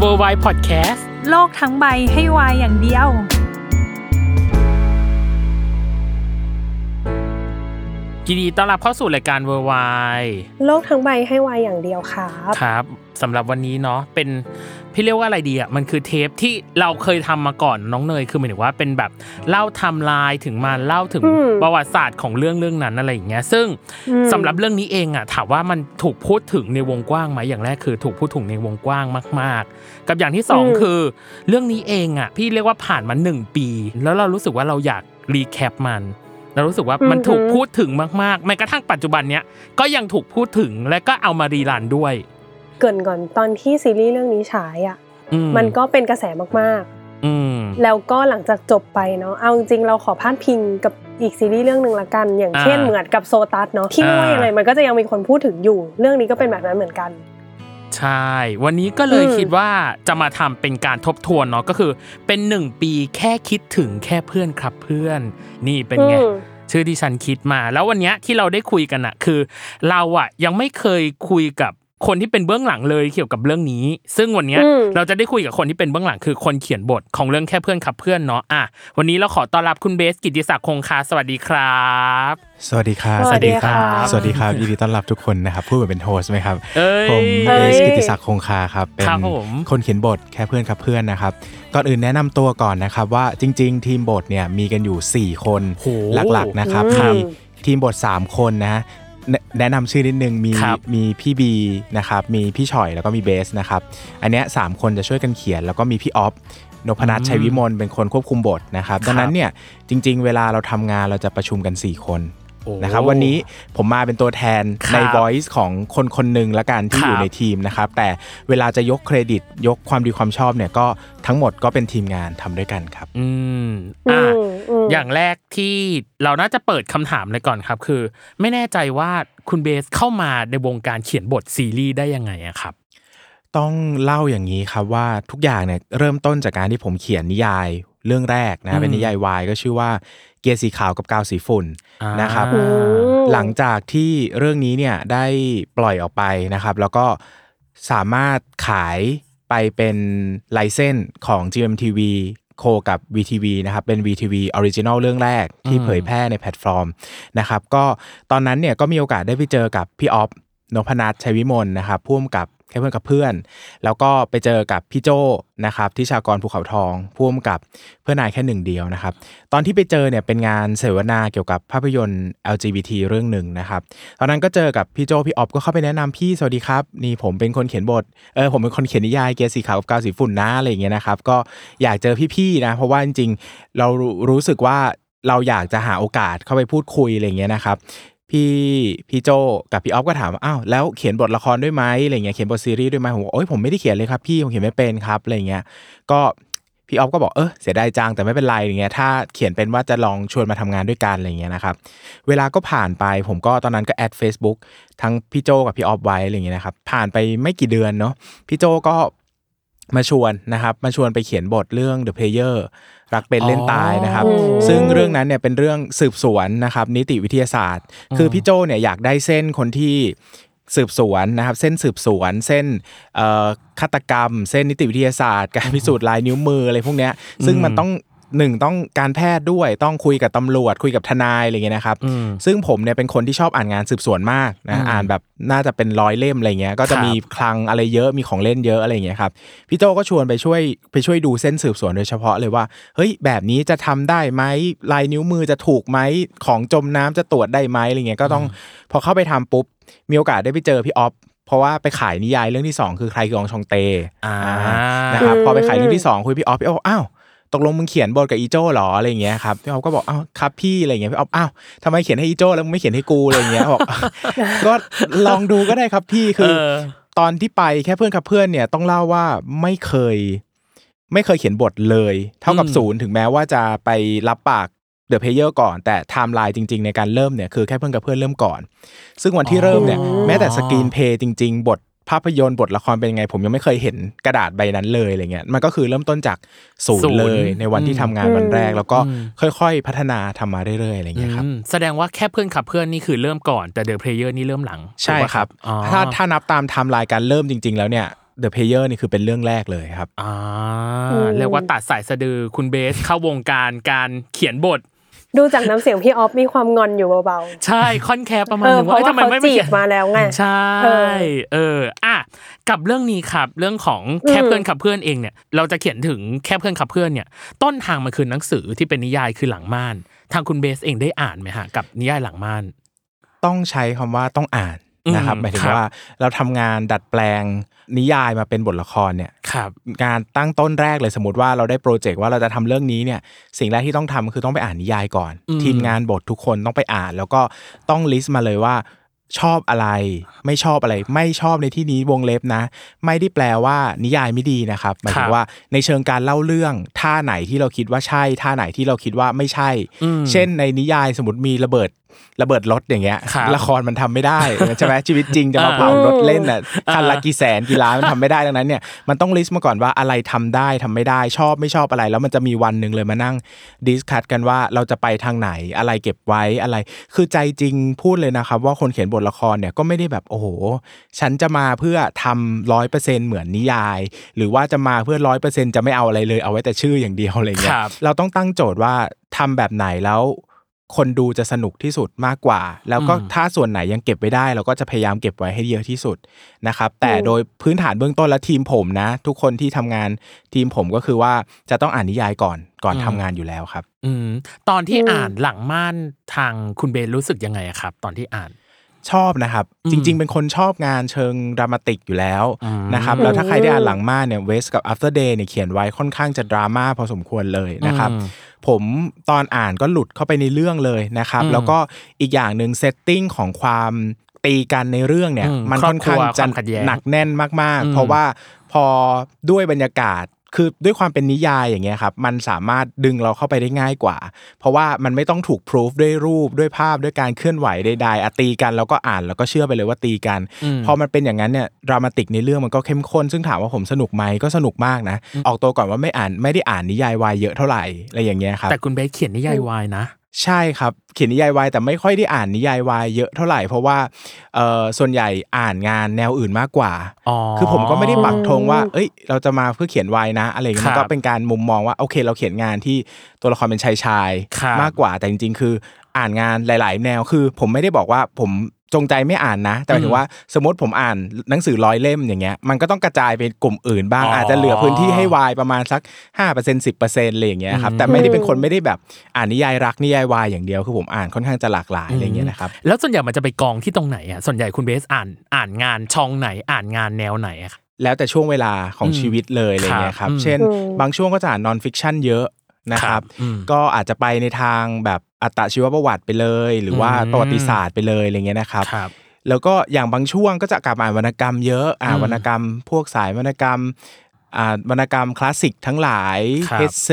World Y พอดแคสต์โลกทั้งใบให้วายอย่างเดียว ยินดีต้อนรับเข้าสู่รายการ World Yโลกทั้งใบให้วายอย่างเดียวครับ ครับ สำหรับวันนี้เนาะเป็นพี่เรียกว่าอะไรดีอะมันคือเทปที่เราเคยทำมาก่อนน้องเนยคือหมายถึงว่าเป็นแบบเล่าไทำลายถึงมาเล่าถึงประวัติศาสตร์ของเรื่องเรื่องนั้นอะไรอย่างเงี้ยซึ่งสำหรับเรื่องนี้เองอะถามว่ามันถูกพูดถึงในวงกว้างไหมอย่างแรกคือถูกพูดถึงในวงกว้างมาก ๆ กับอย่างที่สองคือ เรื่องนี้เองอะพี่เรียกว่าผ่านมาหนึ่งปี แล้วเรารู้สึกว่าเราอยากรีแคปมันเรารู้สึกว่ามันถูกพูดถึงมากๆแม้กระทั่งปัจจุบันเนี้ยก็ยังถูกพูดถึงและก็เอามารีรันด้วย เกรินก่อนตอนที่ซีรีส์เรื่องนี้ฉายอะอืมันก็เป็นกระแสมากอืมๆแล้วก็หลังจากจบไปเนาะเอาจริงๆเราขอพาดพิงกับอีกซีรีส์เรื่องหนึ่งละกัน อย่างเช่นอ่าเหมือนกับโซตัสเนาะที่ไม่ว่าอ่ายัยังไงมันก็จะยังมีคนพูดถึงอยู่ เรื่องนี้ก็เป็นแบบนั้นเหมือนกันใช่ วันนี้ก็เลยอืมคิดว่าจะมาทำเป็นการทบทวนเนาะก็คือเป็นหนึ่งปีแค่คิดถึงแค่เพื่อนครับเพื่อน นี่เป็นไงอืมชื่อที่ฉันคิดมา แล้ววันเนี้ยที่เราได้คุยกันอะคือ เราอะยังไม่เคยคุยกับ คนที่เป็นเบื้องหลังเลยเกี่ยวกับเรื่องนี้ ซึ่งวันเนี้ยอืมเราจะได้คุยกับคนที่เป็นเบื้องหลังคือคนเขียนบทของเรื่องแค่เพื่อนครับเพื่อนเนาะอะวันนี้เราขอต้อนรับคุณเบสกิตติศักดิ์คงคาสวัสดีครับสวัสดีครับสวัสดีครับสวัสดีครับยินดีต้อนรับทุกคนนะครับพูดเหมือนเป็น host ไหมครับเอ้ยผมเอ้เบสกิตติศักดิ์คงคาครับเป็นครับผมคนเขียนบทแค่เพื่อนครับเพื่อนนะครับก่อนอื่นแนะนำตัวก่อนนะครับว่าจริง ๆ ทีมบทเนี่ยมีกันอยู่ 4 คนโหหลักๆนะครับอืมมีทีมบท 3 คนนะ แนะแนะนำชื่อนิดนึงมีครับมีพี่บีนะครับมีพี่ฉอยแล้วก็มีเบสนะครับอันเนี้ยสามคนจะช่วยกันเขียน แล้วก็มีพี่ออฟนพนัทชัยวิมลเป็นคนควบคุมบทนะครับดังนั้นเนี่ยจริง ๆ เวลาเราทำงานเราจะประชุมกัน 4 คนโอ้ นะครับวันนี้ผมมาเป็นตัวแทนครับใน Voice ของคนคนหนึ่งละกันที่ครับอยู่ในทีมนะครับแต่เวลาจะยกเครดิตยกความดีความชอบเนี่ยก็ทั้งหมดก็เป็นทีมงานทำด้วยกันครับ อืมอือะมอืมอย่างแรกที่เราน่าจะเปิดคำถามเลยก่อนครับ คือ ไม่แน่ใจว่าคุณเบสเข้ามาในวงการเขียนบทซีรีส์ได้ยังไงอะครับต้องเล่าอย่างนี้ครับว่าทุกอย่างเนี่ยเริ่มต้นจากการที่ผมเขียนนิยาย เรื่องแรกอืนะมเป็นนิยายวายก็ชื่อว่าเกียร์สีขาวกับกาวสีฝุ่นอ่านนะครับอืมหลังจากที่เรื่องนี้เนี่ยได้ปล่อยออกไปนะครับ แล้วก็สามารถขายไปเป็นไลเซนส์ของ GMTV โคกับ VTV นะครับเป็น VTV Original เรื่องแรกที่อืมเผยแพร่ในแพลตฟอร์มนะครับก็ตอนนั้นเนี่ยก็มีโอกาสได้ไปเจอกับพี่อ๊อฟนพณัชชัยวิมลนะครับผู้กำกับ แค่เพื่อนครับเพื่อน แล้วก็ไปเจอกับพี่โจ้นะครับทิชากรภูเขาทองผู้กำกับเพื่อนายแค่หนึ่งเดียวนะครับ ตอนที่ไปเจอเนี่ยเป็นงานเสวนาเกี่ยวกับภาพยนตร์ LGBT เรื่องหนึ่งนะครับ ตอนนั้นก็เจอกับพี่โจพี่ออฟก็เข้าไปแนะนำพี่สวัสดีครับ นี่ผมเป็นคนเขียนบทเออผมเป็นคนเขียนนิยายเกียร์สีขาวกับกาวสีฝุ่นนะอะไรอย่างเงี้ยนะครับ ก็อยากเจอพี่ๆนะ เพราะว่าจริงๆเรารู้สึกว่าเราอยากจะหาโอกาสเข้าไปพูดคุยอะไรเงี้ยนะครับ พี่พี่โจกับพี่ออฟก็ถามว่าอ้าวแล้วเขียนบทละครด้วยไหมอะไรเงี้ยเขียนบทซีรีส์ด้วยไหมผมบอกโอ้ยผมไม่ได้เขียนเลยครับพี่ผมเขียนไม่เป็นครับอะไรเงี้ยก็พี่ออฟก็บอกเออเสียดายจังแต่ไม่เป็นไรอย่างเงี้ยถ้าเขียนเป็นว่าจะลองชวนมาทำงานด้วยกันอะไรเงี้ยนะครับเวลาก็ผ่านไปผมก็ตอนนั้นก็แอด Facebook ทั้งพี่โจกับพี่ออฟไว้อะไรเงี้ยนะครับผ่านไปไม่กี่เดือนเนาะพี่โจก็ มาชวนนะครับมาชวนไปเขียนบทเรื่อง The Player รักเป็นเล่นตายนะครับอ๋อซึ่งเรื่องนั้นเนี่ยเป็นเรื่องสืบสวนนะครับนิติวิทยาศาสตร์ คือพี่โจเนี่ยอยากได้เส้นคนที่สืบสวนนะครับเส้นสืบสวน เส้นเอ่อฆาตกรรม เส้นนิติวิทยาศาสตร์ การพิสูจน์ลายนิ้วมืออะไรพวกเนี้ยซึ่งมันต้อง หนึ่งต้องการแพทย์ด้วยต้องคุยกับตำรวจคุยกับทนายอะไรเงี้ยนะครับอืมซึ่งผมเนี่ยเป็นคนที่ชอบอ่านงานสืบสวนมากอืนะมอ่านแบบน่าจะเป็นร้อยเล่มอะไรเงี้ยก็จะครับมีคลังอะไรเยอะมีของเล่นเยอะอะไรเงี้ยครับพี่โจก็ชวนไปช่วยไปช่วยดูเส้นสืบสวนโดยเฉพาะเลยว่าเฮ้ยแบบนี้จะทำได้ไหมลายนิ้วมือจะถูกไหมของจมน้ำจะตรวจได้ไหมอะไรเงี้ยก็ต้องพอเข้าไปทำปุ๊บมีโอกาสได้ไปเจอพี่ออฟเพราะว่าไปขายนิยายเรื่องที่สองคือใครคือองชองเตอ่านะครับอืมพอไปขายเรื่องที่สองคุยพี่ออฟพี่ออฟบอกอ้าว ตกลงมึงเขียนบทกับอีโจ้เหรออะไรอย่างเงี้ยครับพี่ออฟก็บอกอ้าวครับพี่อะไรอย่างเงี้ยพี่ออฟอ้าวทำไมเขียนให้อีโจ้แล้วมึงไม่เขียนให้กูอะไรอย่างเงี้ยบอกก็ลองดูก็ได้ครับพี่คือเออตอนที่ไปแค่เพื่อนกับเพื่อนเนี่ยต้องเล่าว่าไม่เคย ไม่เคยเขียนบทเลย เท่ากับอืมศูนย์ถึงแม้ว่าจะไปรับปาก The Player ก่อนแต่ไทม์ไลน์จริง ๆ ในการเริ่มเนี่ยคือแค่เพื่อนกับเพื่อนเริ่มก่อน ซึ่งวันที่เริ่มเนี่ยอ๋อแม้แต่ screenplay จริง ๆ บท ภาพยนตร์บทละครเป็นยังไง ผมยังไม่เคยเห็นกระดาษใบนั้นเลยอะไรเงี้ยมันก็คือเริ่มต้นจากศูนศูนย์ย์เลยในวันที่ทำงานวันแรก แล้วก็อืมค่อยๆพัฒนาทำมาเรื่อยๆอะไรเงี้ยครับอืมแสดงว่าแค่เพื่อนครับเพื่อนนี่คือเริ่มก่อนแต่ The Player นี่เริ่มหลัง ใช่ถูกปะครับอ๋อถ้าถ้านับตามไทม์ไลน์การเริ่มจริง ๆ แล้วเนี่ย The Player นี่คือเป็นเรื่องแรกเลยครับอ่าอืมเรียกว่าตัดสายสะดือคุณเบสเข้าวงการการเขียนบท ดูจากน้ำเสียงพี่ออฟมีความงอนอยู่เบาใช่ค่อนแคร์ประๆมาณเออนึงเพราะอ้ยว่าทำไมเขาไม่จีเขีบยนมาแล้วไง ใช่เออเอออะกับเรื่องนี้ครับเรื่องของแค่อืมเพื่อนขับเพื่อนเองเนี่ยเราจะเขียนถึงแค่เพื่อนขับเพื่อนเนี่ย ต้นทางมันคือหนังสือที่เป็นนิยายคือหลังม่าน ทางคุณเบสเองได้อ่านไหมฮะกับนิยายหลังม่าน ต้องใช้คำว่าต้องอ่าน นะครับอืมหมายถึงครับว่าเราทำงานดัดแปลงนิยายมาเป็นบทละครเนี่ยครับงานตั้งต้นแรกเลยสมมติว่าเราได้โปรเจกต์ว่าเราจะทำเรื่องนี้เนี่ยสิ่งแรกที่ต้องทำคือต้องไปอ่านนิยายก่อนอืมทีมงานบททุกคนต้องไปอ่าน แล้วก็ต้องลิสต์มาเลยว่าชอบอะไรไม่ชอบอะไร ไม่ชอบในที่นี้วงเล็บนะ ไม่ได้แปลว่านิยายไม่ดีนะครับหมายถึงว่าในเชิงการเล่าเรื่องท่าไหนที่เราคิดว่าใช่ท่าไหนที่เราคิดว่าไม่ใช่อืมเช่นในนิยายสมมติมีระเบิดระเบิดรถอย่างเงี้ยครับละครมันทำไม่ได้ใช่ไหมชีวิตจริงจะมาเผารถเล่นน่ะคันละกี่แสนกี่ล้านมันทำไม่ได้ดังนั้นเนี่ยมันต้อง list มาก่อนว่าอะไรทำได้ทำไม่ได้ชอบไม่ชอบอะไร แล้วมันจะมีวันหนึ่งเลยมานั่ง discuss กันว่าเราจะไปทางไหนอะไรเก็บไว้อะไร คือใจจริงพูดเลยนะครับ ว่าคนเขียนบทละครเนี่ยก็ไม่ได้แบบโอ้โห ฉันจะมาเพื่อทำร้อยเปอร์เซ็นเหมือนนิยาย หรือว่าจะมาเพื่อร้อยเปอร์เซ็นจะไม่เอาอะไรเลยเอาไว้แต่ชื่ออย่างเดียวอะไรเงี้ยครับเราต้องตั้งโจทย์ว่าทำแบบไหนแล้ว คนดูจะสนุกที่สุดมากกว่า แล้วก็อืมถ้าส่วนไหนยังเก็บไว้ได้ เราก็จะพยายามเก็บไว้ให้เยอะที่สุดนะครับ แต่โดยพื้นฐานเบื้องต้นและทีมผมนะ ทุกคนที่ทำงานทีมผมก็คือว่าจะต้องอ่านนิยายก่อนก่อนทำงานอยู่แล้วครับ อืมตอนที่อืมอ่านหลังม่านทางคุณเบสรู้สึกยังไงอะครับ ตอนที่อ่านชอบนะครับอืมจริง ๆ เป็นคนชอบงานเชิงดรามาติกอยู่แล้วอืมนะครับแล้วถ้าใครได้อ่านหลังม่านเนี่ยเวสกับ After Day เนี่ยเขียนไว้ค่อนข้างจะดราม่าพอสมควรเลยนะครับอืม ผมตอนอ่านก็หลุดเข้าไปในเรื่องเลยนะครับอืมแล้วก็อีกอย่างหนึ่งเซตติ้งของความตีกันในเรื่องเนี่ยอืมมันครอบค่อนข้างครัวจะความขัดแย้งหนักแน่นมากอืมๆเพราะว่าพอด้วยบรรยากาศ คือด้วยความเป็นนิยายอย่างเงี้ยครับมันสามารถดึงเราเข้าไปได้ง่ายกว่า เพราะว่ามันไม่ต้องถูกพิสูจด้วยรูปด้วยภาพด้วยการเคลื่อนไหวใดๆอะตีกันแล้วก็อ่านแล้วก็เชื่อไปเลยว่าตีกันอืมพอมันเป็นอย่างนั้นเนี่ยดรามาติกในเรื่องมันก็เข้มข้น ซึ่งถามว่าผมสนุกไหมก็สนุกมากนะ ออกตัวก่อนว่าไม่อ่านไม่ได้อ่านนิยายวายเยอะเท่าไหร่อะไรอย่างเงี้ยครับแต่คุณเบสเขียนนิยายวายนะ ใช่ครับเขียนนิยายวายแต่ไม่ค่อยได้อ่านนิยายวายเยอะเท่าไหร่เพราะว่าเอ่อส่วนใหญ่อ่านงานแนวอื่นมากกว่าอ๋อคือผมก็ไม่ได้ปักธงว่า เอ้ย เราจะมาเพื่อเขียนวายนะ อะไรอย่างเงี้ยครับมันก็เป็นการมุมมองว่าโอเค เราเขียนงานที่ตัวละครเป็นชายชายๆครับมากกว่าแต่จริง ๆ คืออ่านงานหลาย ๆ แนวคือ ผมไม่ได้บอกว่าผม จงใจไม่อ่านนะ แต่หมายถึงว่าสมมติผมอ่านหนังสือร้อยเล่มอย่างเงี้ยมันก็ต้องกระจายเป็นกลุ่มอื่นบ้างอ๋อออาจจะเหลือพื้นที่ให้วายประมาณสัก5% 10%อะไรอย่างเงี้ยครับแต่ไม่ได้เป็นคนไม่ได้แบบอ่านนิยายรักนิยายวายอย่างเดียวคือผมอ่านค่อนข้างจะหลากหลายอะไรอย่างเงี้ยนะครับแล้วส่วนใหญ่มันจะไปกองที่ตรงไหนอะส่วนใหญ่คุณเบสอ่านอ่านงานช่องไหนอ่านงานแนวไหนอะครับแล้วแต่ช่วงเวลาของอืมชีวิตเลยอะไรเงี้ยครับครับเช่นอืมบางช่วงก็จะอ่าน non-fiction เยอะ นะครับอืมก็อาจจะไปในทางแบบอัตชีวประวัติไปเลย หรือว่าอืมประวัติศาสตร์ไปเลยอะไรเงี้ยนะครับครับ แล้วก็อย่างบางช่วงก็จะกลับมาอ่านวรรณกรรมเยอะอ่าอืมวรรณกรรม พวกสายวรรณกรรมอ่า วรรณกรรมคลาสสิกทั้งหลายครับเฮดเนสต์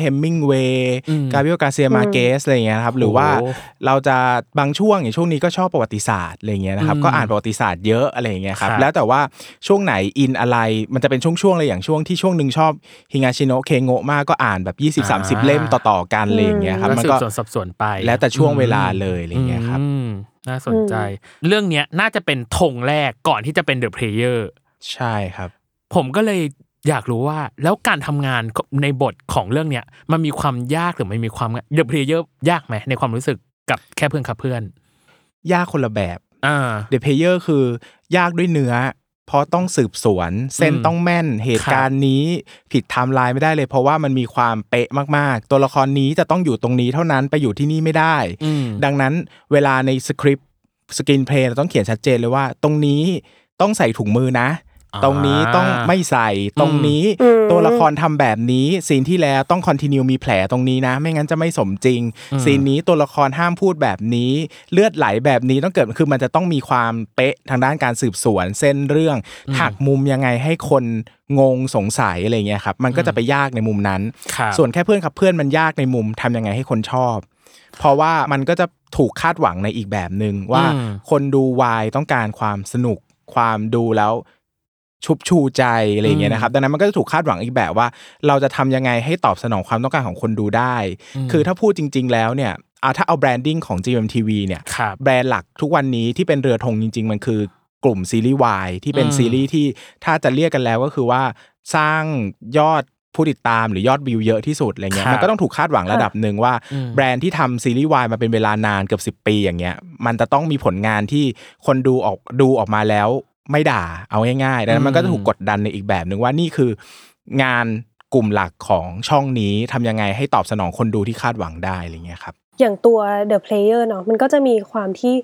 เฮมมิงเวย์อืมกาเบรียลการ์เซียมาร์เกซอะไรเงี้ยครับหรือว่าโอ้เราจะบางช่วงอย่างช่วงนี้ก็ชอบประวัติศาสตร์อะไรเงี้ยนะครับอืมก็อ่านประวัติศาสตร์เยอะอะไรเงี้ยครับครับแล้วแต่ว่าช่วงไหนอินอะไรมันจะเป็นช่วงๆเลยอย่างช่วงที่ช่วงหนึ่งชอบฮิงาชิโนะเคโกะมากก็อ่านแบบ 20-30 เล่มต่อๆกันอะไรอย่างเงี้ยครับก็มันก็สืบสวนสอบสวนไป แล้วแต่ช่วงเวลาเลยอะไรเงี้ยครับอืมน่าสนใจ เรื่องเนี้ยน่าจะเป็นธงแรกก่อนที่จะเป็น The Player ใช่ครับ ผมก็เลย อยากรู้ว่าแล้วการทำงานในบทของเรื่องเนี้ยมันมีความยากหรือมันมีความ The Player ยากไหมในความรู้สึกกับแค่เพื่อนครับเพื่อน ยากคนละแบบอ่าเด e เพเยอร์คือยากด้วยเนื้อ เพราะต้องสืบสวน เส้นอืมต้องแม่นเหตุการณ์นี้ผิดไทม์ไลน์ไม่ได้เลย เพราะว่ามันมีความเป๊ะมากๆ ตัวละครนี้จะต้องอยู่ตรงนี้เท่านั้นไปอยู่ที่นี่ไม่ได้อืมดังนั้นเวลาใน script screenplay เราต้องเขียนชัดเจนเลยว่า ตรงนี้ต้องใส่ถุงมือนะอ่า ตรงนี้ต้องไม่ใส่ตรงนี้อืมตัวละครทำแบบนี้ scene ที่แล้วต้อง continue มีแผลตรงนี้นะ ไม่งั้นจะไม่สมจริง scene นี้ตัวละครห้ามพูดแบบนี้เลือดไหลแบบนี้ต้องเกิดคือมันจะต้องมีความเป๊ะทางด้านการสืบสวนเส้นเรื่องหักมุมยังไงให้คนงงสงสัยอะไรเงี้ยครับมันก็จะไปยากในมุมนั้นครับส่วนแค่เพื่อนครับเพื่อนมันยากในมุมทำยังไงให้คนชอบ เพราะว่ามันก็จะถูกคาดหวังในอีกแบบหนึ่งว่าอืมคนดูวายต้องการความสนุกความดูแล้ว ชุบชูใจอะไรอย่างเงี้ยนะครับดังนั้นมันก็จะถูกคาดหวังอีกแบบว่า เราจะทำยังไงให้ตอบสนองความต้องการของคนดูได้ คือถ้าพูดจริง ๆ แล้วเนี่ยเอาถ้าเอาแบรนดิ้งของ GMTV เนี่ยครับแบรนด์หลักทุกวันนี้ที่เป็นเรือธงจริง ๆ มันคือกลุ่มซีรีส์วายที่เป็นอืมซีรีส์ที่ถ้าจะเรียกกันแล้วก็คือว่าสร้างยอดผู้ติดตามหรือยอดวิวเยอะที่สุดอะไรเงี้ยครับมันก็ต้องถูกคาดหวังระดับหนึ่งว่าอืมแบรนด์ที่ทำซีรีส์วายมาเป็นเวลานานเกือบ10 ปีอย่างเงี้ยมันจะต้องมีผลงานที่คนดูออกดูออกมาแล้ว ไม่ด่าเอาง่ายๆดังนั้นมันก็จะถูกกดดันในอีกแบบหนึ่งว่านี่คืองานกลุ่มหลักของช่องนี้ทำยังไงให้ตอบสนองคนดูที่คาดหวังได้อะไรเงี้ยครับ อย่างตัว The Player เนาะมันก็จะมีความที่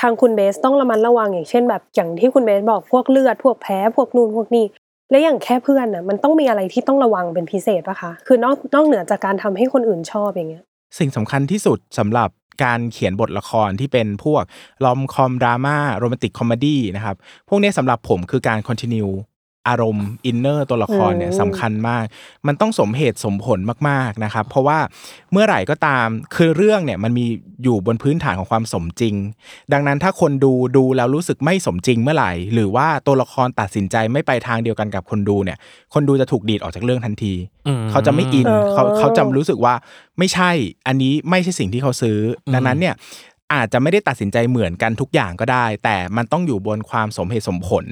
ทางคุณเบสต้องระมัดระวังอย่างเช่น แบบอย่างที่คุณเบสบอกพวกเลือด พวกแผลพวกนู่นพวกนี้และอย่างแค่เพื่อนน่ะมันต้องมีอะไรที่ต้องระวังเป็นพิเศษปะคะคือนอกนอกเหนือจากการทำให้คนอื่นชอบอย่างเงี้ย สิ่งสำคัญที่สุดสำหรับการเขียนบทละครที่เป็นพวก rom-com ดราม่า romantic comedy นะครับ พวกนี้สำหรับผมคือการ continue อารมณ์ inner ตัวละครเนี่ยอืมสำคัญมาก มันต้องสมเหตุสมผลมากๆนะครับ เพราะว่าเมื่อไหร่ก็ตามคือเรื่องเนี่ยมันมีอยู่บนพื้นฐานของความสมจริง ดังนั้นถ้าคนดูดูแล้วรู้สึกไม่สมจริงเมื่อไหร่ หรือว่าตัวละครตัดสินใจไม่ไปทางเดียวกันกับคนดูเนี่ย คนดูจะถูกดีดออกจากเรื่องทันทีอืมเขาจะไม่อินเออเขาเขาจะรู้สึกว่าไม่ใช่อันนี้ไม่ใช่สิ่งที่เขาซื้ออดังนั้นเนี่ย อาจจะไม่ได้ตัดสินใจเหมือนกันทุกอย่างก็ได้ แต่มันต้องอยู่บนความสมเหตุสมผล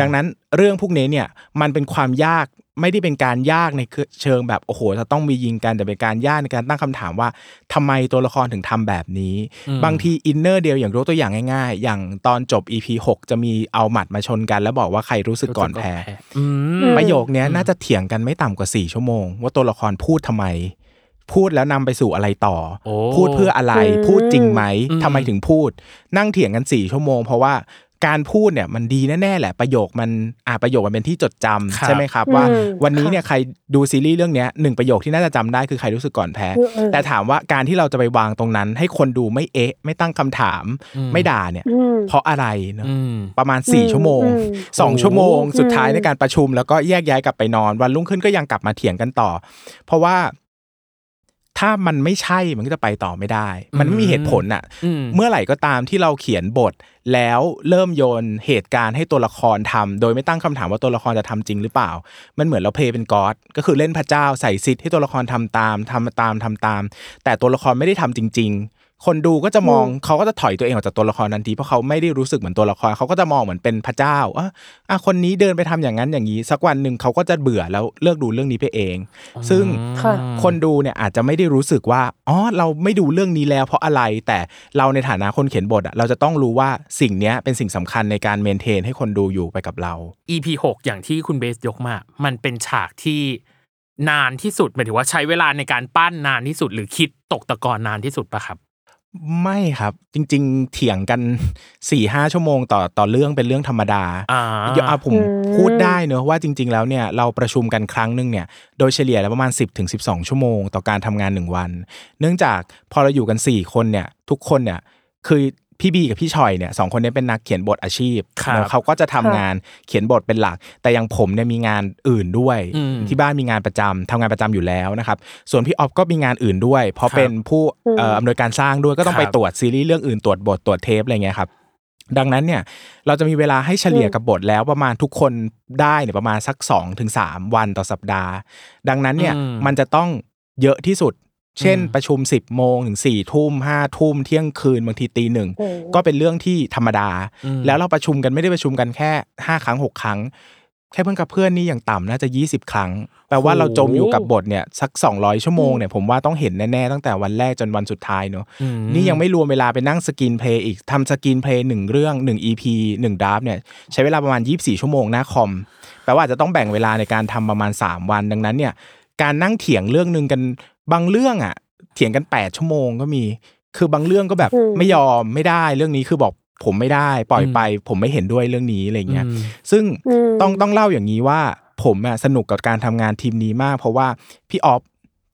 ดังนั้นเรื่องพวกนี้เนี่ยมันเป็นความยากไม่ได้เป็นการยากในเชิงแบบโอ้โหจะต้องมียิงกันแต่เป็นการยากในการตั้งคำถามว่าทำไมตัวละครถึงทำแบบนี้ บางทีอินเนอร์เดียวอย่างยกตัวอย่างง่ายๆ อย่างตอนจบ EP 6 จะมีเอาหมัดมาชนกัน แล้วบอกว่าใครรู้สึกก่อนแพ้อืมประโยคเนี้ยน่าจะเถียงกันไม่ต่ำกว่า 4 ชั่วโมง ว่าตัวละครพูดทำไม พูดแล้วนำไปสู่อะไรต่อโอ้พูดเพื่ออะไรอืมพูดจริงไหมอืมทำไมถึงพูด นั่งเถียงกัน4ชั่วโมง เพราะว่าการพูดเนี่ยมันดีแน่ๆแหละ ประโยคมันอ่าประโยคมันเป็นที่จดจำครับใช่ไหมครับ ว่าอืมวันนี้ค่ะเนี่ยใครดูซีรีส์เรื่องเนี้ยหนึ่งประโยคที่น่าจะจำได้คือใครรู้สึกก่อนแพ้อืมอืมแต่ถามว่าการที่เราจะไปวางตรงนั้น ให้คนดูไม่เอ๊ะ ไม่ตั้งคำถาม ไม่ด่าเนี่ยอืมเพราะอะไรเนอะอืมประมาณอืม4ชั่วโมงอืม2ชั่วโมงอืมสุดท้ายในการประชุม แล้วก็แยกย้ายกลับไปนอน วันรุ่งขึ้นก็ยังกลับมาเถียงกันต่อ เพราะว่า ถ้ามันไม่ใช่มันก็จะไปต่อไม่ได้ มันไม่มีเหตุผลอะอืมเมื่อไหร่ก็ตามที่เราเขียนบท แล้วเริ่มโยนเหตุการณ์ให้ตัวละครทำโดยไม่ตั้งคำถามว่าตัวละครจะทำจริงหรือเปล่า มันเหมือนเราเพลย์เป็นกอดก็คือเล่นพระเจ้าใส่ซิทให้ตัวละครทำตามทำตามทำตาม แต่ตัวละครไม่ได้ทำจริง ๆ คนดูก็จะมองเขาก็จะถอยตัวเองออกจากตัวละครทันทีเพราะเขาไม่ได้รู้สึกเหมือนตัวละครเขาก็จะมองเหมือนเป็นพระเจ้าอะอะคนนี้เดินไปทำอย่างนั้นอย่างนี้ สักวันหนึ่งเขาก็จะเบื่อแล้วเลิกดูเรื่องนี้ไปเอง ซึ่งค่ะคนดูเนี่ยอาจจะไม่ได้รู้สึกว่าอ๋อเราไม่ดูเรื่องนี้แล้วเพราะอะไรแต่เราในฐานะคนเขียนบทอะเราจะต้องรู้ว่าสิ่งเนี้ยเป็นสิ่งสำคัญในการเมนเทนให้คนดูอยู่ไปกับเรา EP หกอย่างที่คุณเบสยกมามันเป็นฉากที่นานที่สุดหมายถึงว่าใช้เวลาในการปั้นนานที่สุด หรือคิดตกตะกอนนานที่สุดปะครับ ไม่ครับจริง ๆ เถียงกัน4ี่ห้าชั่วโมงต่อต่อเรื่องเป็นเรื่องธรรมดาอ่าเดี๋ยวอะผมอืมพูดได้เนอะว่าจริง ๆ แล้วเนี่ยเราประชุมกันครั้งหนึ่งเนี่ยโดยเฉลี่ยแล้วประมาณ 10ถึง12ชั่วโมงต่อการทำงานหนึ่งวัน เนื่องจากพอเราอยู่กัน 4 คนเนี่ยทุกคนเนี่ยคือ พี่บีกับพี่ชอยเนี่ยสองคนนี้เป็นนักเขียนบทอาชีพครับแล้วเขาก็จะทำงานเขียนบทเป็นหลัก แต่อยังผมเนี่ยมีงานอื่นด้วยอืมที่บ้านมีงานประจำทำงานประจำอยู่แล้วนะครับ ส่วนพี่ออฟก็มีงานอื่นด้วย เพราะครับเป็นผู้เอ่ออำนวยการสร้างด้วยก็ต้องไปครับตรวจซีรีส์เรื่องอื่นตรวจบทตรวจเทปอะไรเงี้ยครับดังนั้นเนี่ยเราจะมีเวลาให้เฉลี่ยกับบทแล้วประมาณทุกคนได้เนี่ยประมาณสัก2อถึงสวันต่อสัปดาห์ ดังนั้นเนี่ยอืมมันจะต้องเยอะที่สุด เช่นอืมประชุม 10บโมงถึง4ี่ทุ่มห้าทุ่มเที่ยงคืนบางทีตีหนึ่งโอ้ก็เป็นเรื่องที่ธรรมดาอืมแล้วเราประชุมกันไม่ได้ประชุมกันแค่ 5 ครั้ง 6 ครั้ง แค่เพื่อนกับเพื่อนนี่อย่างต่ำน่าจะ 20 ครั้ง แปลว่าเราจมอยู่กับบทเนี่ยสัก 200 ชั่วโมงเนี่ยผมว่าต้องเห็นแน่ๆตั้งแต่วันแรกจนวันสุดท้ายเนอะอืมนี่ยังไม่รวมเวลาไปนั่ง screenplay อีกทำ screenplay หนึ่งเรื่อง1 EP 1 draft เนี่ยใช้เวลาประมาณ 24 ชั่วโมงหน้าคอมแปลว่าอาจจะต้องแบ่งเวลาในการทำประมาณ 3 วันดังนั้นเนี่ยการนั่งเถียงเรื่องหนึ่งกัน บางเรื่องอะ เถียงกัน8ชั่วโมงก็มี คือบางเรื่องก็แบบอืมไม่ยอมไม่ได้เรื่องนี้คือบอกผมไม่ได้ ปล่อยไป ผมไม่เห็นด้วยเรื่องนี้อะไรเงี้ยอืมซึ่งอืมต้องต้องเล่าอย่างนี้ว่าผมอะสนุกกับการทำงานทีมนี้มาก เพราะว่าพี่ออฟ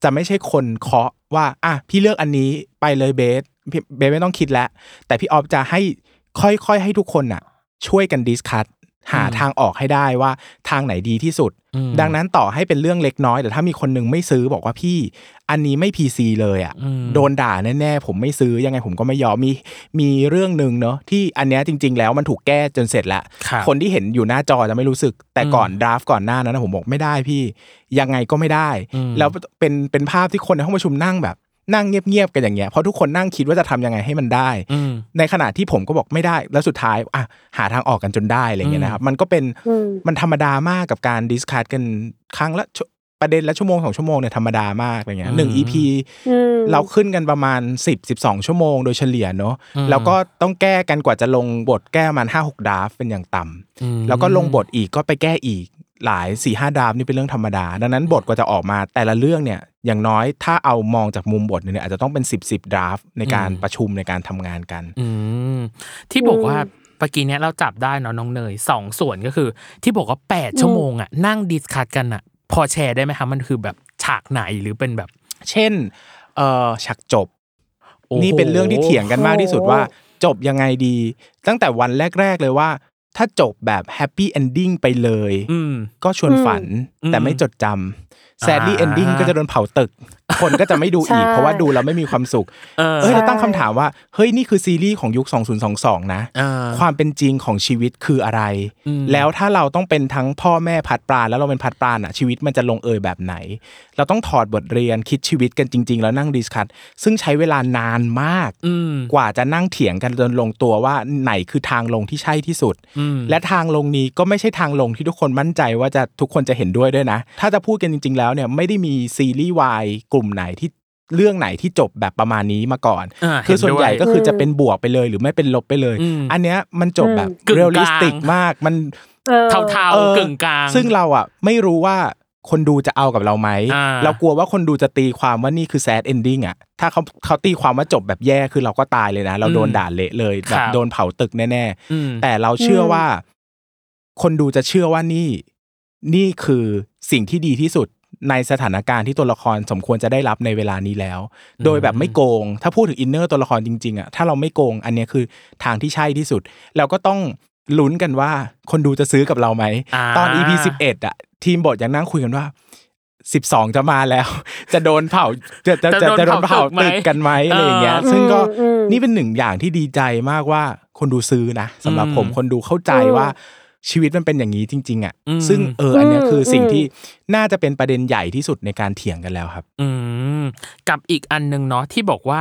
จะไม่ใช่คนเคาะว่าอะพี่เลือกอันนี้ไปเลยเบสพี่เบสไม่ต้องคิดแล้วแต่พี่ออฟจะให้ค่อยๆให้ทุกคนอะช่วยกันดิสคัตหาทางออกให้ได้ว่าทางไหนดีที่สุดอืมดังนั้นต่อให้เป็นเรื่องเล็กน้อย แต่ถ้ามีคนหนึงไม่ซื้อบอกว่าพี่ อันนี้ไม่ PC เลยอะอืมโดนด่าแน่ๆผมไม่ซื้อยังไงผมก็ไม่ยอมมีมีเรื่องหนึ่งเนอะที่อันเนี้ยจริง ๆ แล้วมันถูกแก้จนเสร็จแล้วครับคนที่เห็นอยู่หน้าจอจะไม่รู้สึก แต่ก่อนดราฟก่อนหน้านั้นนะผมบอกไม่ได้พี่ ยังไงก็ไม่ได้อืมแล้วเป็นเป็นภาพที่คนในห้องประชุมนั่งแบบนั่งเงียบๆกันอย่างเงี้ยเพราะทุกคนนั่งคิดว่าจะทำยังไงให้มันได้อืมในขณะที่ผมก็บอกไม่ได้ แล้วสุดท้ายอะหาทางออกกันจนได้อะไรเงี้ยนะครับ มันก็เป็นอืมมันธรรมดามากกับการ discuss กันครั้งละชั่ว ประเด็นละชั่วโมงสองชั่วโมงเนี่ยธรรมดามากอะไรเงี้ยหนึ่ง EP อืมเราขึ้นกันประมาณ 10 12 ชั่วโมงโดยเฉลี่ยเนอะอืมแล้วก็ต้องแก้กันกว่าจะลงบทแก้มันห้าหก draft เป็นอย่างต่ำอืมแล้วก็ลงบทอีกก็ไปแก้อีกหลายสี่ห้า draft นี่เป็นเรื่องธรรมดา ดังนั้นบทกว่าจะออกมาแต่ละเรื่องเนี่ยอย่างน้อยถ้าเอามองจากมุมบทเนี่ยอาจจะต้องเป็น 10 draft ในการประชุมในการทำงานกันอืมที่บอกว่าเมื่อกี้เนี้ยเราจับได้เนาะน้องเนยสองส่วนก็คือ ที่บอกว่าแปดชั่วโมงอะนั่ง discuss กันอะ พอแชร์ได้ไหมคะมันคือแบบฉากไหนหรือเป็นแบบ เช่นเอ่อฉากจบโอ้โหนี่เป็นเรื่องที่เถียงกันมากที่สุดว่า จบยังไงดี ตั้งแต่วันแรก ๆ เลยว่า ถ้าจบแบบ happy ending ไปเลยอืมก็ชวนฝันอืมแต่ไม่จดจำ sad อ่าเอนดิ้งก็จะโดนเผาตึก คนก็จะไม่ดูอีกใช่เพราะว่าดูแล้วไม่มีความสุขเออเอ้ยเราตั้งคำถามว่าเฮ้ยนี่คือซีรีส์ของยุค 2022 นะอ่าความเป็นจริงของชีวิตคืออะไรอืมแล้วถ้าเราต้องเป็นทั้งพ่อแม่พัดปลาแล้วเราเป็นพัดปลาอะชีวิตมันจะลงเอยแบบไหน เราต้องถอดบทเรียนคิดชีวิตกันจริง ๆ แล้วนั่ง discussซึ่งใช้เวลานานมากอืมกว่าจะนั่งเถียงกันจนลงตัวว่าไหนคือทางลงที่ใช่ที่สุดอืมและทางลงนี้ก็ไม่ใช่ทางลงที่ทุกคนมั่นใจว่าจะทุกคนจะเห็นด้วยด้วยนะ ถ้าจะพูดกันจริง ๆ แล้วเนี่ยไม่ได้มีซีรีส์วายกลุ่มไหนที่เรื่องไหนที่จบแบบประมาณนี้มาก่อนอ่าคือส่วนใหญ่เห็นด้วยก็คือจะเป็นบวกไปเลยหรือไม่เป็นลบไปเลยอืมอันเนี้ยมันจบแบบกึ่งกลางเรียลลิสติกมาก มันออเทาออๆกึ่งกลาง ซึ่งเราอะไม่รู้ว่าคนดูจะเอากับเราไหมอ่าเรากลัวว่าคนดูจะตีความว่านี่คือ sad ending อะ ถ้าเขาเขาตีความว่าจบแบบแย่คือเราก็ตายเลยนะ เราโดนด่าเละเลยแบบครับโดนเผาตึกแน่อืมๆแต่เราเชื่อว่า คนดูจะเชื่อว่านี่ นี่คือสิ่งที่ดีที่สุด ในสถานการณ์ที่ตัวละครสมควรจะได้รับในเวลานี้แล้ว โดยแบบไม่โกง ถ้าพูดถึงอินเนอร์ตัวละครจริงๆอะถ้าเราไม่โกงอันเนี้ยคือทางที่ใช่ที่สุดเราก็ต้องลุ้นกันว่าคนดูจะซื้อกับเราไหมอ่าตอน EP สิบเอ็ดอะทีมบทยังนั่งคุยกันว่าสิบสองจะมาแล้ว จะโดนเผาจะจะจะจะโดนเผาตึกกันไหมอะไรอย่างเงี้ย ซึ่งก็อืมนี่เป็นหนึ่งอย่างที่ดีใจมากว่าคนดูซื้อนะสำหรับผมอืมคนดูเข้าใจอืมว่า ชีวิตมันเป็นอย่างนี้จริง ๆอะอืมซึ่งเอออันเนี้ยคือสิ่งอืมที่น่าจะเป็นประเด็นใหญ่ที่สุดในการเถียงกันแล้วครับ อืมกับอีกอันหนึ่งเนาะที่บอกว่า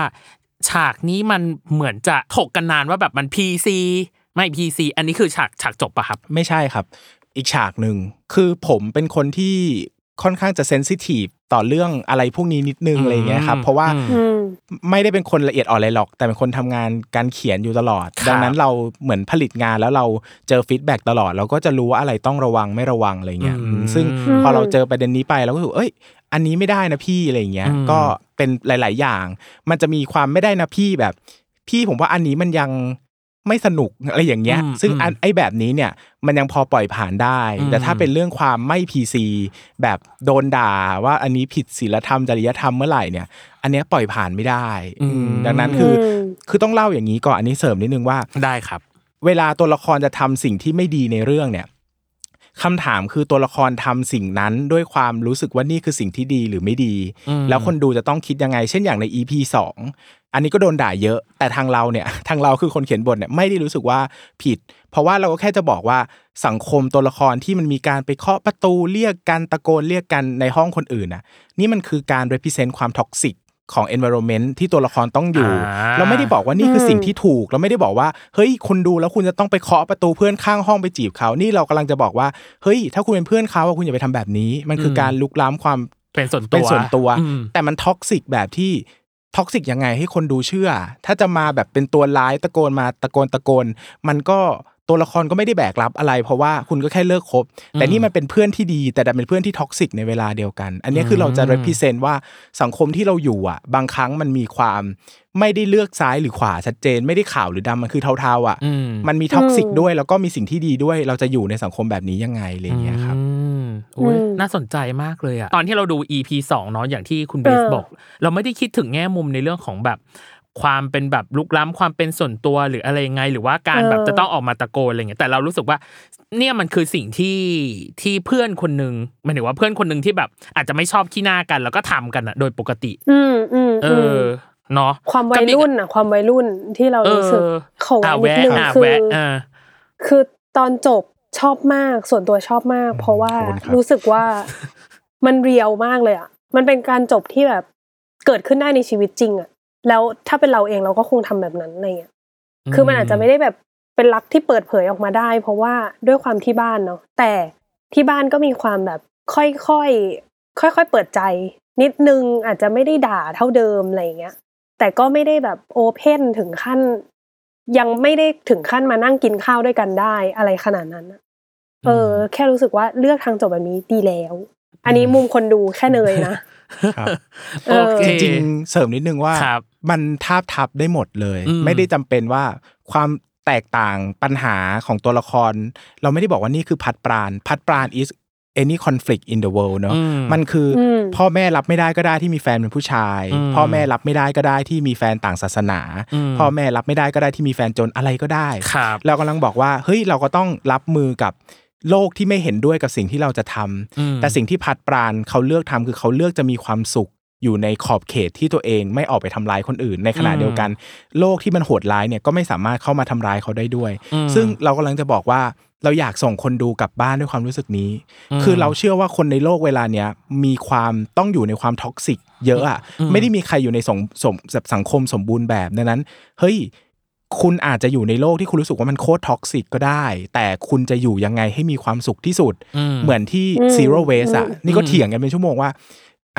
ฉากนี้มันเหมือนจะถกกันนานว่าแบบมัน PC ไม่ PC อันนี้คือฉากฉากจบปะครับ ไม่ใช่ครับ อีกฉากหนึ่งคือผมเป็นคนที่ ค่อนข้างจะ sensitive ต่อเรื่องอะไรพวกนี้นิดนึงอืมอะไรอย่างเงี้ยครับเพราะว่าอืมอืมไม่ได้เป็นคนละเอียดอ่อนอะไรหรอก แต่เป็นคนทำงานการเขียนอยู่ตลอดครับดังนั้นเราเหมือนผลิตงานแล้วเราเจอ feedback ตลอด เราก็จะรู้ว่าอะไรต้องระวังไม่ระวังอะไรเงี้ยอืมอืมซึ่งพอเราเจอประเด็นนี้ไปเราก็รู้สึกเอ้ย อันนี้ไม่ได้นะพี่อะไรเงี้ยอืมก็เป็นหลาย ๆ อย่าง มันจะมีความไม่ได้นะพี่แบบ พี่ผมว่าอันนี้มันยัง ไม่สนุกอะไรอย่างเงี้ยอืมซึ่งอืมอันไอ้แบบนี้เนี่ยมันยังพอปล่อยผ่านได้อืมแต่ถ้าเป็นเรื่องความไม่พีซีแบบโดนด่าว่าอันนี้ผิดศีลธรรมจริยธรรมเมื่อไหร่เนี่ย อันเนี้ยปล่อยผ่านไม่ได้อืมดังนั้นคืออมคือต้องเล่าอย่างนี้ก่อนอันนี้เสริมนิดนึงว่าได้ครับ เวลาตัวละครจะทำสิ่งที่ไม่ดีในเรื่องเนี่ย คำถามคือตัวละครทำสิ่งนั้นด้วยความรู้สึกว่านี่คือสิ่งที่ดีหรือไม่ดีอืมแล้วคนดูจะต้องคิดยังไง เช่นอย่างใน EP สองอันนี้ก็โดนด่าเยอะ แต่ทางเราเนี่ยทางเราคือคนเขียนบทเนี่ยไม่ได้รู้สึกว่าผิด เพราะว่าเราก็แค่จะบอกว่าสังคมตัวละครที่มันมีการไปเคาะประตูเรียกกันตะโกนเรียกกันในห้องคนอื่นน่ะนี่มันคือการ represent ความท็อกซิก ของ environment ที่ตัวละครต้องอยู่อ่าเราไม่ได้บอกว่านี่คือสิ่งที่ถูก เราไม่ได้บอกว่า เฮ้ยคุณดูแล้วคุณจะต้องไปเคาะประตูเพื่อนข้างห้องไปจีบเขานี่เรากำลังจะบอกว่าเฮ้ย ถ้าคุณเป็นเพื่อนเขาอะคุณอย่าไปทำแบบนี้ มันคือการลุกล้ำความเป็นส่วนตัวเป็นส่วนตัวอืมแต่มัน toxic แบบที่ toxic ยังไงให้คนดูเชื่อ ถ้าจะมาแบบเป็นตัวร้ายตะโกนมาตะโกนตะโกน มันก็ ตัวละครก็ไม่ได้แบกรับอะไร เพราะว่าคุณก็แค่เลิกคบ แต่นี่มันเป็นเพื่อนที่ดี แต่ดันเป็นเพื่อนที่ toxic ในเวลาเดียวกัน อันนี้คือเราจะ represent ว่าสังคมที่เราอยู่อะ บางครั้งมันมีความไม่ได้เลือกซ้ายหรือขวาชัดเจน ไม่ได้ขาวหรือดำมันคือเทาๆอะอืมมันมี toxic ด้วยแล้วก็มีสิ่งที่ดีด้วย เราจะอยู่ในสังคมแบบนี้ยังไงอะไรอย่างเงี้ยครับอืมอุ๊ยอืมน่าสนใจมากเลยอะตอนที่เราดู EP สองเนาะอย่างที่คุณเบสเออบอก เราไม่ได้คิดถึงแง่มุมในเรื่องของแบบ ความเป็นแบบลุกล้ำความเป็นส่วนตัวหรืออะไรยังไง หรือว่าการแบบจะต้องออกมาตะโกนอะไรเงี้ยแต่เรารู้สึกว่า เนี่ยมันคือสิ่งที่ที่เพื่อนคนหนึ่งหมายถึงว่าเพื่อนคนหนึ่งที่แบบ อาจจะไม่ชอบขี้หน้ากัน แล้วก็ทำกันอะโดยปกติ อืมอืมเออืมอเนาะความวัยรุ่นอะความวัยรุ่นที่เราเอรู้สึกอขออะแวะนิดแวะนึงอะคือแวะอะคือตอนจบชอบมากส่วนตัวชอบมาก เพราะว่าขอบคุณครับรู้สึกว่ามันเรียวมากเลยอะ มันเป็นการจบที่แบบเกิดขึ้นได้ในชีวิตจริงอะ แล้วถ้าเป็นเราเองเราก็คงทำแบบนั้นอะไรเงี้ยคือมันอาจจะไม่ได้แบบเป็นรักที่เปิดเผยออกมาได้ เพราะว่าด้วยความที่บ้านเนาะแต่ที่บ้านก็มีความแบบค่อยๆค่อยๆเปิดใจ นิดนึงอาจจะไม่ได้ด่าเท่าเดิมอะไรอย่างเงี้ยแต่ก็ไม่ได้แบบโอเพนถึงขั้น ยังไม่ได้ถึงขั้นมานั่งกินข้าวด้วยกันได้อะไรขนาดนั้นอะเออ แค่รู้สึกว่าเลือกทางจบแบบนี้ดีแล้ว อันนี้มุมคนดูแค่เนยนะครับเออโอเคจริงๆเสริมนิดนึงว่าครับ มันทาบทับได้หมดเลยอืมไม่ได้จำเป็นว่าความแตกต่างปัญหาของตัวละคร เราไม่ได้บอกว่านี่คือพัดปราณพัดปราณ is any conflict in the world เนอะอืมมันคืออมพ่อแม่รับไม่ได้ก็ได้ที่มีแฟนเป็นผู้ชายอืมพ่อแม่รับไม่ได้ก็ได้ที่มีแฟนต่างศาสนาอืมพ่อแม่รับไม่ได้ก็ได้ที่มีแฟนจนอะไรก็ได้ครับเรากำลังบอกว่าเฮ้ยเราก็ต้องรับมือกับโลกที่ไม่เห็นด้วยกับสิ่งที่เราจะทำอืมแต่สิ่งที่พัดปราณเขาเลือกทำคือเขาเลือกจะมีความสุข อยู่ในขอบเขตที่ตัวเองไม่ออกไปทำร้ายคนอื่น ในขณะอืมเดียวกัน โลกที่มันโหดร้ายเนี่ยก็ไม่สามารถเข้ามาทำร้ายเขาได้ด้วยอืมซึ่งเรากำลังจะบอกว่าเราอยากส่งคนดูกลับบ้านด้วยความรู้สึกนี้อืมคือเราเชื่อว่าคนในโลกเวลาเนี้ยมีความต้องอยู่ในความ toxic เยอะอะอืมไม่ได้มีใครอยู่ในสัง สังคมสมบูรณ์แบบดังนั้น เฮ้ยคุณอาจจะอยู่ในโลกที่คุณรู้สึกว่ามันโคตร toxic ก็ได้ แต่คุณจะอยู่ยังไงให้มีความสุขที่สุดมเหมือนที่อืม zero waste อะอืมนี่ก็อืมเถียงกันเป็นชั่วโมงว่า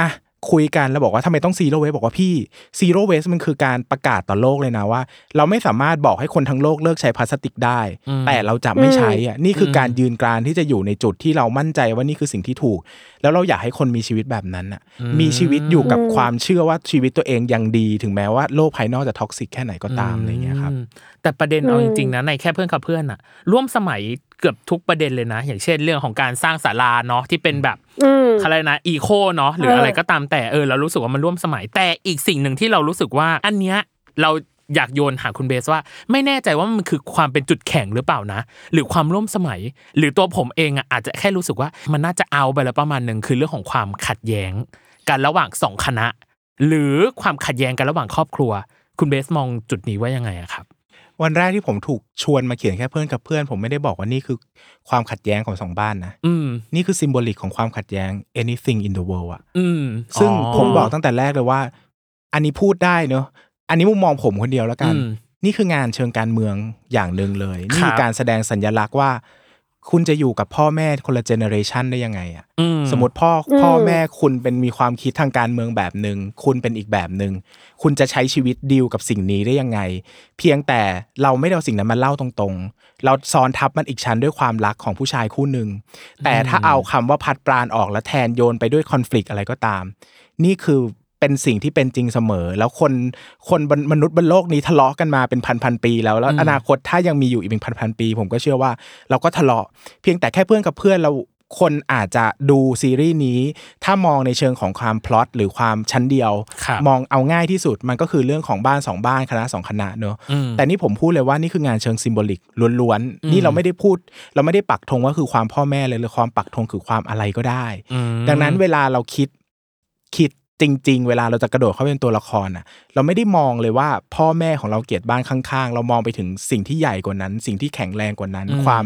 อะ คุยกันแล้วบอกว่าทำไมต้อง zero waste บอกว่าพี่ zero waste มันคือการประกาศต่อโลกเลยนะว่า เราไม่สามารถบอกให้คนทั้งโลกเลิกใช้พลาสติกได้อืมแต่เราจะไม่ใช้อะนี่คืออมการยืนกรานที่จะอยู่ในจุดที่เรามั่นใจว่านี่คือสิ่งที่ถูก แล้วเราอยากให้คนมีชีวิตแบบนั้นอะมีชีวิตอยู่กับอืมความเชื่อว่าชีวิตตัวเองยังดี ถึงแม้ว่าโลกภายนอกจะท็อกซิกแค่ไหนก็ตามอะไรเงี้ยครับมแต่ประเด็นเอาอืจมริงๆนะในแค่เพื่อนกับเพื่อนอะร่วมสมัย เกือบทุกประเด็นเลยนะ อย่างเช่นเรื่องของการสร้างศาลาเนาะที่เป็นแบบอืมอะไรนะอีโคเนาะหรือเออออะไรก็ตามแต่เออเรารู้สึกว่ามันร่วมสมัย แต่อีกสิ่งหนึ่งที่เรารู้สึกว่า อันเนี้ยเราอยากโยนหาคุณเบสว่า ไม่แน่ใจว่ามันคือความเป็นจุดแข็งหรือเปล่านะ หรือความร่วมสมัย หรือตัวผมเองอะอาจจะแค่รู้สึกว่ามันน่าจะเอาไปแล้วประมาณหนึ่งคือเรื่องของความขัดแย้งกันระหว่างสองคณะ หรือความขัดแย้งกันระหว่างครอบครัว คุณเบสมองจุดนี้ว่ายังไงอะครับ วันแรกที่ผมถูกชวนมาเขียนแค่เพื่อนกับเพื่อน ผมไม่ได้บอกว่านี่คือความขัดแย้งของสองบ้านนะอืมนี่คือซิมโบลิกของความขัดแย้ง anything in the world อะอืมซึ่งผมบอกตั้งแต่แรกเลยว่า อันนี้พูดได้เนอะอันนี้มุมมองผมคนเดียวแล้วกันอืมนี่คืองานเชิงการเมืองอย่างหนึ่งเลย นี่คืคอรับการแสดงสัญลักษณ์ว่า คุณจะอยู่กับพ่อแม่คนละเจเนอเรชันได้ยังไงอะอืสมมติพ่ออพ่อแม่คุณเป็นมีความคิดทางการเมืองแบบหนึ่งคุณเป็นอีกแบบหนึ่งคุณจะใช้ชีวิตดีลกับสิ่งนี้ได้ยังไง เพียงแต่เราไม่ได้เอาสิ่งนั้นมาเล่าตรงๆ เราซ้อนทับมันอีกชั้นด้วยความรักของผู้ชายคู่หนึ่งแต่ถ้าเอาคำว่าพัดปราณออกแล้วแทนโยนไปด้วยคอน FLICT อะไรก็ตาม นี่คือ เป็นสิ่งที่เป็นจริงเสมอ แล้วคนคนบนมนุษย์บนโลกนี้ทะเลาะกันมาเป็นพันพันๆปี แล้วแล้วอืมอนาคตถ้ายังมีอยู่อีกเป็นพันพันๆปี ผมก็เชื่อว่า เราก็ทะเลาะ เพียงแต่แค่เพื่อนกับเพื่อนเราคนอาจจะดูซีรีส์นี้ ถ้ามองในเชิงของความพล็อตหรือความชั้นเดียวครับมองเอาง่ายที่สุดมันก็คือเรื่องของบ้านสองบ้านคณะสองคณะเนอะอืมแต่นี่ผมพูดเลยว่านี่คืองานเชิงซิมโบลิกล้วนอืมๆนี่เราไม่ได้พูด เราไม่ได้ปักธงว่าคือความพ่อแม่เลยหรือความปักธงคือความอะไรก็ได้อืมดังนั้นเวลาเราคิดคิด จริง ๆ เวลาเราจะกระโดดเข้าไปเป็นตัวละครอะ เราไม่ได้มองเลยว่าพ่อแม่ของเราเกลียดบ้านข้างๆ เรามองไปถึงสิ่งที่ใหญ่กว่านั้น สิ่งที่แข็งแรงกว่านั้นอืมความ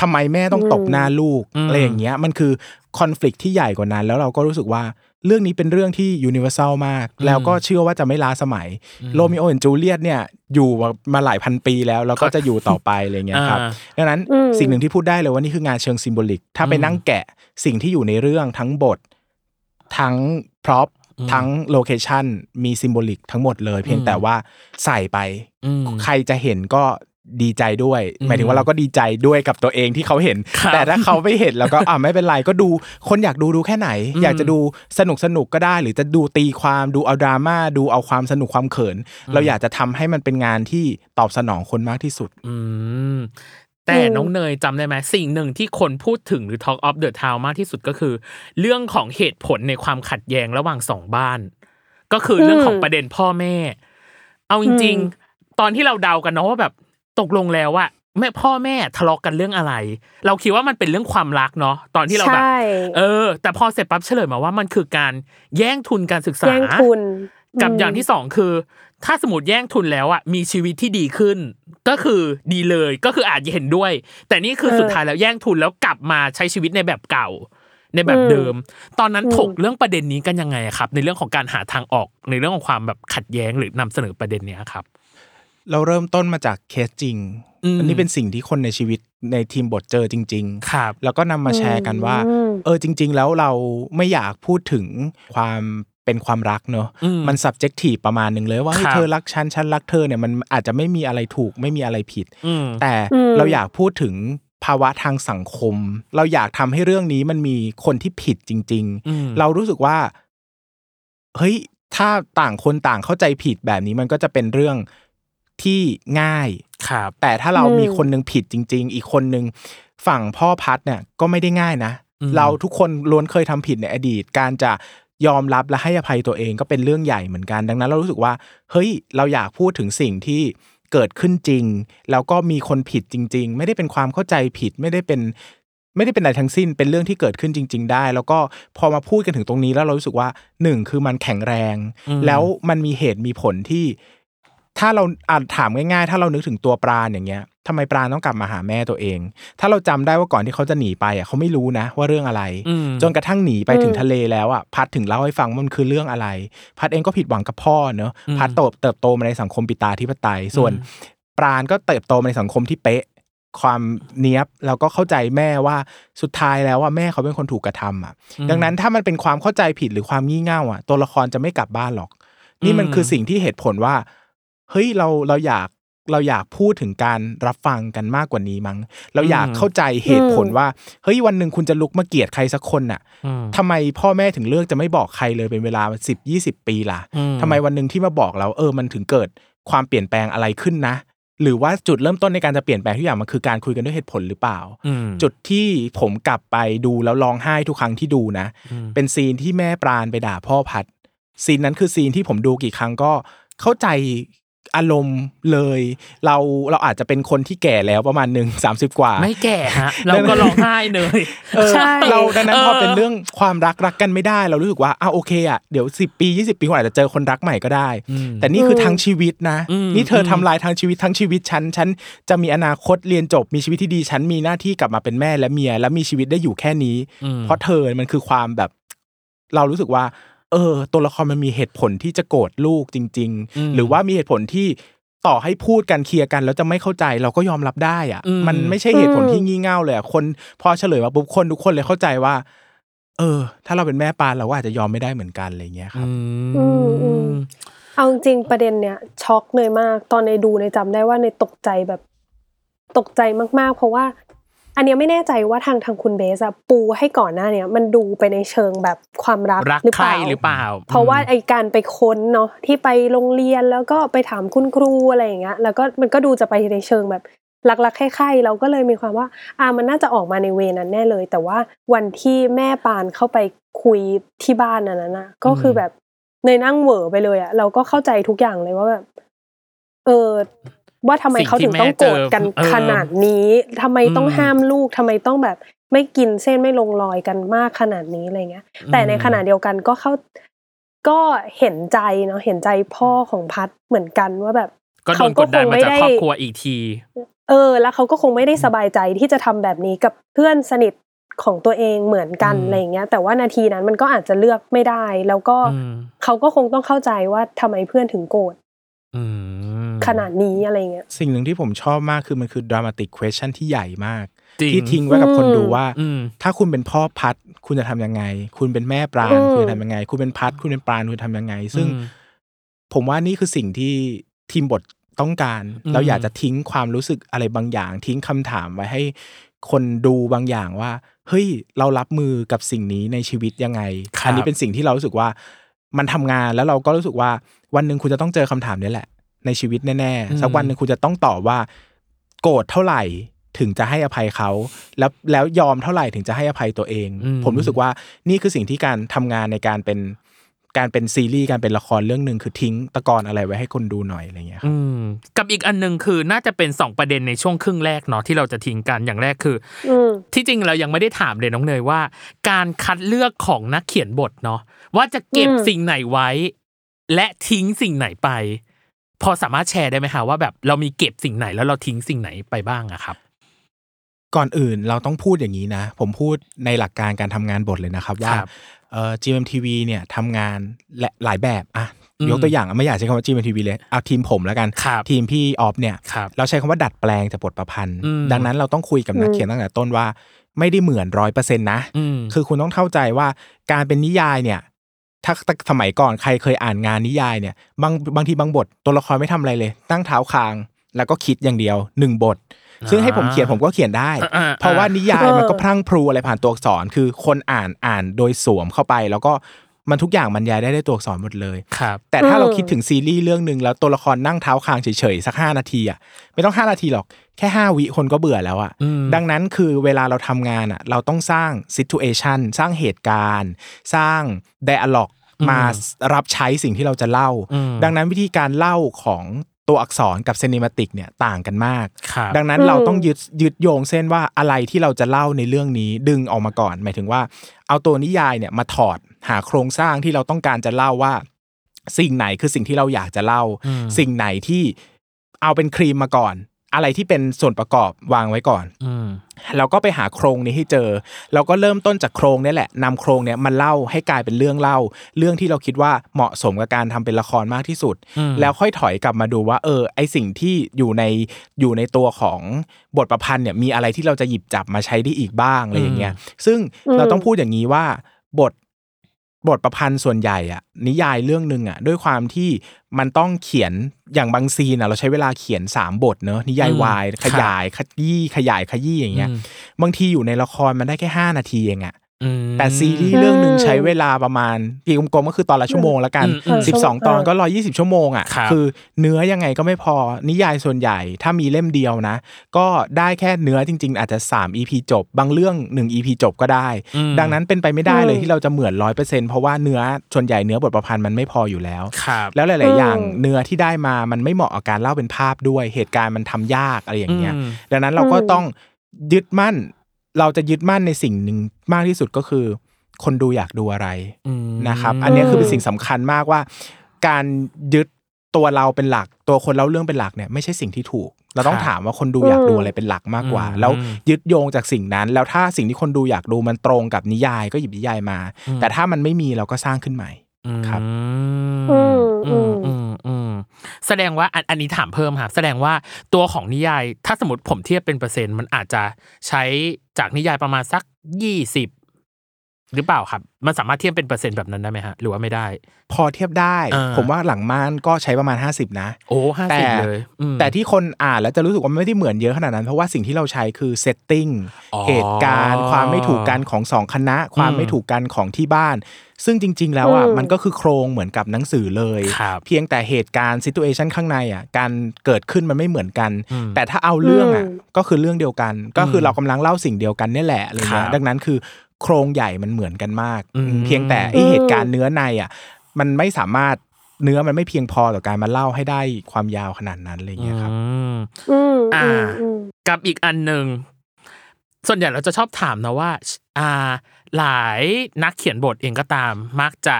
ทำไมแม่ต้องตบหน้าลูกอืมอะไรอย่างเงี้ยมันคือconflict ที่ใหญ่กว่านั้น แล้วเราก็รู้สึกว่าเรื่องนี้เป็นเรื่องที่ universal มาก แล้วก็เชื่อว่าจะไม่ล้าสมัยโรมิโอและจูเลียตเนี่ยอยู่มาหลายพันปีแล้ว แล้วก็จะอยู่ต่อไปอะไรเงี้ยครับอ่าดังนั้นอืมสิ่งหนึ่งที่พูดได้เลยว่านี่คืองานเชิง symbolic ถ้าไปอืมนั่งแกะสิ่งที่อยู่ในเรื่องทั้งบท ทั้ง prop อืม ทั้ง location มี symbolic ทั้งหมดเลย เพียงอืมแต่ว่าใส่ไปอืมใครจะเห็นก็ดีใจด้วยอืมหมายถึงว่าเราก็ดีใจด้วยกับตัวเองที่เขาเห็นครับแต่ถ้าเขาไม่เห็นแล้วก็อ่าไม่เป็นไรก็ดูคนอยากดูดูแค่ไหนอืมอยากจะดูสนุกสนุกก็ได้ หรือจะดูตีความดูเอาดราม่าดูเอาความสนุกความเขิน เราอยากจะทำให้มันเป็นงานที่ตอบสนองคนมากที่สุด อืม แต่น้องเนยจำได้ไหมสิ่งหนึ่งที่คนพูดถึงหรือ Talk of the Town มากที่สุดก็คือ เรื่องของเหตุผลในความขัดแย้งระหว่างสองบ้าน ก็คือเรื่องของประเด็นพ่อแม่ เอาจริง ๆ ตอนที่เราเดากันเนาะว่าแบบตกลงแล้วว่าแม่พ่อแม่ทะเลาะกันเรื่องอะไร เราคิดว่ามันเป็นเรื่องความรักเนาะตอนที่เราแบบใช่เออ แต่พอเสร็จปั๊บเฉลยมาว่ามันคือการแย่งทุนการศึกษาแย่งทุน กับอย่างที่สองคือ ถ้าสมมติแย่งทุนแล้วอะมีชีวิตที่ดีขึ้น ก็คือดีเลยก็คืออาจจะเห็นด้วย แต่นี่คือเออสุดท้ายแล้วแย่งทุนแล้วกลับมาใช้ชีวิตในแบบเก่า ในแบบเดิม ตอนนั้นอืมถกเรื่องประเด็นนี้กันยังไงครับ ในเรื่องของการหาทางออกในเรื่องของความแบบขัดแย้งหรือนำเสนอประเด็นเนี้ยครับเราเริ่มต้นมาจากเคสจริงอืมอันนี้เป็นสิ่งที่คนในชีวิตในทีมบทเจอจริง ๆ ครับ แล้วก็นำมาแชร์กันว่าอืมเออจริง ๆ แล้วเราไม่อยากพูดถึงความ เป็นความรักเนอะอืมมัน subjective ประมาณหนึ่งเลยว่าเฮ้ยครับเธอรักฉันฉันรักเธอเนี่ยมันอาจจะไม่มีอะไรถูกไม่มีอะไรผิดอืมแต่อืมเราอยากพูดถึงภาวะทางสังคม เราอยากทำให้เรื่องนี้มันมีคนที่ผิดจริงอืมๆเรารู้สึกว่าเฮ้ยถ้าต่างคนต่างเข้าใจผิดแบบนี้มันก็จะเป็นเรื่องที่ง่ายครับแต่ถ้าเราอืมมีคนหนึงผิดจริง ๆ อีกคนหนึ่งฝั่งพ่อพัดเนี่ยก็ไม่ได้ง่ายนะอืมเราทุกคนล้วนเคยทำผิดในอดีต การจะ ยอมรับและให้อภัยตัวเองก็เป็นเรื่องใหญ่เหมือนกัน ดังนั้นเรารู้สึกว่าเฮ้ยเราอยากพูดถึงสิ่งที่เกิดขึ้นจริง แล้วก็มีคนผิดจริง ๆ ไม่ได้เป็นความเข้าใจผิดไม่ได้เป็นไม่ได้เป็นอะไรทั้งสิ้นเป็นเรื่องที่เกิดขึ้นจริง ๆ ได้ แล้วก็พอมาพูดกันถึงตรงนี้แล้วเรารู้สึกว่าหนึ่งคือมันแข็งแรงอืมแล้วมันมีเหตุมีผลที่ ถ้าเราอ่านถามง่ายๆ ถ้าเรานึกถึงตัวปราณอย่างเงี้ยทำไมปราณต้องกลับมาหาแม่ตัวเอง ถ้าเราจำได้ว่าก่อนที่เขาจะหนีไปอะเขาไม่รู้นะว่าเรื่องอะไรอืมจนกระทั่งหนีไปถึงทะเลแล้วอะพัดถึงเล่าให้ฟังว่ามันคือเรื่องอะไร พัดเองก็ผิดหวังกับพ่อเนอะอืมพัดโตเติบโตมาในสังคมปิตาธิปไตย ส่วนปราณก็เติบโตมาในสังคมที่เป๊ะความเนี้ยบแล้วก็เข้าใจแม่ว่าสุดท้ายแล้วว่าแม่เขาเป็นคนถูกกระทำอะ ดังนั้นถ้ามันเป็นความเข้าใจผิดหรือความงี่เง่าอะตัวละครจะไม่กลับบ้านหรอก นี่มันอืมคือสิ่งที่เหตุผลว่า เฮ้ยเราเราอยากเราอยากพูดถึงการรับฟังกันมากกว่านี้มั้ง เราอยากเข้าใจเหตุผลว่า เฮ้ยวันหนึ่งคุณจะลุกมาเกลียดใครสักคนน่ะอืมทำไมพ่อแม่ถึงเลือกจะไม่บอกใครเลยเป็นเวลาสิบยี่สิบปีล่ะอืมทำไมวันหนึ่งที่มาบอกเราเออมันถึงเกิดความเปลี่ยนแปลงอะไรขึ้นนะ หรือว่าจุดเริ่มต้นในการจะเปลี่ยนแปลงทุกอย่างมันคือการคุยกันด้วยเหตุผลหรือเปล่าอืมจุดที่ผมกลับไปดูแล้วร้องไห้ทุกครั้งที่ดูนะอืมเป็นซีนที่แม่ปราณไปด่าพ่อพัด ซีนนั้นคือซีนที่ผมดูกี่ครั้งก็เข้าใจ อารมณ์เลย เราเราอาจจะเป็นคนที่แก่แล้วประมาณหนึ่งสามสิบกว่า ไม่แก่ฮะเราก็ร้องไห้เลยเออใช่เราดังนั้นเออพอเป็นเรื่องความรักรักกันไม่ได้ เรารู้สึกว่าอ้าวโอเคอะเดี๋ยวสิบปียี่สิบปีคุณอาจจะเจอคนรักใหม่ก็ได้อืมแต่นี่คือทั้งชีวิตนะอืมนี่เธออมทำลายทั้งชีวิตทั้งชีวิตฉันฉันจะมีอนาคตเรียนจบมีชีวิตที่ดีฉันมีหน้าที่กลับมาเป็นแม่และเมีย และมีชีวิตได้อยู่แค่นี้อืมเพราะเธอมันคือความแบบ เรารู้สึกว่า เออ ตัวละครมันมีเหตุผลที่จะโกรธลูกจริงอืมๆหรือว่ามีเหตุผลที่ต่อให้พูดกันเคลียร์กันแล้วจะไม่เข้าใจเราก็ยอมรับได้อะอืมมันไม่ใช่เหตุผลที่งี่เง่าเลยอะคนพอเฉลยมาปุ๊บคนทุกคนเลยเข้าใจว่า เออ ถ้าเราเป็นแม่ปานเราก็อาจจะยอมไม่ได้เหมือนกันอะไรเงี้ยครับอืมอืมเอาจริงๆประเด็นเนี้ยช็อกเลยมาก ตอนในดูในยจำได้ว่าในตกใจแบบ ตกใจมากๆ เพราะว่า อันเนี้ยไม่แน่ใจว่าทางทางคุณเบสอะปูให้ก่อนหน้าเนี้ยมันดูไปในเชิงแบบความรักรักหรือใคเปรล่าหรือเปล่า เพราะว่าไอการไปค้นเนาะที่ไปโรงเรียนแล้วก็ไปถามคุณครูอะไรอย่างเงี้ยแล้วก็มันก็ดูจะไปในเชิงแบบรักๆใคร่ๆเราก็เลยมีความว่าอ่ามันน่าจะออกมาในเวนั้นแน่เลย แต่ว่าวันที่แม่ปานเข้าไปคุยที่บ้านอันนั้นนะก็คือแบบในยนั่งเหวอไปเลยอะเราก็เข้าใจทุกอย่างเลยว่าแบบเออ ว่าทำไมเขาถึงต้องโกรธกันสิ่งที่แม่เจอเออขนาดนี้ทำไมต้องอืมห้ามลูกทำไมต้องแบบไม่กินเส้นไม่ลงรอยกันมากขนาดนี้อะไรเงี้ย แต่ในขณะเดียวกันก็เข้าก็เห็นใจเนาะเห็นใจพ่อของพัดเหมือนกันว่าแบบก็โดนกดดันมาจากครอบครัวอีกที เออ แล้วเขาก็คงไม่ได้สบายใจที่จะทำแบบนี้กับเพื่อนสนิทของตัวเองเหมือนกันอืมอะไรอย่างเงี้ย แต่ว่านาทีนั้นมันก็อาจจะเลือกไม่ได้ แล้วก็อืมเขาก็คงต้องเข้าใจว่าทำไมเพื่อนถึงโกรธอืม ขนาดนี้อะไรเงี้ยสิ่งหนึ่งที่ผมชอบมากคือมันคือ dramatic question ที่ใหญ่มากจริงที่ทิ้งไว้กับคนดูว่าอืมถ้าคุณเป็นพ่อพัด คุณจะทำยังไง คุณเป็นแม่ปราณอืมคุณจะทำยังไง คุณเป็นพัด คุณเป็นปราณคุณจะทำยังไง ซึ่งอืมผมว่านี่คือสิ่งที่ทีมบทต้องการอืมเราอยากจะทิ้งความรู้สึกอะไรบางอย่าง ทิ้งคำถามไว้ให้คนดูบางอย่างว่า เฮ้ย เรารับมือกับสิ่งนี้ในชีวิตยังไงครับอันี้เป็นสิ่งที่เรารู้สึกว่ามันทำงานแล้วเราก็รู้สึกว่า วันหนึ่งคุณจะต้องเจอคำถามนี้แหละ ในชีวิตแน่ๆสักวันหนึ่งคุณจะต้องตอบว่า โกรธเท่าไหร่ถึงจะให้อภัยเขา แล้วแล้วยอมเท่าไหร่ถึงจะให้อภัยตัวเองอืมผมรู้สึกว่านี่คือสิ่งที่การทำงานในการเป็นการเป็นซีรีส์การเป็นละครเรื่องหนึ่งคือทิ้งตะกอนอะไรไว้ให้คนดูหน่อยอะไรเงี้ยครับอืมกับอีกอันหนึ่งคือน่าจะเป็นสองประเด็นในช่วงครึ่งแรกเนาะที่เราจะทิ้งกันอย่างแรกคือออืมที่จริงเรายังไม่ได้ถามเลยน้องเนยว่า การคัดเลือกของนักเขียนบทเนาะว่าจะเก็บอืมสิ่งไหนไว้ และทิ้งสิ่งไหนไป พอสามารถแชร์ได้ไหมคะว่าแบบเรามีเก็บสิ่งไหนแล้วเราทิ้งสิ่งไหนไปบ้างอะครับ ก่อนอื่นเราต้องพูดอย่างนี้นะ ผมพูดในหลักการการทำงานบทเลยนะครับ ว่าครับเอ่อ GMTV เนี่ยทำงานและหลายแบบอะอืมยกตัวอย่างไม่อยากใช้คำว่า GMTV เลยเอาทีมผมแล้วกันครับทีมพี่ออฟเนี่ยครับเราใช้คำว่าดัดแปลงจากบทประพันธ์อืมดังนั้นเราต้องคุยกับนักเขียนตั้งแต่ต้นว่าไม่ได้เหมือนร้อยเปอร์เซ็นต์นะอืมคือคุณต้องเข้าใจว่าการเป็นนิยายเนี่ย ถ้าสมัยก่อนใครเคยอ่านงานนิยายเนี่ยบางบางทีบางบทตัวละครไม่ทำอะไรเลย ตั้งเท้าคาง แล้วก็คิดอย่างเดียวหนึ่งบท ซึ่งให้ผมเขียนผมก็เขียนได้อ่าเพราะว่านิยายเออมันก็พรั่งพรูอะไรผ่านตัวอักษร คือคนอ่านอ่านโดยสวมเข้าไป แล้วก็ มันทุกอย่างบรรยายได้ด้วยตัวอักษรหมดเลยครับแต่ถ้าอืมเราคิดถึงซีรีส์เรื่องหนึ่งแล้วตัวละครนั่งเท้าคางเฉยๆสักห้านาทีอะไม่ต้องห้านาทีหรอกแค่ห้าวิคนก็เบื่อแล้วอะอืมดังนั้นคือเวลาเราทำงานอะเราต้องสร้าง situation สร้างเหตุการณ์ สร้าง d ดอะล็อกมารับใช้สิ่งที่เราจะเล่าอืมดังนั้นวิธีการเล่าของตัวอักษรกับ cinematic เนี่ยต่างกันมากครับดังนั้นอืมเราต้องยึดยึดโยงเส้นว่าอะไรที่เราจะเล่าในเรื่องนี้ดึงออกมาก่อน หมายถึงว่าเอาตัวนิยายเนี่ยมาถอด หาโครงสร้างที่เราต้องการจะเล่าว่า สิ่งไหนคือสิ่งที่เราอยากจะเล่าอืมสิ่งไหนที่เอาเป็นครีมมาก่อน อะไรที่เป็นส่วนประกอบวางไว้ก่อนอืมเราก็ไปหาโครงนี้ให้เจอ เราก็เริ่มต้นจากโครงนี้แหละนำโครงเนี้ยมาเล่าให้กลายเป็นเรื่องเล่า เรื่องที่เราคิดว่าเหมาะสมกับการทำเป็นละครมากที่สุดอืมแล้วค่อยถอยกลับมาดูว่า เออ ไอสิ่งที่อยู่ในอยู่ในตัวของบทประพันธ์เนี่ยมีอะไรที่เราจะหยิบจับมาใช้ได้อีกบ้างอะไรอย่างเงี้ยซึ่งอืมเราต้องพูดอย่างนี้ว่าบท บทประพันธ์ส่วนใหญ่อะนิยายเรื่องหนึ่งอะด้วยความที่มันต้องเขียนอย่างบางซีนอะเราใช้เวลาเขียนสามบทเนอะนิยายอืมวายขยายขยี้ขยายขยี้อย่างเงี้ยอืมบางทีอยู่ในละครมันได้แค่ 5 นาทีเองอะอืม แต่ซีรีส์เรื่องหนึ่งใช้เวลาประมาณปีกลมๆก็คือตอนละชั่วโมงแล้วกันอืมอืม12 ตอนก็120ชั่วโมงอะครับอเนื้อยังไงก็ไม่พอนิยายส่วนใหญ่ถ้ามีเล่มเดียวนะ ก็ได้แค่เนื้อจริง ๆ อาจจะ 3 EP จบ บางเรื่อง 1 EP จบก็ได้อืมดังนั้นเป็นไปไม่ได้เลยอืมที่เราจะเหมือนร้อยเปอร์เซ็นต์เพราะว่าเนื้อส่วนใหญ่เนื้อบทประพันธ์มันไม่พออยู่แล้วครับแล้วหลาย ๆ อย่างอืมเนื้อที่ได้มามันไม่เหมาะกับการเล่าเป็นภาพด้วยเหตุการณ์มันทำยากอะไรอย่างเงี้ยอืมดังนั้นเราก็อืมต้องยึดมั่น เราจะยึดมั่นในสิ่งหนึ่งมากที่สุดก็คือ คนดูอยากดูอะไรอืมนะครับ อันนี้คือเป็นสิ่งสำคัญมากว่า การยึดตัวเราเป็นหลัก ตัวคนเล่าเรื่องเป็นหลักเนี่ยไม่ใช่สิ่งที่ถูก เราต้องครับถามว่าคนดูอยากดูอะไรเป็นหลักมากกว่าอืมแล้วยึดโยงจากสิ่งนั้น แล้วถ้าสิ่งที่คนดูอยากดูมันตรงกับนิยายก็หยิบนิยายมาอืมแต่ถ้ามันไม่มีเราก็สร้างขึ้นใหม่ ครับ อืมอือืมมอืมอืมแสดงว่าอันอันนี้ถามเพิ่มครับแสดงว่าตัวของนิยาย ถ้าสมมติผมเทียบเป็นเปอร์เซ็นต์มันอาจจะใช้จากนิยายประมาณสักยี่สิบ หรือเปล่าครับ มันสามารถเทียบเป็นเปอร์เซ็นต์แบบนั้นได้ไหมฮะ หรือว่าไม่ได้ พอเทียบได้อ่าผมว่าหลังม่านก็ใช้ประมาณ 50 นะ โอ้ห้าแต่สิบเลยอืมแต่ที่คนอ่านแล้วจะรู้สึกว่ามันไม่ได้เหมือนเยอะขนาดนั้น เพราะว่าสิ่งที่เราใช้คือ setting อ๋อเหตุการณ์ ความไม่ถูกกันของสองคณะ ความอืมไม่ถูกกันของที่บ้าน ซึ่งจริง ๆ แล้วอะอืมมันก็คือโครงเหมือนกับหนังสือเลยครับเพียงแต่เหตุการณ์ซิ t u เอชันข้างในอะการเกิดขึ้นมันไม่เหมือนกันอืมแต่ถ้าเอาเรื่องอะอืมก็คือเรื่องเดียวกัน ก็คือเรากำลังเล่าสิ่งเดียวกันเนี่ยแหละอะไรเงี้คยรับดังนั้นคือ โครงใหญ่มันเหมือนกันมากอืมเพียงแต่ไอเหตุการณ์เนื้อในอะ มันไม่สามารถเนื้อมันไม่เพียงพอต่อการมาเล่าให้ได้ความยาวขนาดนั้นอะไรเงี้ยครับอืมอืมอ่าอืมอืมกับอีกอันหนึ่งส่วนใหญ่เราจะชอบถามนะว่า อ่า หลายนักเขียนบทเองก็ตาม มักจะ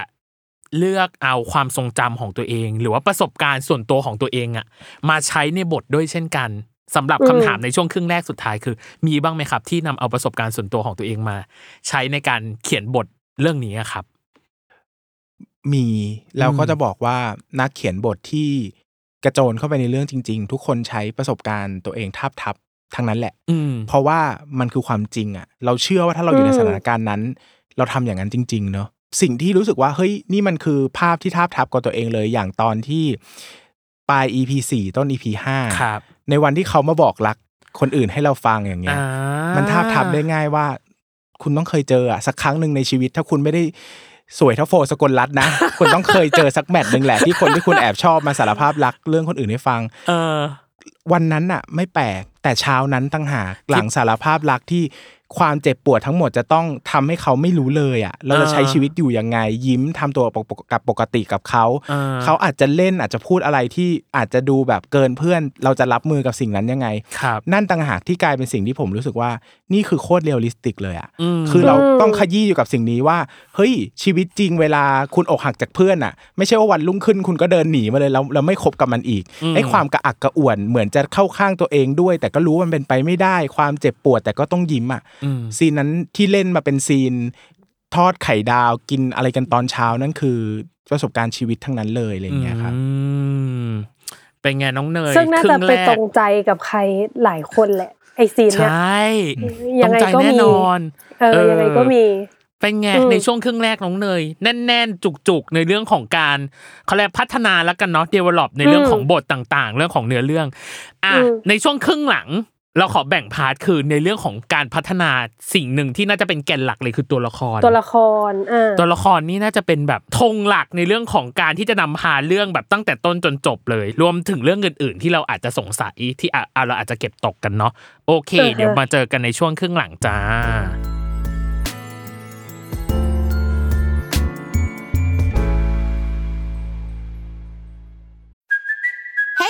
เลือกเอาความทรงจำของตัวเอง หรือว่าประสบการณ์ส่วนตัวของตัวเองอะมาใช้ในบทด้วยเช่นกัน สำหรับคำถามในช่วงครึ่งแรกสุดท้ายคือ มีบ้างไหมครับ ที่นำเอาประสบการณ์ส่วนตัวของตัวเองมา ใช้ในการเขียนบทเรื่องนี้อะครับ มีแล้วก็อืมจะบอกว่านักเขียนบทที่กระโจนเข้าไปในเรื่องจริง ๆ ทุกคนใช้ประสบการณ์ตัวเองทาบทับทั้งนั้นแหละอืมเพราะว่ามันคือความจริงอะ เราเชื่อว่าถ้าเราอยู่ในอืมสถานการณ์นั้น เราทำอย่างนั้นจริง ๆ เนอะสิ่งที่รู้สึกว่าเฮ้ยนี่มันคือภาพที่ทาบทับกับตัวเองเลยอย่างตอนที่ป ลาย EP สี่ต้น EP ห้าครับในวันที่เขามาบอกรักคนอื่นให้เราฟังอย่างเงี้ยอ่ามันทาบทับได้ง่ายว่า คุณต้องเคยเจออะสักครั้งหนึ่งในชีวิต ถ้าคุณไม่ได้สวยเท่าโฟสกลรัตน์นะคุณต้องเคยเจอสักแมตช์หนึ่งแหละที่คนที่คุณแอบชอบมาสารภาพรักเรื่องคนอื่นให้ฟัง เออ วันนั้นน่ะไม่แปลกแต่เช้านั้นตั้งหากหลังสารภาพรักที่ ความเจ็บปวดทั้งหมดจะต้องทำให้เขาไม่รู้เลยอะเราจะใช้อ่าชีวิตอยู่ยังไง ยิ้มทำตัวปกกับปกติกับเขาอ่าเขาอาจจะเล่นอาจจะพูดอะไรที่อาจจะดูแบบเกินเพื่อน เราจะรับมือกับสิ่งนั้นยังไงครับนั่นต่างหากที่กลายเป็นสิ่งที่ผมรู้สึกว่า นี่คือโคตร realistic เลยอะอืมคือเราต้องขยี้อยู่กับสิ่งนี้ว่า เฮ้ยชีวิตจริงเวลาคุณอกหักจากเพื่อนอะ ไม่ใช่ว่าวันรุ่งขึ้นคุณก็เดินหนีมาเลยแล้วแล้วไม่คบกับมันอีกอืมไอ้ความกระอักกระอ่วนเหมือนจะเข้าข้างตัวเองด้วย แต่ก็รู้ว่ามันเป็นไปไม่ได้ความเจ็บปวดแต่ก็ต้องยิ้มอะอืมซีนนั้นที่เล่นมาเป็นซีน ทอดไข่ดาวกินอะไรกันตอนเช้านั่นคือประสบการณ์ชีวิตทั้งนั้นเลยอะไรอย่างเงี้ยครับอืมเป็นไงน้องเนยซึ่งน่าคจะรึ่ไปแรกตรงใจกับใครหลายคนแหละ ไอซีนใชเนี้ย่ยังไงตรใจก็แน่มีนอนเออยังไงก็มีเป็นไงอืมในช่วงครึ่งแรกน้องเนย แน่น ๆ จุก ๆ ในเรื่องของการเขาเรียกพัฒนาแล้วกันเนาะ develop ในเรื่องของบทต่าง ๆ เรื่องของเนื้อเรื่อง อะอืมในช่วงครึ่งหลัง เราขอแบ่งพาร์ทคือในเรื่องของการพัฒนาสิ่งหนึ่งที่น่าจะเป็นแก่นหลักเลยคือตัวละคร ตัวละครอ่าตัวละครนี่น่าจะเป็นแบบธงหลักในเรื่องของการที่จะนำพาเรื่องแบบตั้งแต่ต้นจนจบเลย รวมถึงเรื่องอื่น ๆ ที่เราอาจจะสงสัยที่อะอะเราอาจจะเก็บตกกันเนาะโอเค เดี๋ยวมาเจอกันในช่วงครึ่งหลังจ้า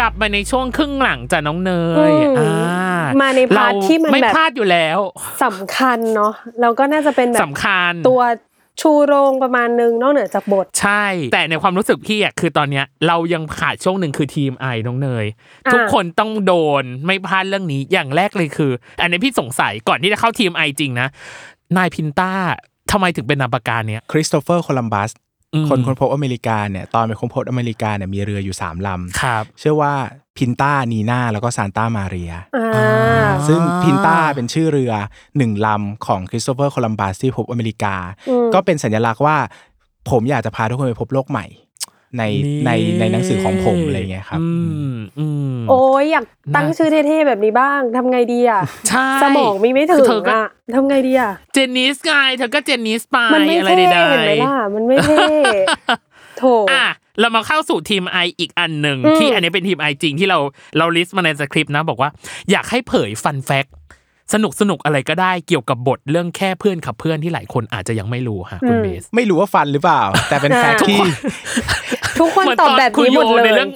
กลับมาในช่วงครึ่งหลังจ้ะน้องเนยอืมอ่ามาในพาร์ทที่มันไม่แบบพลาดอยู่แล้วสำคัญเนาะแล้วก็น่าจะเป็นแบบสำคัญตัวชูโรงประมาณนึงนอกเหนือจากบท ใช่ แต่ในความรู้สึกพี่อะคือตอนเนี้ยเรายังขาดช่วงหนึ่งคือทีมไอน้องเนยอ่าทุกคนต้องโดนไม่พลาดเรื่องนี้อย่างแรกเลยคือ อันนี้พี่สงสัยก่อนที่จะเข้าทีมไอจริงนะนายพินต้าทำไมถึงเป็นนามปากกาเนี้ยคริสโตเฟอร์โคลัมบัสอืม คนค้นพบอเมริกาเนี่ยตอนไปค้นพบอเมริกาเนี่ยมีเรืออยู่3ลำครับเชื่อว่าพินต้านีนาแล้วก็ซานต้ามาเรียอ่าซึ่งพินต้าเป็นชื่อเรือหนึ่งลำของคริสโตเฟอร์โคลัมบัสที่พบอเมริกาอืมก็เป็นสัญลักษณ์ว่า ผมอยากจะพาทุกคนไปพบโลกใหม่ ในนี่ในในหนังสือของผมอะไรเงี้ยครับอืมอืมโอ้ยอยากตั้งน่าชื่อเท่ๆแบบนี้บ้างทำไงดีอะใช่สมองมีไม่ถึคืงเธอก็อะทำไงดีอะเจนนิสไงเธอก็เจนนิสไปมันไม่อะไรเท่ใดๆเห็นไหมล่ะมันไม่เท่โถอะเรามาเข้าสู่ทีมไออีกอันหนึ่งอืมที่อันนี้เป็นทีมไอจริงที่เราเราลิสต์มาในสคริปต์นะ บอกว่าอยากให้เผยฟันแฟกสนุกสนุกอะไรก็ได้เกี่ยวกับบทเรื่องแค่เพื่อนขับเพื่อนที่หลายคนอาจจะยังไม่รู้ฮะคุณเบสไม่รู้ว่าฟันหรือเปล่า แต่เป็น fact ที่ ทุกคนตอบแบบนี้หมดเลย ในเรื่อง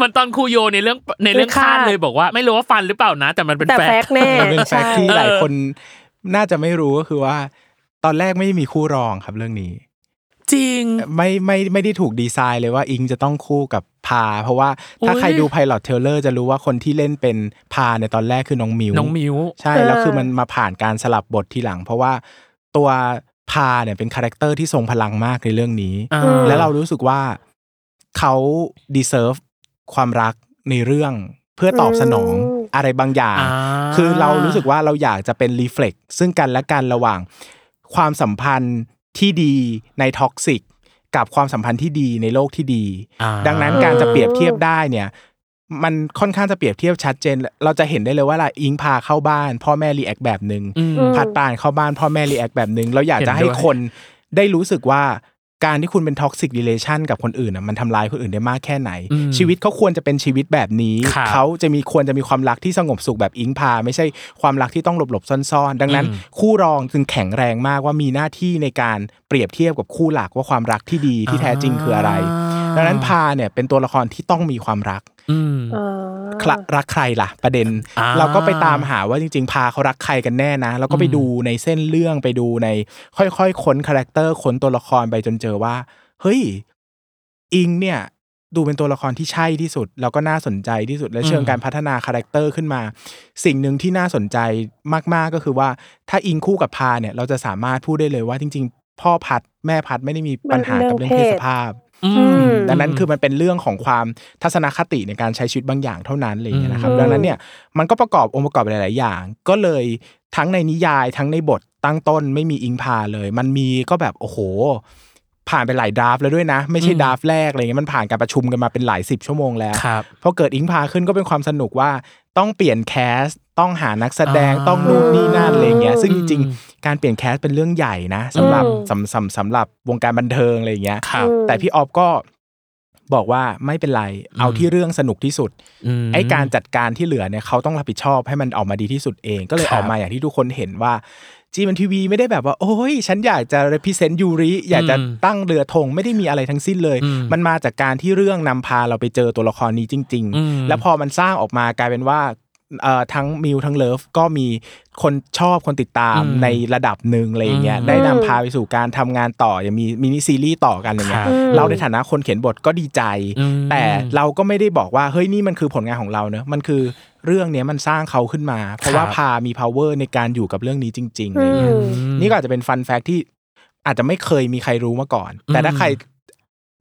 มันตอนครูโยในเรื่องในเรื่องเรื่องคาคาดดเลยบอกว่า ไม่รู้ว่าฟันหรือเปล่านะ แต่มันเป็นแต่ fact fact แน่มันเป็น fact ที่ใช่หลายคนน่าจะไม่รู้ก็คือว่า ตอนแรกไม่มีคู่รองครับเรื่องนี้ จริงไม่ไม่ไม่ได้ถูกดีไซน์เลยว่าอิงจะต้องคู่กับพา เพราะว่าถ้าอุ๊ยใครดู pilot trailer จะรู้ว่าคนที่เล่นเป็นพาในตอนแรกคือน้องมิวน้องมิวใช่แล้วคือมันมาผ่านการสลับบททีหลัง เพราะว่าตัวพาเนี่ยเป็น character ที่ทรงพลังมากในเรื่องนี้อ่าแล้วเรารู้สึกว่า เขา deserve ความรักในเรื่องเพื่อตอบสนองอืมอะไรบางอย่างอ่าคือเรารู้สึกว่าเราอยากจะเป็น reflect ซึ่งกันและกันระหว่าง ความสัมพันธ์ที่ดีใน toxic กับความสัมพันธ์ที่ดีในโลกที่ดีอ่าดังนั้นการจะเปรียบเทียบได้เนี่ยมันค่อนข้างจะเปรียบเทียบชัดเจน เราจะเห็นได้เลยว่าล่ะอิงพาเข้าบ้าน พ่อแม่ react แบบหนึ่งอืมภัทรปราณเข้าบ้านพ่อแม่ react แบบหนึ่งเราอยากจะเห็นด้วยให้คนได้รู้สึกว่า การที่คุณเป็นท็อกซิก e l a t i o n กับคนอื่นน่ะมันทำลายคนอื่นได้มากแค่ไหนอืมชีวิตเขาควรจะเป็นชีวิตแบบนี้ครับเขาจะมีควรจะมีความรักที่สงบสุขแบบอิงพา ไม่ใช่ความรักที่ต้องหลบหลบๆซ่อนๆ ดังนั้นอืมคู่รองจึงแข็งแรงมากว่ามีหน้าที่ในการเปรียบเทียบกับคู่หลักว่าความรักที่ดีที่แท้จริงคืออะไร ดังนั้นพาเนี่ยเป็นตัวละครที่ต้องมีความรักอืมอ่าคละรักใครล่ะ ประเด็นอ่าเราก็ไปตามหาว่าจริง ๆ พาเขารักใครกันแน่นะ แล้วก็ไปอืมดูในเส้นเรื่องไปดูใน ค่อยๆค้นคาแรคเตอร์ค้นตัวละครไปจนเจอว่า เฮ้ย อิงเนี่ย ดูเป็นตัวละครที่ใช่ที่สุด แล้วก็น่าสนใจที่สุดและเชิงการพัฒนาคาแรคเตอร์ขึ้นมา สิ่งหนึ่งที่น่าสนใจมากๆก็คือว่า ถ้าอิงคู่กับพาเนี่ย เราจะสามารถพูดได้เลยว่าจริง ๆ พ่อพัดแม่พัดไม่ได้มีปัญหากับเรื่องเพศสภาพอือืมม ดังนั้นคือมันเป็นเรื่องของความทัศนคติในการใช้ชีวิตบางอย่างเท่านั้นอะไรอย่างเงี้ยนะครับอืมดังนั้นเนี่ยมันก็ประกอบองค์ประกอบหลาย ๆ อย่าง ก็เลยทั้งในนิยายทั้งในบทตั้งต้นไม่มีอิงพาเลย มันมีก็แบบโอ้โห ผ่านไปหลาย draft แล้วด้วยนะ ไม่ใช่อืม draft แรกอะไรเงี้ยมันผ่านการประชุมกันมาเป็นหลายสิบชั่วโมงแล้วครับพอเกิดอิงพาขึ้นก็เป็นความสนุกว่าต้องเปลี่ยน cast ต้องหานักแสดงอ่าต้องนู่นนี่นั่นอะไรเงี้ยซึ่งจริงอืมๆการเปลี่ยน cast เป็นเรื่องใหญ่นะสำหรับอืมสำสำสำหรับวงการบันเทิงอะไรเงี้ยครับอืมแต่พี่ออฟก็บอกว่าไม่เป็นไร เอาที่เรื่องสนุกที่สุดมไอ้การจัดการที่เหลือเนี่ยเขาต้องรับผิดชอบให้มันออกมาดีที่สุดเอง ก็เลยครับออกมาอย่างที่ทุกคนเห็นว่า จีมันทีวีไม่ได้แบบว่า โอ้ยฉันอยากจะ represent ยูริอยากจะอืมตั้งเรือธงไม่ได้มีอะไรทั้งสิ้นเลยอืมมันมาจากการที่เรื่องนำพาเราไปเจอตัวละครนี้จริงอืมๆแล้วพอมันสร้างออกมากลายเป็นว่าเอ่อ ทั้งมิวทั้งเลิฟก็มีคนชอบคนติดตามอืมในระดับหนึ่งอะไรอย่างเงี้ยอืมได้นำพาไปสู่การทำงานต่อยังมีมินิซีรีส์ต่อกันอะไรเงี้ยครับเราในฐานะคนเขียนบทก็ดีใจอืมแต่เราก็ไม่ได้บอกว่าเฮ้ยนี่มันคือผลงานของเราเนอะมันคือเรื่องเนี้ยมันสร้างเขาขึ้นมา เพราะว่าครับพามี power ในการอยู่กับเรื่องนี้จริงๆอะไรเงี้ยอืมนี่ก็อาจจะเป็นฟันแฟกที่อาจจะไม่เคยมีใครรู้มาก่อน แต่ถ้าอืมใคร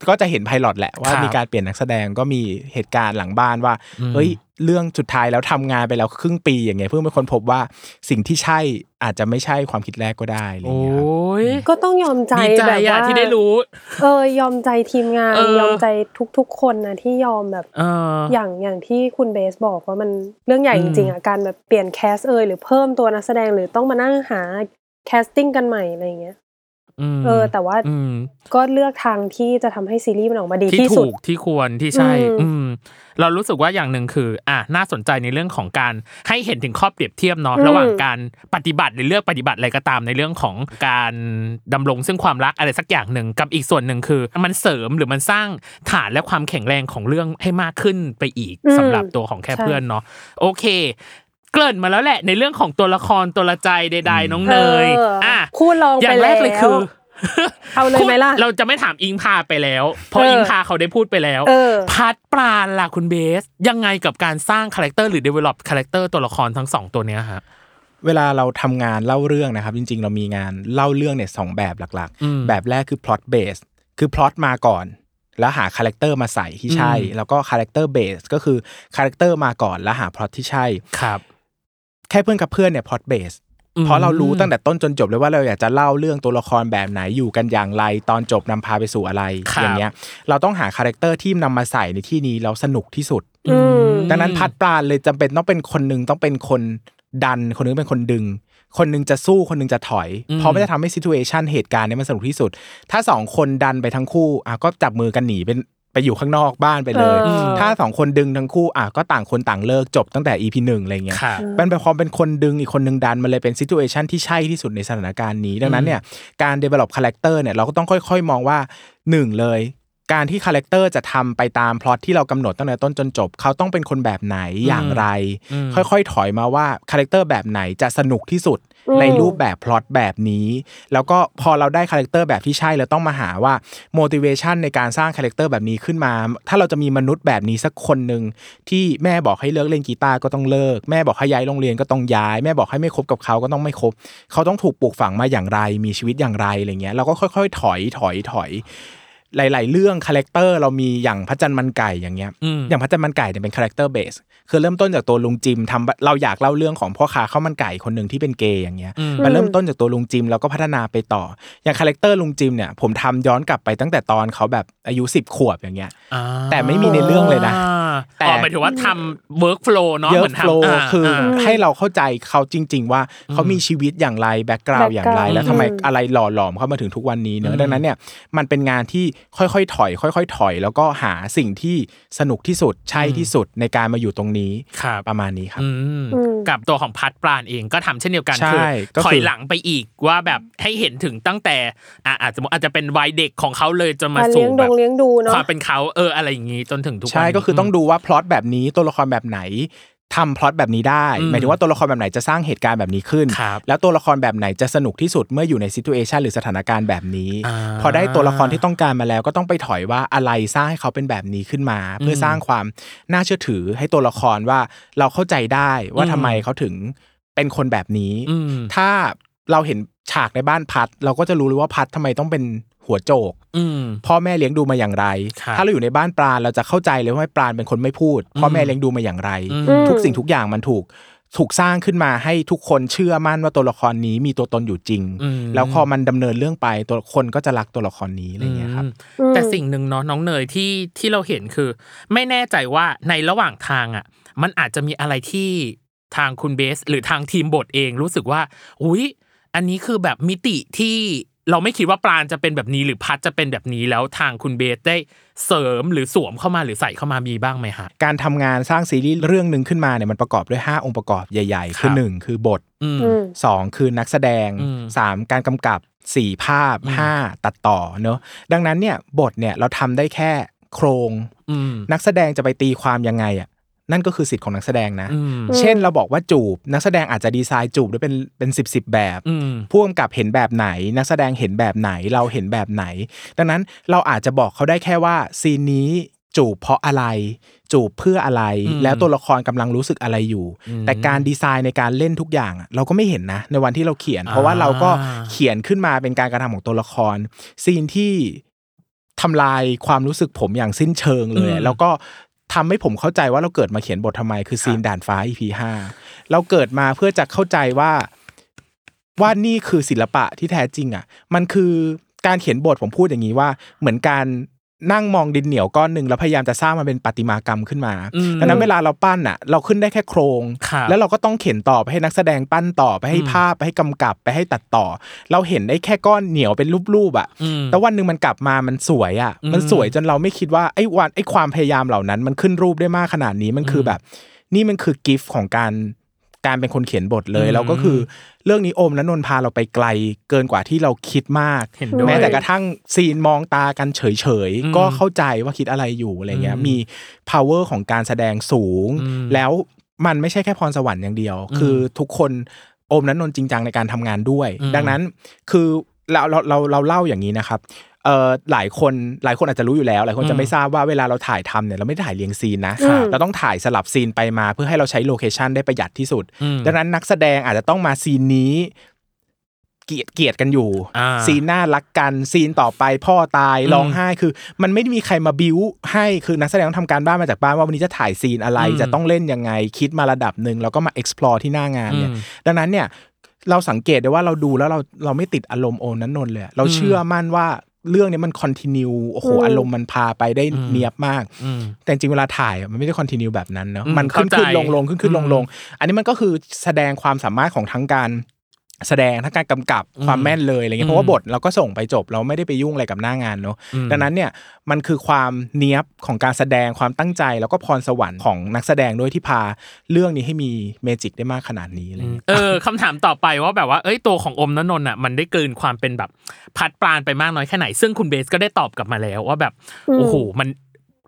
ก็จะเห็นไพลอตแหละว่าครับมีการเปลี่ยนนักแสดงก็มีเหตุการณ์หลังบ้านว่าอืมเฮ้ยเรื่องสุดท้ายแล้วทำงานไปแล้วครึ่งปีอย่างเงี้ยเพิ่งเป็นคนพบว่าสิ่งที่ใช่อาจจะไม่ใช่ความคิดแรกก็ได้อะไรโอ้เงี้ยครับยก็ต้องยอมใจดีใจแบบอะว่าที่ได้รู้ เออยอมใจทีมงานเออยอมใจทุก ๆ คนนะที่ยอมแบบเอออย่างอย่างที่คุณเบสบอกว่ามันเรื่องใหญ่อืมจริงๆอะการแบบเปลี่ยน cast เอยหรือเพิ่มตัวนักแสดงหรือต้องมานั่งหา casting กันใหม่อะไรอย่างเงี้ยม เออ แต่ว่าอืมก็เลือกทางที่จะทำให้ซีรีส์มันออกมาดีที่ที่สุดถูกที่ควรที่ใช่ อืมอืมเรารู้สึกว่าอย่างหนึ่งคือ อะน่าสนใจในเรื่องของการให้เห็นถึงข้อเปรียบเทียบเนาะอืมระหว่างการปฏิบัติหรือเลือกปฏิบัติอะไรก็ตามในเรื่องของการดำรงซึ่งความรักอะไรสักอย่างหนึ่งกับอีกส่วนหนึ่งคือ มันเสริมหรือมันสร้างฐานและความแข็งแรงของเรื่องให้มากขึ้นไปอีกอืมสำหรับตัวของแค่ใช่เพื่อนเนาะโอเค เกริ่นมาแล้วแหละ ในเรื่องของตัวละครตัวละครใดๆน้องเนยเอออ่อะคู่รองอย่าไปงแรกแล้วเลยคือเอาเลยไหมล่ะ เราจะไม่ถามอิงพาไปแล้ว เพราะเอออิอิงพาเขาได้พูดไปแล้วเออพัดปราณล่ะคุณเบส ยังไงกับการสร้างคาแรคเตอร์หรือ develop คาแรคเตอร์ตัวละครทั้งสองตัวเนี้ยฮะเวลาเราทำงานเล่าเรื่องนะครับ จริง ๆ เรามีงานเล่าเรื่องเนี่ยสองแบบหลักอืมๆแบบแรกคือ plot base คือ plot มาก่อน แล้วหาคาแรคเตอร์มาใส่ที่ใช่อืมแล้วก็ character base ก็คือคาแรคเตอร์มาก่อนแล้วหา plot ที่ใช่ครับแค่เพื่อนครับเพื่อนเนี่ย plot base อืมเพราะเรารู้ตั้งแต่ต้นจนจบเลยว่าเราอยากจะเล่าเรื่องตัวละครแบบไหนอยู่กันอย่างไร ตอนจบนำพาไปสู่อะไรครับอย่างเงี้ย เราต้องหาคาแรคเตอร์ที่นำมาใส่ในที่นี้แล้วสนุกที่สุดอืมดังนั้นพัดปราณเลยจำเป็นต้องเป็นคนหนึ่งต้องเป็นคนดัน คนหนึ่งเป็นคนดึง คนหนึ่งจะสู้คนหนึ่งจะถอยอืมเพราะมันจะทำให้ situation เหตุการณ์เนี้ยมันสนุกที่สุด ถ้าสองคนดันไปทั้งคู่อะก็จับมือกันหนีเป็น ไปอยู่ข้างนอกบ้านไปเลยเออถ้าสองคนดึงทั้งคู่อะก็ต่างคนต่างเลิกจบตั้งแต่ EP หนึ่งอะไรเงี้ยครับเป็นไปความเป็นคนดึงอีกคนหนึ่งดันมันเลยเป็น situation ที่ใช่ที่สุดในสถานการณ์นี้ ดังนั้นเนี่ยการ develop คาแรคเตอร์เนี่ยเราก็ต้องค่อย ๆ มองว่าหนึ่งเลยการที่คาแรคเตอร์จะทำไปตามพล็อตที่เรากำหนดตั้งแต่ต้นจนจบ เขาต้องเป็นคนแบบไหนอย่างไรอืมค่อยๆถอยมาว่าคาแรคเตอร์แบบไหนจะสนุกที่สุดอืม ในรูปแบบพล็อตแบบนี้ แล้วก็พอเราได้คาแรคเตอร์แบบที่ใช่เราต้องมาหาว่า motivation ในการสร้างคาแรคเตอร์แบบนี้ขึ้นมา ถ้าเราจะมีมนุษย์แบบนี้สักคนหนึ่งที่แม่บอกให้เลิกเล่นกีตาร์ก็ต้องเลิก แม่บอกให้ย้ายโรงเรียนก็ต้องย้าย แม่บอกให้ไม่คบกับเขาก็ต้องไม่คบ เขาต้องถูกปลูกฝังมาอย่างไร มีชีวิตอย่างไรอะไรเงี้ยเราก็ค่อย ๆ ถอยถอยถอย หลาย ๆ เรื่องคาแรคเตอร์เรามีอย่างพระจันทร์มันไก่อย่างเงี้ยอืมอย่างพระจันทร์มันไก่เนี่ยเป็น character base คือเริ่มต้นจากตัวลุงจิมทำเราอยากเล่าเรื่องของพ่อค้าข้าวมันไก่คนหนึ่งที่เป็นเกย์อย่างเงี้ยอืมมันเริ่มต้นจากตัวลุงจิมแล้วก็พัฒนาไปต่อ อย่างคาแรคเตอร์ลุงจิมเนี่ยผมทำย้อนกลับไปตั้งแต่ตอนเขาแบบอายุสิบขวบอย่างเงี้ยอ่าแต่ไม่มีในเรื่องเลยนะแต่แต่หมายถึงว่าทำ work flow เนาะเยอะเหมือน flow ทำคืออ่าให้เราเข้าใจเขาจริง ๆ ว่าเขามีชีวิตอย่างไรแบ็กกราวอย่างไร background แล้วทำไมอืมอะไรหล่อหลอมเข้ามาถึงทุกวันนี้เนอะดังนั้นเนี่ยมันเป็นงานที่ค่อยๆถอย ค่อย ๆ ถอย แล้วก็หาสิ่งที่สนุกที่สุดใช่ที่สุดในการมาอยู่ตรงนี้ครับประมาณนี้ครับอืมอืมกับตัวของพัดปราณเองก็ทำเช่นเดียวกันใช่คือก็คือถอยหลังไปอีกว่าแบบให้เห็นถึงตั้งแต่อะอาจจะอาจจะเป็นวัยเด็กของเขาเลยจนมาการสู่เลี้ยงแบดบงเลี้ยงดูเนาะความเป็นเขาเอออะไรอย่างงี้จนถึงทุกวันใช่นี้ก็คือต้องดูว่าพล็อตแบบนี้ตัวละครแบบไหน ทำพล็อตแบบนี้ได้อืมหมายถึงว่าตัวละครแบบไหนจะสร้างเหตุการณ์แบบนี้ขึ้นครับแล้วตัวละครแบบไหนจะสนุกที่สุดเมื่ออยู่ในซิทูเอชันหรือสถานการณ์แบบนี้อ่าพอได้ตัวละครที่ต้องการมาแล้วก็ต้องไปถอยว่าอะไรสร้างให้เขาเป็นแบบนี้ขึ้นมา เพื่อสร้างความน่าเชื่อถือให้ตัวละครว่าเราเข้าใจได้ว่าอืมทำไมเขาถึงเป็นคนแบบนี้อืมถ้าเราเห็นฉากในบ้านพัด เราก็จะรู้เลยว่าพัดทำไมต้องเป็น หัวโจกอืมพ่อแม่เลี้ยงดูมาอย่างไรครับถ้าเราอยู่ในบ้านปลาเราจะเข้าใจเลยว่าปลาเป็นคนไม่พูด พ่อแม่เลี้ยงดูมาอย่างไรอืมทุกสิ่งทุกอย่างมันถูกถูกสร้างขึ้นมาให้ทุกคนเชื่อมั่นว่าตัวละครนี้มีตัวตนอยู่จริงอืมแล้วพอมันดำเนินเรื่องไปตัวคนก็จะรักตัวละครนี้อะไรอย่างเงี้ยครับอืมแต่สิ่งหนึ่งเนาะน้องเนยที่ที่เราเห็นคือ ไม่แน่ใจว่าในระหว่างทางอะ มันอาจจะมีอะไรที่ทางคุณเบส หรือทางทีมบทเองรู้สึกว่า อุ้ยอันนี้คือแบบมิติที่ เราไม่คิดว่าปราณจะเป็นแบบนี้หรือพัดจะเป็นแบบนี้แล้วทางคุณเบสได้เสริมหรือสวมเข้ามาหรือใส่เข้ามามีบ้างไหมฮะการทำงานสร้างซีรีส์เรื่องหนึ่งขึ้นมาเนี่ยมันประกอบด้วย 5 องค์ประกอบใหญ่ ๆ คือครับหนึ่งคือบทอืมอืมสองคือนักแสดงอืมสามการกำกับสี่ภาพห้าตัดต่อเนอะดังนั้นเนี่ยบทเนี่ยเราทำได้แค่โครงอืมนักแสดงจะไปตีความยังไงอะ นั่นก็คือสิทธิ์ของนักแสดงนะอืมเช่นเราบอกว่าจูบ นักแสดงอาจจะดีไซน์จูบด้วยเป็นเป็นสิบสิบแบบอืมผู้กำกับเห็นแบบไหน นักแสดงเห็นแบบไหนเราเห็นแบบไหน ดังนั้นเราอาจจะบอกเขาได้แค่ว่าซีนนี้จูบเพราะอะไร จูบเพื่ออะไรอืมแล้วตัวละครกำลังรู้สึกอะไรอยู่อืมแต่การดีไซน์ในการเล่นทุกอย่างอะเราก็ไม่เห็นนะ ในวันที่เราเขียน เพราะว่าอ่าเราก็เขียนขึ้นมาเป็นการกระทำของตัวละคร ซีนที่ทำลายความรู้สึกผมอย่างสิ้นเชิงเลยอะแล้วก็ ทำให้ผมเข้าใจว่าเราเกิดมาเขียนบททำไม คือซีนด่านฟ้า EP ห้าเราเกิดมาเพื่อจะเข้าใจว่าว่านี่คือศิลปะที่แท้จริงอะ มันคือการเขียนบทผมพูดอย่างนี้ว่าเหมือนการ นั่งมองดินเหนียวก้อนหนึ่งแล้วพยายามจะสร้างมันเป็นประติมากรรมขึ้นมาอืมดังนั้นเวลาเราปั้นอะ เราขึ้นได้แค่โครงครับแล้วเราก็ต้องเขียนต่อไปให้นักแสดงปั้นต่อไปให้อืมภาพไปให้กำกับไปให้ตัดต่อ เราเห็นได้แค่ก้อนเหนียวเป็นรูปๆอะอืมแต่วันหนึ่งมันกลับมามันสวยอะอืมมันสวยจนเราไม่คิดว่าไอ้วันไอ้ความพยายามเหล่านั้น มันขึ้นรูปได้มากขนาดนี้มันคือแบบ นี่มันคือกิฟต์ของการ การเป็นคนเขียนบทเลยอืมแล้วก็คือ เรื่องนี้โอมและนนท์พาเราไปไกลเกินกว่าที่เราคิดมากเห็นด้วยแม้แต่กระทั่งซีนมองตากันเฉยอืมๆก็เข้าใจว่าคิดอะไรอยู่อะไรเงี้ยอืมมี power ของการแสดงสูงอืมแล้วมันไม่ใช่แค่พรสวรรค์อย่างเดียวอืมคือทุกคนโอมและนนท์จริงจังในการทำงานด้วยอืมดังนั้นคือเราเราเราเราเล่าอย่างนี้นะครับ เอ่อหลายคนหลายคนอาจจะรู้อยู่แล้วหลายคนจะไม่ทราบว่าเวลาเราถ่ายทำเนี่ยเราไม่ได้ถ่ายเรียงซีนนะครับเราต้องถ่ายสลับซีนไปมาเพื่อให้เราใช้โลเคชันได้ประหยัดที่สุดอืมดังนั้นนักแสดงอาจจะต้องมาซีนนี้เกลียดเกลียดกันอยู่อ่าซีนหน้ารักกันซีนต่อไปพ่อตายอืมร้องไห้คือ มันไม่ได้มีใครมาบิวให้คือนักแสดงต้องทำการบ้านมาจากบ้านว่าวันนี้จะถ่ายซีนอะไรอืมจะต้องเล่นยังไงคิดมาระดับหนึ่งแล้วก็มา explore ที่หน้างานเนี่ยอืมดังนั้นเนี่ยเราสังเกตได้ว่าเราดูแล้วเราเราไม่ติดอารมณ์โอนั้นนนท์เลยเราอืมเชื่อมั่นว่า เรื่องนี้มัน continue โอ้โหอืมอารมณ์มันพาไปได้อืมเนี้ยบมากอืมแต่จริงๆเวลาถ่ายอะมันไม่ได้ continue แบบนั้นเนาะอืมมันขึ้นเข้าใจขึ้นลงลงขึ้นขึ้นลงลงอืมอันนี้มันก็คือแสดงความสามารถของทั้งการ แสดงทั้งการกำกับอืมความแม่นเลยอะไรเงี้ยอืมเพราะว่าบทเราก็ส่งไปจบเราไม่ได้ไปยุ่งอะไรกับหน้างานเนาะอืมดังนั้นเนี่ยมันคือความเนี้ยบของการแสดงความตั้งใจ แล้วก็พรสวรรค์ของนักแสดงด้วยที่พาเรื่องนี้ให้มี magic ได้มากขนาดนี้อะไรเงี้ยเออคำถามต่อไปว่าแบบว่าเอ้ยตัวของโอมนนท์อะมันได้เกินความเป็นแบบพัดปราณไปมากน้อยแค่ไหน ซึ่งคุณเบสก็ได้ตอบกลับมาแล้วว่าแบบอืมโอ้โหมัน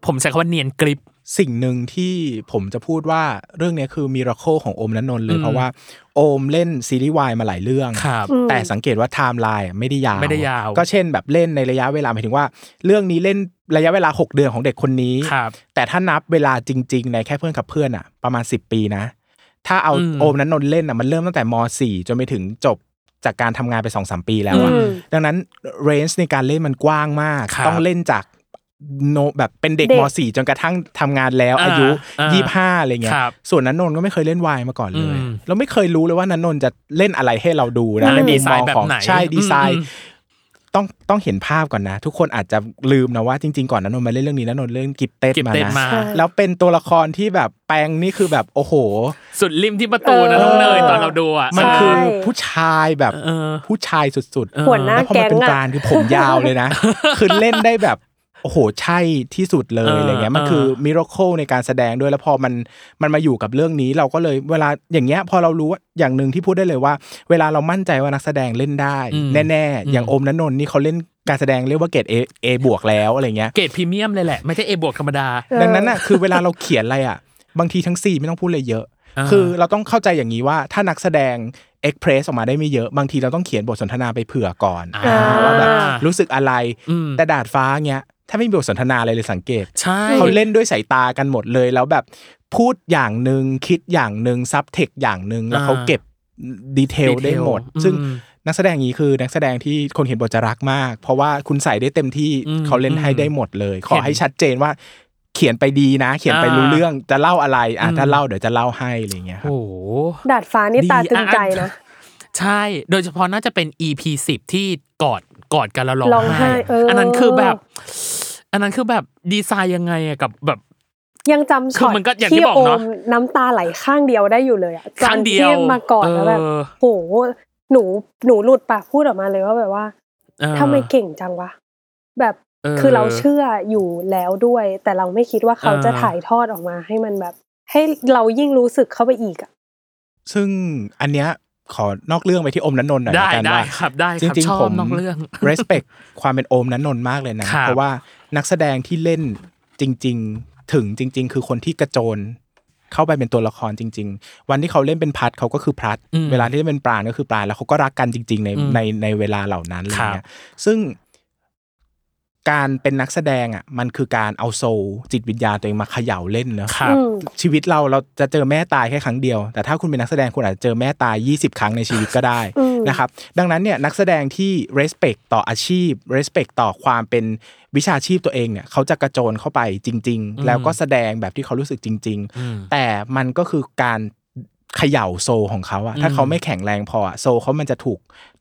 ผมใช้คำว่าเนียนกริบสิ่งหนึ่งที่ผมจะพูดว่าเรื่องเนี้ยคือ miracle ของโอมและนนท์เลยอืมเพราะว่า โอมเล่นซีรีส์วายมาหลายเรื่องครับแต่สังเกตว่าไทม์ไลน์ไม่ได้ยาวไม่ได้ยาว ก็เช่นแบบเล่นในระยะเวลาหมายถึงว่า เรื่องนี้เล่นระยะเวลา 6 เดือนของเด็กคนนี้ครับแต่ถ้านับเวลาจริง ๆ ในแค่เพื่อนกับเพื่อนอะ ประมาณ 10 ปีนะ ถ้าเอาอืมโอมนั้นนนท์เล่นอะมันเริ่มตั้งแต่ม .4 จนไปถึงจบจากการทำงานไปสองสามปีแล้วอะอืมดังนั้นเรนจ์ในการเล่นมันกว้างมากครับต้องเล่นจาก โนแบบเป็นเด็กเด็กม .4 จนกระทั่งทำงานแล้วอ่าอายุอ่ายี่ห้าอะไรเงี้ยครับส่วนนันนนท์ก็ไม่เคยเล่นวายมาก่อนเลยอืมเราไม่เคยรู้เลยว่านันนนท์จะเล่นอะไรให้เราดูนะอืมในมุดีมไซมน์องแบบของไหนใช่ดีไซน์อืมต้องต้องเห็นภาพก่อนนะ ทุกคนอาจจะลืมนะว่าจริงๆก่อนนันนนท์มาเล่นเรื่องนี้นันนนท์เล่นกิฟเต็ดกิฟมาเต็ดนะมาใช่แล้วเป็นตัวละครที่แบบแปลงนี่คือแบบโอ้โห สุดริมที่ประตูนะน้องเนยตอนเราดูอะมันใช่คือผู้ชายแบบเออผู้ชายสุดๆหัวหน้าแล้วพอแก๊มันงเป็นอะกรานคือผมยาวเลยนะคือเล่นได้แบบ โอ้โหใช่ที่สุดเลยเอออะไรเงี้ยมันเออคือมิราเคิลในการแสดงด้วยแล้วพอมันมันมาอยู่กับเรื่องนี้เราก็เลยเวลาอย่างเงี้ยพอเรารู้ว่าอย่างหนึ่งที่พูดได้เลยว่า เวลาเรามั่นใจว่านักแสดงเล่นได้อืมแน่ๆอย่างอืมโอมนันนนท์นี่เขาเล่นการแสดงเรียกว่าเกรด A A บวกแล้วอะไรเงี้ยเกรดพรีเมียมเลยแหละไม่ใช่ A บวกธรรมดา ดังนั้นน่ะคือเวลาเราเขียนอะไรอะ บางทีทั้งซีนไม่ต้องพูดเลยเยอะอ่าคือเราต้องเข้าใจอย่างนี้ว่าถ้านักแสดง express ออกมาได้ไม่เยอะ บางทีเราต้องเขียนบทสนทนาไปเผื่อก่อนอ่าว่าแบบรู้สึกอะไรอืมแต่ดาดฟ้าเงี้ย ถ้าไม่มีบทสนทนาอะไรเลยสังเกตใช่เขาเล่นด้วยสายตากันหมดเลยแล้วแบบพูดอย่างหนึ่งคิดอย่างหนึ่งซับเทคอย่างหนึ่งแล้วเขาเก็บดีเทลได้หมดอืมซึ่งนักแสดงนี้คือนักแสดงที่คนเขียนบทจะรักมาก เพราะว่าคุณใส่ได้เต็มที่อืมเขาเล่นให้ได้หมดเลย ขอเห็นให้ชัดเจนว่าเขียนไปดีนะ เขียนไปอ่ารู้เรื่องจะเล่าอะไรอะอืมถ้าเล่าเดี๋ยวจะเล่าให้อะไรอย่างเงี้ยครับโอ้โหดาดฟ้านี่ตาตึงใจนะใช่ โดยเฉพาะน่าจะเป็น EP สิบที่กอด กอดกันแล้วร้ร้อองงไห้ไห้เอออัอันนั้นคือแบบ อันนั้นคือแบบดีไซน์ยังไงอะกับแบบยังจำคืช็ออตมันก็อย่างที่ที่บอกโอเนอะมน้ำตาไหลข้างเดียวได้อยู่เลยอะข้างเดียวตอนที่มากอดแล้วแบบเออโหหนูหนูหลุดปากพูดออกมาเลยว่าแบบว่าเออทำไมเก่งจังวะแบบเออคือเราเชื่ออยู่แล้วด้วย แต่เราไม่คิดว่าเขาเออจะถ่ายทอดออกมาให้มันแบบ ให้เรายิ่งรู้สึกเข้าไปอีกอะซึ่งอันเนี้ย ขอนอกเรื่องไปที่อมนันนนท์หน่อยได้ละกันได้ว่าครับได้จครับริงชอบๆผมนอกเรื่อง respect ความเป็นโอมนันนนท์มากเลยนะครับเพราะว่านักแสดงที่เล่นจริง ๆ ถึงจริง ๆ คือคนที่กระโจนเข้าไปเป็นตัวละครจริง ๆ วันที่เขาเล่นเป็นพัดเขาก็คือพัดอืมเวลาที่เล่นเป็นปราณก็คือปราณแล้วเขาก็รักกันจริง ๆ ในอืมในในเวลาเหล่านั้นอะไรครับเงี้ยซึ่ง การเป็นนักแสดงอะมันคือการเอาโซลจิตวิญญาณตัวเองมาเขย่าเล่นเนอะครับอืมชีวิตเราเราจะเจอแม่ตายแค่ครั้งเดียว แต่ถ้าคุณเป็นนักแสดงคุณอาจจะเจอแม่ตาย 20 ครั้งในชีวิตก็ได้อืมนะครับดังนั้นเนี่ยนักแสดงที่ respect ต่ออาชีพ respect ต่อความเป็นวิชาชีพตัวเองเนี่ยเขาจะกระโจนเข้าไปจริงอืมๆแล้วก็แสดงแบบที่เขารู้สึกจริงอืมๆแต่มันก็คือการเขย่าโซลของเขาอะถ้าอืมเขาไม่แข็งแรงพออะโซลเขามันจะถูก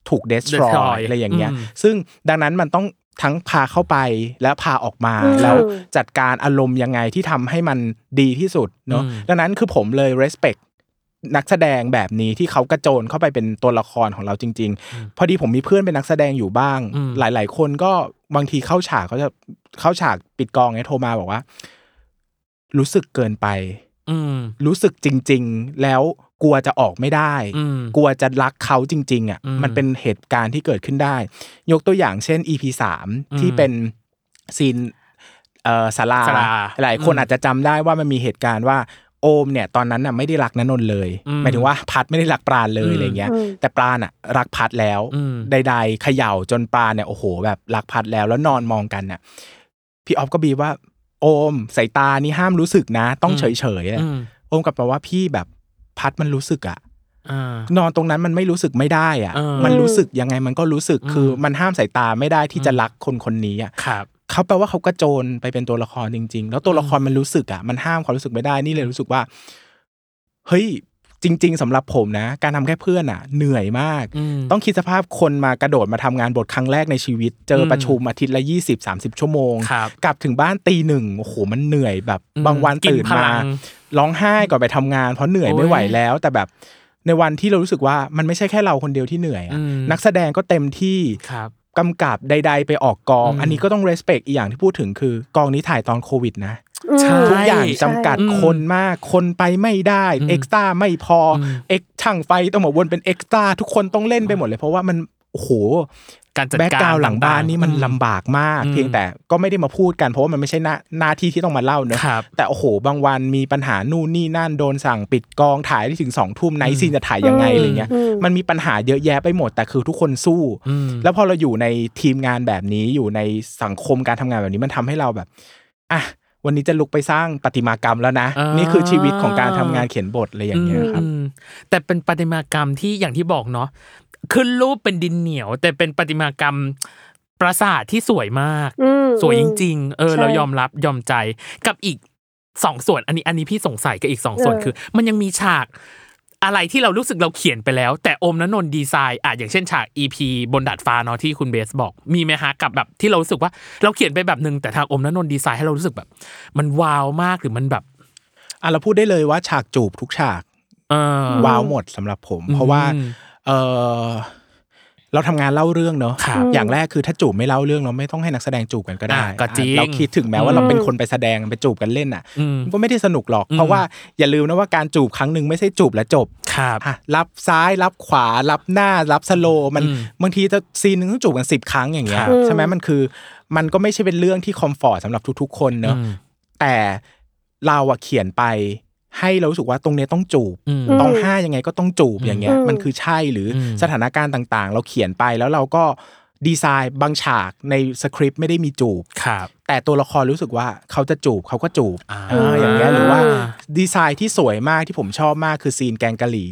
ถูก destroy destroy อะไรอย่างเงี้ยอืมซึ่งดังนั้นมันต้อง ทั้งพาเข้าไปและพาออกมาอืมแล้วจัดการอารมณ์ยังไงที่ทำให้มันดีที่สุดเนาะอืมดังนั้นคือผมเลย respect นักแสดงแบบนี้ที่เขากระโจนเข้าไปเป็นตัวละครของเราจริง ๆ พอดีผมมีเพื่อนเป็นนักแสดงอยู่บ้างอืมหลาย ๆ คนก็บางทีเข้าฉากเขาจะเข้าฉากปิดกองเนี่ยโทรมาบอกว่า รู้สึกเกินไปอืมรู้สึกจริง ๆ แล้ว กลัวจะออกไม่ได้อืมกลัวจะรักเขาจริง ๆอะอืมมันเป็นเหตุการณ์ที่เกิดขึ้นได้ ยกตัวอย่างเช่น EP สามอืมที่เป็นซีนเอ่อศาลาศาลาหลายคนอืมอาจจะจำได้ว่ามันมีเหตุการณ์ว่าโอมเนี่ยตอนนั้นน่ะไม่ได้รักนนนท์เลยอืมหมายถึงว่าพัดไม่ได้รักปราณเลยอืมอะไรเงี้ยอืมแต่ปราณอะรักพัดแล้วอืมใดๆเขย่าจนปราณเนี่ยโอ้โห แบบรักพัดแล้วแล้วนอนมองกันน่ะ พี่ออฟก็บีบว่า โอมสายตานี่ห้ามรู้สึกนะ ต้องอืมเฉยๆอะอืมโอมกลับมาว่าพี่แบบ พัดมันรู้สึกอะอ่านอนตรงนั้นมันไม่รู้สึกไม่ได้อะเออมันรู้สึกยังไงมันก็รู้สึกอืมคือมันห้ามสายตาไม่ได้ที่จะรักคนคนนี้อะครับเขาแปลว่าเขากระโจนไปเป็นตัวละครจริง ๆ แล้วตัวละครมันรู้สึกอะ มันห้ามความรู้สึกไม่ได้นี่เลยรู้สึกว่า เฮ้ย จริง ๆสำหรับผมนะ การทำแค่เพื่อนอะ เหนื่อยมากอืมต้องคิดสภาพคนมากระโดดมาทำงานบทครั้งแรกในชีวิต เจออมประชุมอาทิตย์ละยี่สิบสามสิบชั่วโมงครับกลับถึงบ้านตีหนึ่งโอ้โหมันเหนื่อยแบบอืมบางวันกินตื่นพลัมางร้องไห้ก่อนไปทำงาน เพราะเหนื่อยโอ้ยไม่ไหวแล้ว แต่แบบในวันที่เรารู้สึกว่ามันไม่ใช่แค่เราคนเดียวที่เหนื่อยอะอืมนักแสดงก็เต็มที่ครับกำกับใด ๆ ไปออกกองอืมอันนี้ก็ต้อง respect อีกอย่างที่พูดถึงคือกองนี้ถ่ายตอนโควิดนะอืมใช่ ทุกอย่างจำกัดอืมคนมาก คนไปไม่ได้อืม extra ไม่พออมเอ็กช่างไฟต้องมาวนเป็น extra ทุกคนต้องเล่นไปหมดเลย เพราะว่ามันโอ้โหการจัด background หลังบ้านต่ๆนี่มันอืลำบากมากอืมเพียงแต่ก็ไม่ได้มาพูดกันเพราะว่ามันไม่ใช่หน้าหน้าที่ที่ต้องมาเล่าเนอะครับแต่โอ้โห บางวันมีปัญหานู่นนี่นั่นโดนสั่งปิดกองถ่ายได้ถึงสองทุ่ม night scene จะถ่ายยังไงอะไรเงี้ยอืมมันมีปัญหาเยอะแยะไปหมดแต่คือทุกคนสู้อืมแล้วพอเราอยู่ในทีมงานแบบนี้อยู่ในสังคมการทำงานแบบนี้มันทำให้เราแบบอะ วันนี้จะลุกไปสร้างประติมากรรมแล้วนะอ่านี่นี่คือชีวิตของการทำงานเขียนบทอะไรอย่างเงี้ยครับอืมแต่เป็นประติมากรรมที่อย่างที่บอกเนาะขึ้นรูปเป็นดินเหนียว แต่เป็นประติมากรรมปราสาทที่สวยมากอืมสวยจริง ๆ เออใช่เรายอมรับยอมใจกับอีกสองส่วน อันนี้อันนี้พี่สงสัยกับอีกสองส่วนเออคือ มันยังมีฉาก อะไรที่เรารู้สึกเราเขียนไปแล้ว แต่โอมนนนท์ดีไซน์อะอย่างเช่นฉาก EP บนดาดฟ้าเนาะที่คุณเบสบอก มีไหมฮะกับแบบที่เรารู้สึกว่าเราเขียนไปแบบนึงแต่ทางโอมนนนท์ดีไซน์ให้เรารู้สึกแบบ มันว้าวมากหรือมันแบบอะเราพูดได้เลยว่าฉากจูบทุกฉากเออว้าวหมดสำหรับผม เพราะว่าอืมเออ เราทำงานเล่าเรื่องเนอะครับอย่างแรกคือถ้าจูบไม่เล่าเรื่องเราไม่ต้องให้นักแสดงจูบกันก็ได้อะก็จริงเราคิดถึงแม้ว่าเราเป็นคนไปแสดงไปจูบกันเล่นอะอืมมันก็ไม่ได้สนุกหรอกอืมเพราะว่าอย่าลืมนะว่าการจูบครั้งหนึ่งไม่ใช่จูบแล้วจบครับอะรับซ้ายรับขวารับหน้ารับสโลว์มันอืมบางทีจะซีนหนึ่งต้องจูบกันสิบครั้งอย่างเงี้ยครับใช่ไหมมันคือ มันก็ไม่ใช่เป็นเรื่องที่คอมฟอร์ตสำหรับทุกๆ คนเนอะอืมแต่เราอะเขียนไป ให้เรารู้สึกว่าตรงเนี้ยต้องจูบอืมต้องห้ายังไงก็ต้องจูบอย่างเงี้ยอืมมันคือใช่หรืออมสถานการณ์ต่างๆ เราเขียนไปแล้วเราก็ดีไซน์บางฉากในสคริปต์ไม่ได้มีจูบครับแต่ตัวละครรู้สึกว่าเขาจะจูบเขาก็จูบอ่าเอออย่างเงี้ยหรือว่าดีไซน์ที่สวยมากที่ผมชอบมากคือซีนแกงกะหรี่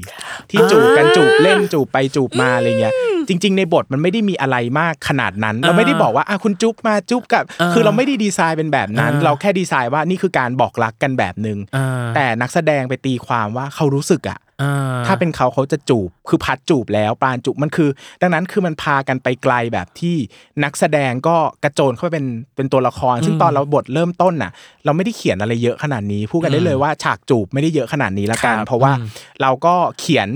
ที่จูบกันจูบเล่นจูบไปจูบมาอะไรเงี้ย จริง ๆ ในบทมันไม่ได้มีอะไรมากขนาดนั้น เราไม่ได้บอกว่าอะคุณจุ๊บมาจุ๊บกับอ่าคือเราไม่ได้ดีไซน์เป็นแบบนั้นอ่าเราแค่ดีไซน์ว่านี่คือการบอกรักกันแบบหนึ่งอ่าแต่นักแสดงไปตีความว่าเขารู้สึกอะอ่ถ้าเป็นเขาเขาจะจูบคือภัทรจูบแล้วปราณจูบมันคือ ดังนั้นคือมันพากันไปไกลแบบที่นักแสดงก็กระโจนเข้าไปเป็นเป็นตัวละคร ซึ่งตอนเราบทเริ่มต้นน่ะ เราไม่ได้เขียนอะไรเยอะขนาดนี้พูดกันได้เลยว่าฉากจูบไม่ได้เยอะขนาดนี้ละกันครับเพราะว่าอืมเราก็เขียน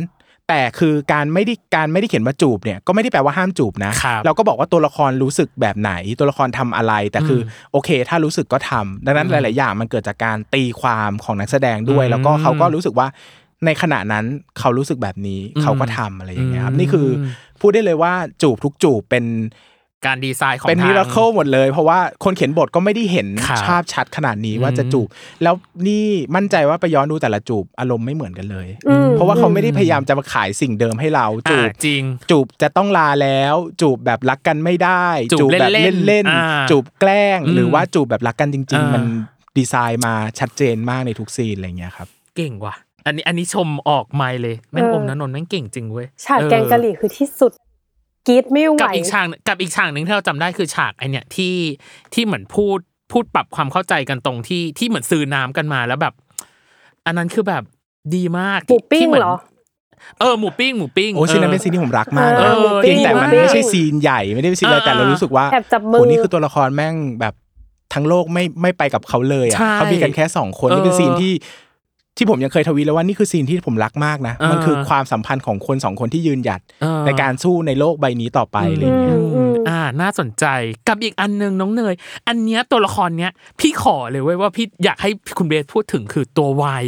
แต่คือการไม่ได้การไม่ได้เขียนว่าจูบเนี่ยก็ไม่ได้แปลว่าห้ามจูบนะครับเราก็บอกว่าตัวละครรู้สึกแบบไหน ตัวละครทำอะไร แต่คืออโอเค ถ้ารู้สึกก็ทำดังนั้นหลาย ๆ อย่างมันเกิดจากการตีความของนักแสดงด้วยอืมแล้วก็เขาก็รู้สึกว่าในขณะนั้นเขารู้สึกแบบนี้อืมเขาก็ทำอะไรอย่างเงี้ยครับอืมนี่คือพูดได้เลยว่าจูบทุกจูบเป็น การดีไซน์ของเป็นทางมิราเคิลหมดเลย เพราะว่าคนเขียนบทก็ไม่ได้เห็นครับภาพชัดขนาดนี้ว่าอืมจะจูบ แล้วนี่มั่นใจว่าไปย้อนดูแต่ละจูบอารมณ์ไม่เหมือนกันเลยอืมเพราะว่าเขาไม่ได้พยายามจะมาขายสิ่งเดิมให้เราจูอ่าบจริง จูบจะต้องลาแล้ว จูบแบบรักกันไม่ได้ จูบแบบเล่นๆเล่นอ่าๆจูบแกล้งอืมหรือว่าจูบแบบรักกันจริงอ่าๆมัมันดีไซน์มาชัดเจนมากในทุกซีนอะไรเงี้ยครับ เก่งว่ะอันนี้อันนี้ชมออกไมค์เลยแม่งเอออมนนนท์แม่งเก่งจริงเว้ยฉากแกงกะหรี่คือที่สุด กรี๊ดไม่ไหวกับอีกฉากกับอีกฉากหนึ่งที่เราจำได้คือฉากไอเนี่ยที่ที่เหมือนพูดพูดปรับความเข้าใจกันตรงที่ที่เหมือนซื้อน้ำกันมาแล้วแบบ อันนั้นคือแบบดีมากหมูปิ้งที่มืนเหรอเออหมูปิ้งหมูปิ้งโอ้ซีนนั้นออเป็นซีนที่ผมรักมากเออนะเพียงแต่มันหมูปิ้งไม่ใช่ซีนใหญ่ไม่ได้เป็นซีนอะไรเออแต่เรารู้สึกว่าแอบจับมือโหนี่คือตัวละครแม่งแบบทั้งโลกไม่ไม่ไปกับเขาเลยอะใช่เขามีกันแค่สองคนเออนี่เป็นซีนที่ ที่ผมยังเคยทวีตแล้วว่านี่คือซีนที่ผมรักมากนะเออมันคือความสัมพันธ์ของคนสองคนที่ยืนหยัดเออในการสู้ในโลกใบนี้ต่อไปอะไรอย่างเงี้ยอืมอืมอ่า น่าสนใจกับอีกอันหนึงน้องเนย อันเนี้ยตัวละครเนี้ยพี่ขอเลยเว้ยว่าพี่อยากให้คุณเบสพูดถึงคือตัววัย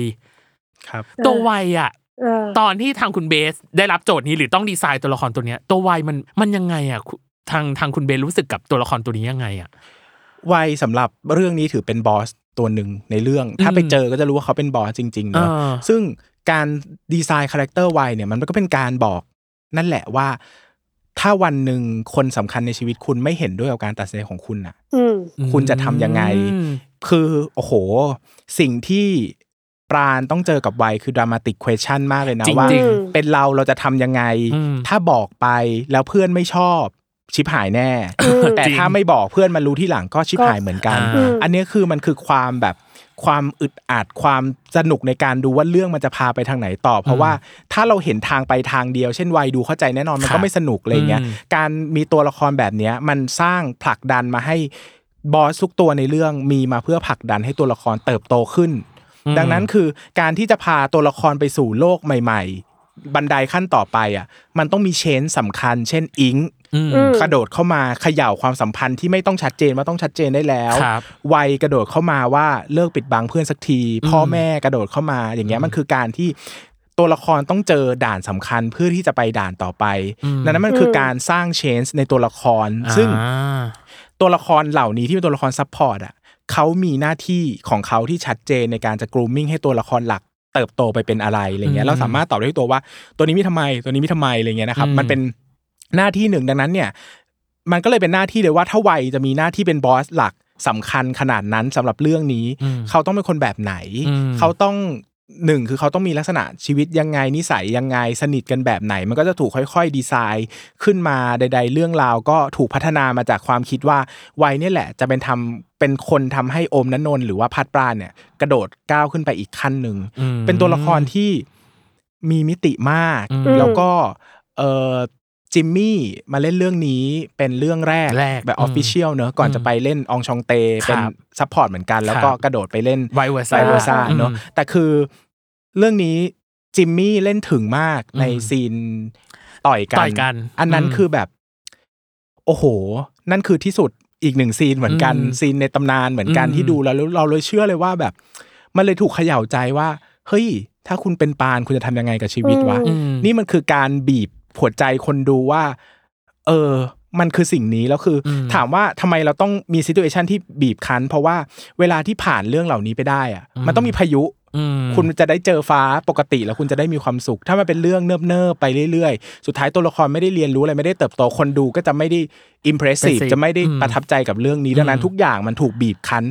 ครับ ตัววัยอะเออตอนที่ทางคุณเบสได้รับโจทย์นี้หรือต้องดีไซน์ตัวละครตัวเนี้ย ตัววัยมันมันยังไงอะคุณทางทางคุณเบสรู้สึกกับตัวละครตัวนี้ยังไงอะวัยสำหรับเรื่องนี้ถือเป็น boss ตัวหนึ่งในเรื่อง ถ้าอืมไปเจอก็จะรู้ว่าเขาเป็น boss จริงๆเนอะเออซึ่งการดีไซน์ character วัยเนี่ยมันก็เป็นการบอกนั่นแหละว่า ถ้าวันหนึ่งคนสำคัญในชีวิตคุณไม่เห็นด้วยกับการตัดสินใจของคุณน่ะอืมคุณจะทำยังไงอืมคือโอ้โห สิ่งที่ปราณต้องเจอกับวัยคือ dramatic question มากเลยนะจริงๆว่าอืมเป็นเราเราจะทำยังไงอืมถ้าบอกไปแล้วเพื่อนไม่ชอบ ชิบหายแน่ แต่จริงถ้าไม่บอกเพื่อนมารู้ที่หลังก็ชิบหายเหมือนกันอ่าอันนี้คือมันคือความแบบความอึดอัดความสนุกในการดูว่าเรื่องมันจะพาไปทางไหนต่อ เพราะว่าถ้าเราเห็นทางไปทางเดียว เช่นวัยดูเข้าใจแน่นอนมันครัก็บไม่สนุกอะไรเงี้ยอืมการมีตัวละครแบบเนี้ยมันสร้างผลักดันมาให้บอสทุกตัวในเรื่องมีมาเพื่อผลักดันให้ตัวละครเติบโตขึ้น ดังนั้นคือการที่จะพาตัวละครไปสู่โลกใหม่ ๆ บันไดขั้นต่อไปอะมันต้องมี change สำคัญ เช่นอิงค์อืมอืม กระโดดเข้ามาเขย่าความสัมพันธ์ที่ไม่ต้องชัดเจนว่าต้องชัดเจนได้แล้วครับวัยกระโดดเข้ามาว่าเลิกปิดบังเพื่อนสักที พ่อแม่กระโดดเข้ามาอย่างเงี้ยมันคือการที่ตัวละครต้องเจอด่านสำคัญเพื่อที่จะไปด่านต่อไปดังนั้นมันคือการสร้าง change ในตัวละคร ซึ่งอ่าตัวละครเหล่านี้ที่เป็นตัวละคร support อะเขามีหน้าที่ของเขาที่ชัดเจนในการจะ grooming ให้ตัวละครหลักเติบโตไปเป็นอะไรอะไรเงี้อืยมเราสามารถตอบได้ด้วยตัวว่า ตัวนี้มีทำไมตัวนี้มีทำไมอะไรเงี้ยนะครับอืมมันเป็น หน้าที่หนึ่งดังนั้นเนี่ยมันก็เลยเป็นหน้าที่เลยว่าถ้าวัยจะมีหน้าที่เป็นบอสหลักสำคัญขนาดนั้นสำหรับเรื่องนี้อืมเขาต้องเป็นคนแบบไหนอืมเขาต้องหนึ่งคือเขาต้องมีลักษณะชีวิตยังไงนิสัยยังไงสนิทกันแบบไหน มันก็จะถูกค่อย ๆ ดีไซน์ขึ้นมาใด ๆ เรื่องราวก็ถูกพัฒนามาจากความคิดว่าวัยเนี่ยแหละ จะเป็นทำเป็นคนทำให้โอมนันนนท์หรือว่าภัทรปราณเนี่ย กระโดดก้าวขึ้นไปอีกขั้นหนึ่งอืมเป็นตัวละครที่มีมิติมากอืมแล้วก็เออ จิมมี่มาเล่นเรื่องนี้เป็นเรื่องแรกแรกแบบอือมอฟฟิเชียลเนอะก่อนอืมจะไปเล่น Enchanté ครับเป็น support เหมือนกัน แล้วก็ครับกระโดดไปเล่น Vice versa ไวเวอร์ซ่าเนอะอืมแต่คือเรื่องนี้จิมมี่เล่นถึงมากในอืมซีนต่อยกันต่อยกัน อันนั้นอืมคือแบบ โอ้โห นั่นคือที่สุดอีกหนึ่งซีนเหมือนกันอืมซีนในตำนานเหมือนกันอืมที่ดูแล้วเราเลยเชื่อเลยว่าแบบ มันเลยถูกเขย่าใจว่า เฮ้ย ถ้าคุณเป็นปานคุณจะทำยังไงกับชีวิตวะอืมนี่มันคือการบีบ หัวใจคนดูว่า เออ มันคือสิ่งนี้แล้วคืออมถามว่าทำไมเราต้องมีซิ t u เอชันที่บีบคั้น เพราะว่าเวลาที่ผ่านเรื่องเหล่านี้ไปได้อะมันต้องมีพายุอืมคุณจะได้เจอฟ้าปกติแล้วคุณจะได้มีความสุข ถ้ามันเป็นเรื่องเนิบๆไปเรื่อยๆ สุดท้ายตัวละครไม่ได้เรียนรู้อะไรไม่ได้เติบโตคนดูก็จะไม่ได้ impressive จะไม่ได้อืมประทับใจกับเรื่องนี้ดังนั้นอืมทุกอย่างมันถูกบีบคั้น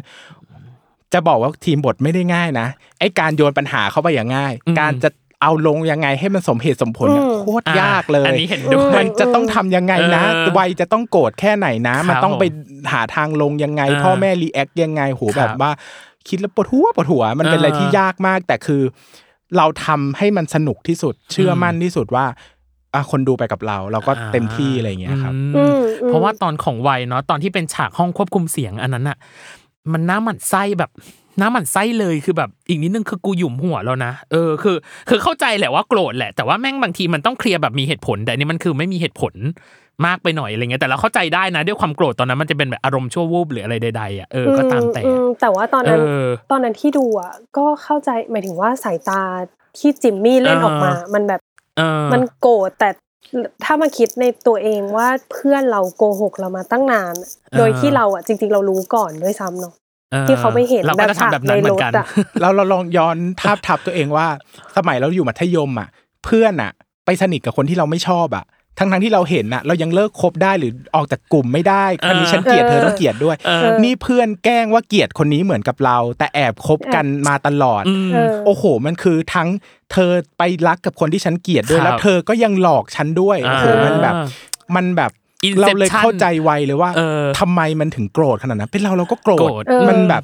จะบอกว่าทีมบทไม่ได้ง่ายนะไอ้การโยนปัญหาเข้าไปอย่างง่าย การจะ เอาลงยังไงให้มันสมเหตุสมผลอะอืมโคตรยากเลยอันนี้เห็นด้วยมันจะต้องทำยังไงนะเออวัยจะต้องโกรธแค่ไหนนะ มันต้องผมไปหาทางลงยังไงอ่าพ่อแม่ react ยังไงโหคือแบบว่า คิดแล้วปวดหัวปวดหัวมันเป็นอะไรเออที่ยากมาก แต่คือ เราทำให้มันสนุกที่สุดเชื่อมั่นที่สุดว่าอะคนดูไปกับเราเราก็เต็มที่อะไรอย่างเงี้ยครับอืมอืมอืมเพราะว่าตอนของวัยเนาะตอนที่เป็นฉากห้องควบคุมเสียงอันนั้นอะมันน้าหมันไส้แบบ น้าหมันไส้เลยคือแบบอีกนิดนึงคือกูหยุมหัวแล้วนะเออคือ คือเข้าใจแหละว่าโกรธแหละแต่ว่าแม่งบางทีมันต้องเคลียร์แบบมีเหตุผล แต่อันนี่มันคือไม่มีเหตุผลมากไปหน่อยอะไรเงี้ยแต่เราเข้าใจได้นะ ด้วยความโกรธตอนนั้นมันจะเป็นแบบอารมณ์ชั่ววูบหรืออะไรใดๆอะเออก็ตามแต่อืมแต่ว่าตอนนั้นเออตอนนั้นที่ดูอะก็เข้าใจหมายถึงว่าสายตาที่จิมมี่เล่นเออออกมา มันแบบเออมันโกรธแต่ถ้ามาคิดในตัวเองว่าเพื่อนเราโกหกเรามาตั้งนานอะโดยที่เราอะจริง ๆ เรารู้ก่อนด้วยซ้ำเนาะออ ที่เขาไม่เห็นเราก็จะทำแบบนั้นเหมือนกันแบบฉากในรถอะเราเราลองย้อนทาบทับตัวเองว่า สมัยเราอยู่มัธยมอะ เพื่อนอะ ไปสนิทกับคนที่เราไม่ชอบอะทั้งทั้งๆที่เราเห็นอะ เรายังเลิกคบได้หรือออกจากกลุ่มไม่ได้คนนี้ฉันเกลียดเธอต้องเกลียดด้วยเออนี่เพื่อนแกล้งว่าเกลียดคนนี้เหมือนกับเรา แต่แอบคบกันมาตลอดอืมเออโอ้โห มันคือทั้งเธอไปรักกับคนที่ฉันเกลียดด้วยครับแล้ว เธอก็ยังหลอกฉันด้วยโอ้โหอ่ามัมันแบบ มันแบบ Inception เราเลยเข้าใจไวเลยว่าเออทำไมมันถึงโกรธขนาดนั้นเป็นเราเราก็โกรโกรธธเออมันแบบ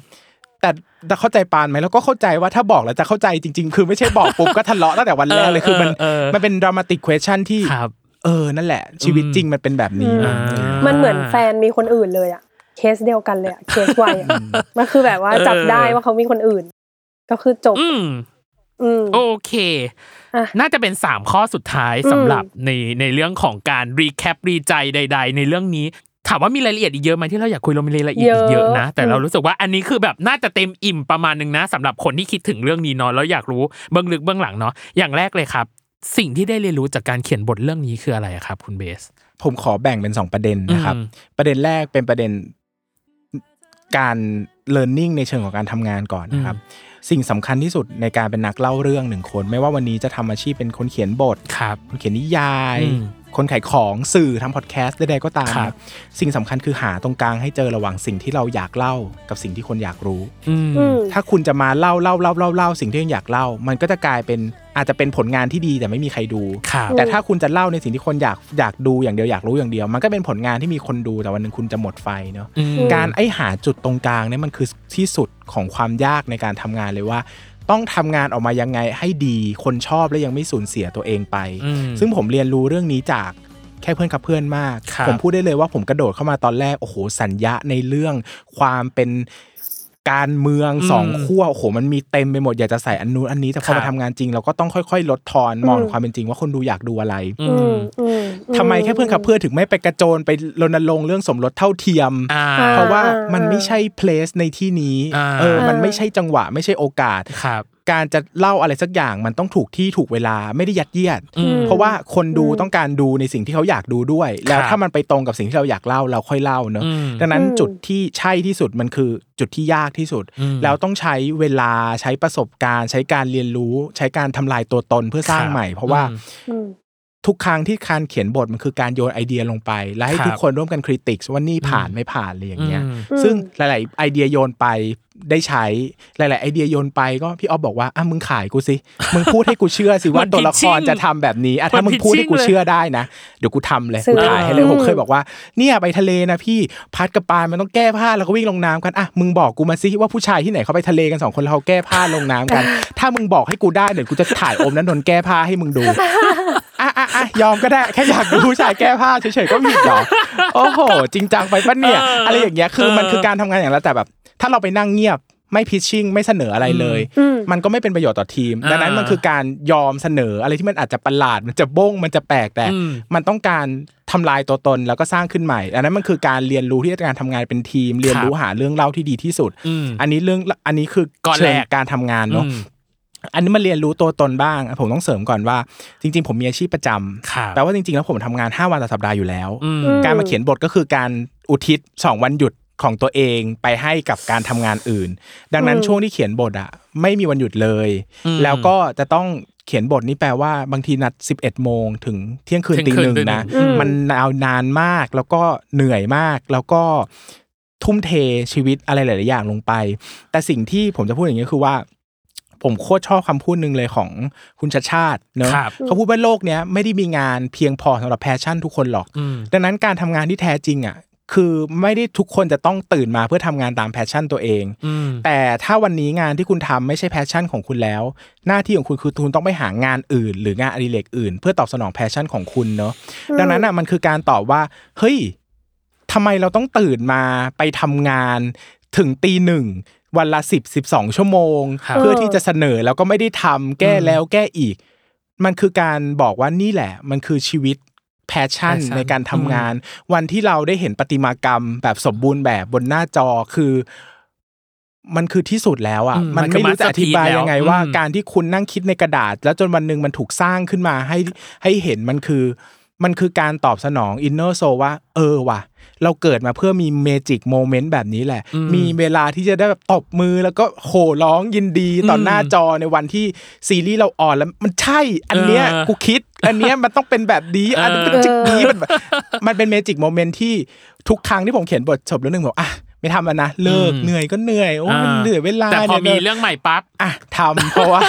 แต่แต่เข้าใจปานไหมแล้วก็เข้าใจว่าถ้าบอกแล้วจะเข้าใจจริง ๆ คือไม่ใช่บอกปุ๊บก็ทะเลาะตั้งแต่วันแรกเลยคือมันเออเออมันเป็นดรามาติกเควชั่นที่ครับเออนั่นแหละ ชีวิตจริงมันเป็นแบบนี้อืมเออมันเหมือนแฟนมีคนอื่นเลยอะเคสเดียวกันเลยอะเคสไวอะมันคือแบบว่าจับได้ว่าเขามีคนอื่น ก็คือจบอืมอืมโอเคอะ น่าจะเป็นสามข้อสุดท้ายอืมสำหรับในในเรื่องของการรีแคปรีใจใด ๆ ในเรื่องนี้ถามว่ามีรายละเอียดอีกเยอะไหมที่เราอยากคุยเรามีรายละเอียดอีกเยอะนะ แต่เรารู้สึกว่าอันนี้คือแบบน่าจะเต็มอิ่มประมาณนึงนะสำหรับคนที่คิดถึงเรื่องนี้เนาะแล้วอยากรู้เบื้องลึกเบื้องหลังเนาะอย่างแรกเลยครับ สิ่งที่ได้เรียนรู้จากการเขียนบทเรื่องนี้คืออะไรอะครับ คุณเบส ผมขอแบ่งเป็นสองประเด็นนะครับอืมประเด็นแรกเป็นประเด็นการ learning ในเชิงของการทำงานก่อนนะครับ สิ่งสำคัญที่สุดในการเป็นนักเล่าเรื่องหนึ่งคน ไม่ว่าวันนี้จะทำอาชีพเป็นคนเขียนบทครับคนเขียนนิยายอืม คนขายของสื่อทำพอดแคสต์ใดๆก็ตามครับครับสิ่งสำคัญคือหาตรงกลางให้เจอระหว่างสิ่งที่เราอยากเล่ากับสิ่งที่คนอยากรู้อืมอืมถ้าคุณจะมาเล่าเล่าเล่าเล่าเล่าสิ่งที่คุณอยากเล่า มันก็จะกลายเป็นอาจจะเป็นผลงานที่ดีแต่ไม่มีใครดูครับแต่ถ้าคุณจะเล่าในสิ่งที่คนอยากอยากดูอย่างเดียวอยากรู้อย่างเดียว มันก็เป็นผลงานที่มีคนดูแต่วันหนึ่งคุณจะหมดไฟเนาะอืมการไอ้หาจุดตรงกลางเนี่ยมันคือที่สุดของความยากในการทำงานเลยว่า ต้องทำงานออกมายังไงให้ดีคนชอบและยังไม่สูญเสียตัวเองไปอืมซึ่งผมเรียนรู้เรื่องนี้จากแค่เพื่อนกับเพื่อนมากครับผมพูดได้เลยว่าผมกระโดดเข้ามาตอนแรกโอ้โหสัญญาในเรื่องความเป็น การเมืองอืมสองขั้วโอ้โหมันมีเต็มไปหมดอยากจะใส่อันนู้นอันนี้แต่พอครัมาบทำงานจริง เราก็ต้องค่อยๆ ลดทอนมองอืมถึงความเป็นจริงว่าคนดูอยากดูอะไรอือืมมอืมทำไมแค่เพื่อนขับเพื่อนถึงไม่ไปกระโจนไปรณรงค์เรื่องสมรสเท่าเทียมอ่าเพราะว่าอ่ามัมันไม่ใช่เพลสในที่นี้อ่าเออมันไม่ใช่จังหวะไม่ใช่โอกาสครับ การจะเล่าอะไรสักอย่างมันต้องถูกที่ถูกเวลาไม่ได้ยัดเยียดอืมเพราะว่าคนดูต้องการดูในสิ่งที่เขาอยากดูด้วย แล้วครับถ้ามันไปตรงกับสิ่งที่เราอยากเล่าเราค่อยเล่าเนอะอืมดังนั้นอืมจุดที่ใช่ที่สุดมันคือจุดที่ยากที่สุดอืมแล้วต้องใช้เวลาใช้ประสบการณ์ ใช้การเรียนรู้ ใช้การทำลายตัวตนเพื่อสร้างครับใหม่ เพราะว่าอืมอืม ทุกครั้งที่การเขียนบทมันคือการโยนไอเดียลงไป แล้วให้ครับทุกคนร่วมกันคริติกว่านี่ผ่านไม่ผ่านอะไรอย่างเงี้ยอืมซึ่งหลาย ๆ ไอเดียโยนไปได้ใช้หลาย ๆ ไอเดียโยนไปก็พี่ออฟบอกว่าอะมึงขายกูสิมึงพูดให้กูเชื่อสิว่ามันตัวละคร pitching จะทำแบบนี้อะถ้ามันมึงพูดให้กู pitching เลยเชื่อได้นะเดี๋ยวกูทำเลยซื้กูอถ่ายให้เลยอืมผมเคยบอกว่าเนี่ยไปทะเลนะพี่พัดกับปานมันต้องแก้ผ้าแล้วก็วิ่งลงน้ำกันอะมึงบอกกูมาสิว่าผู้ชายที่ไหนเขาไปทะเลกันสองคนแล้วเขาแก้ผ้าลงน้ำกัน ถ้ามึงบอกให้กูได้เดี๋ยวกูจะถ่ายอมนั้นนนท์แก้ผ้าให้มึงดู อะอะอะยอมก็ได้แค่อยากดูผู้ชายแก้ผ้าเฉยๆก็ผิดเหรอโอ้โห จริงจังไปปะเนี่ยเออออะไรอย่างเงี้ยคือเออมันคือการทำงานอย่างแล้วแต่แบบ ถ้าเราไปนั่งเงียบไม่พิชชิ่งไม่เสนออะไรเลยอืมมันก็ไม่เป็นประโยชน์ต่อทีมอ่าดังนั้นมันคือการยอมเสนออะไรที่มันอาจจะประหลาด มันจะบ้งมันจะแปลกแต่อืมมันต้องการทำลายตัวตนแล้วก็สร้างขึ้นใหม่ อันนั้นมันคือการเรียนรู้ที่การทำงานเป็นทีม เรียนรู้หาเรื่องเล่าที่ดีที่สุดอืมอันนี้เรื่องอันนี้คือก้อนเชิแรกงการทำงานเนาะ อืมอันนี้มาเรียนรู้ตัวตนบ้าง ผมต้องเสริมก่อนว่า จริง ๆ ผมมีอาชีพประจำครับแปลว่าจริง ๆ แล้วผมทำงาน 5 วันต่อสัปดาห์อยู่แล้วอืมการมาเขียนบทก็คือการอุทิศ 2 วันหยุดของตัวเองไปให้กับการทำงานอื่น ดังนั้นอืมช่วงที่เขียนบทอะไม่มีวันหยุดเลยอืมแล้วก็จะต้องเขียนบทนี่แปลว่าบางทีนัด 11 โมงถึงเที่ยงคืนเที่ตียงคืหนนึ่งตีหนึ่งนะอืมมันนานนานมากแล้วก็เหนื่อยมากแล้วก็ทุ่มเทชีวิตอะไรหลาย ๆ อย่างลงไป แต่สิ่งที่ผมจะพูดอย่างนี้คือว่า ผมโคตรชอบคำพูดหนึ่งเลยของคุณชัชชาติเนอะครับเขาพูดว่าโลกเนี้ยไม่ได้มีงานเพียงพอสำหรับ passion ทุกคนหรอกอืมดังนั้นการทำงานที่แท้จริงอะคือไม่ได้ทุกคนจะต้องตื่นมาเพื่อทำงานตาม passion ตัวเองอืมแต่ถ้าวันนี้งานที่คุณทำไม่ใช่ passion ของคุณแล้ว หน้าที่ของคุณคือคุณต้องไปหางานอื่น หรืองานอดิเรกอื่น เพื่อตอบสนอง passion ของคุณเนอะดังนั้นอะมันคือการตอบว่าเฮ้ยทำไมเราต้องตื่นมาไปทำงานถึงตีหนึ่ง วันละสิบสิบสองชั่วโมงครับเพื่อที่จะเสนอแล้วก็ไม่ได้ทำแก้แล้วแก้อีก มันคือการบอกว่านี่แหละ มันคือชีวิตแพชชั่น passion ในการทำงาน วันที่เราได้เห็นประติมากรรม แบบสมบูรณ์แบบบนหน้าจอคือ มันคือที่สุดแล้วอะอืมมันมันคือไม่รู้จะอธิบาย masterpiece ยังไงแล้วว่าอืมการที่คุณนั่งคิดในกระดาษ แล้วจนวันหนึ่งมันถูกสร้างขึ้นมาให้ให้เห็นมันคือ มันคือการตอบสนอง inner soul ว่า เออว่ะ เราเกิดมาเพื่อมี magic moment แบบนี้แหละอืมมีเวลาที่จะได้แบบตบมือแล้วก็โห่ร้องยินดีต่ออมหน้าจอในวันที่ซีรีส์เรา on แล้วมันใช่ อันเนี้ยเออกูคิด อันเนี้ยมันต้องเป็นแบบนี้อันนี้เป็นจิกนี้มันแบบมันเป็น magic moment ที่ทุกครั้งที่ผมเขียนบทจบเรื่องหนึ่งบอกอะไม่ทำแล้วนะเลิกอืมเหนื่อยก็เหนื่อยโอ้มันเหนื่อยเวลาแต่พอนี่ยมีเรื่องใหม่ปั๊บอะทำเพราะว่า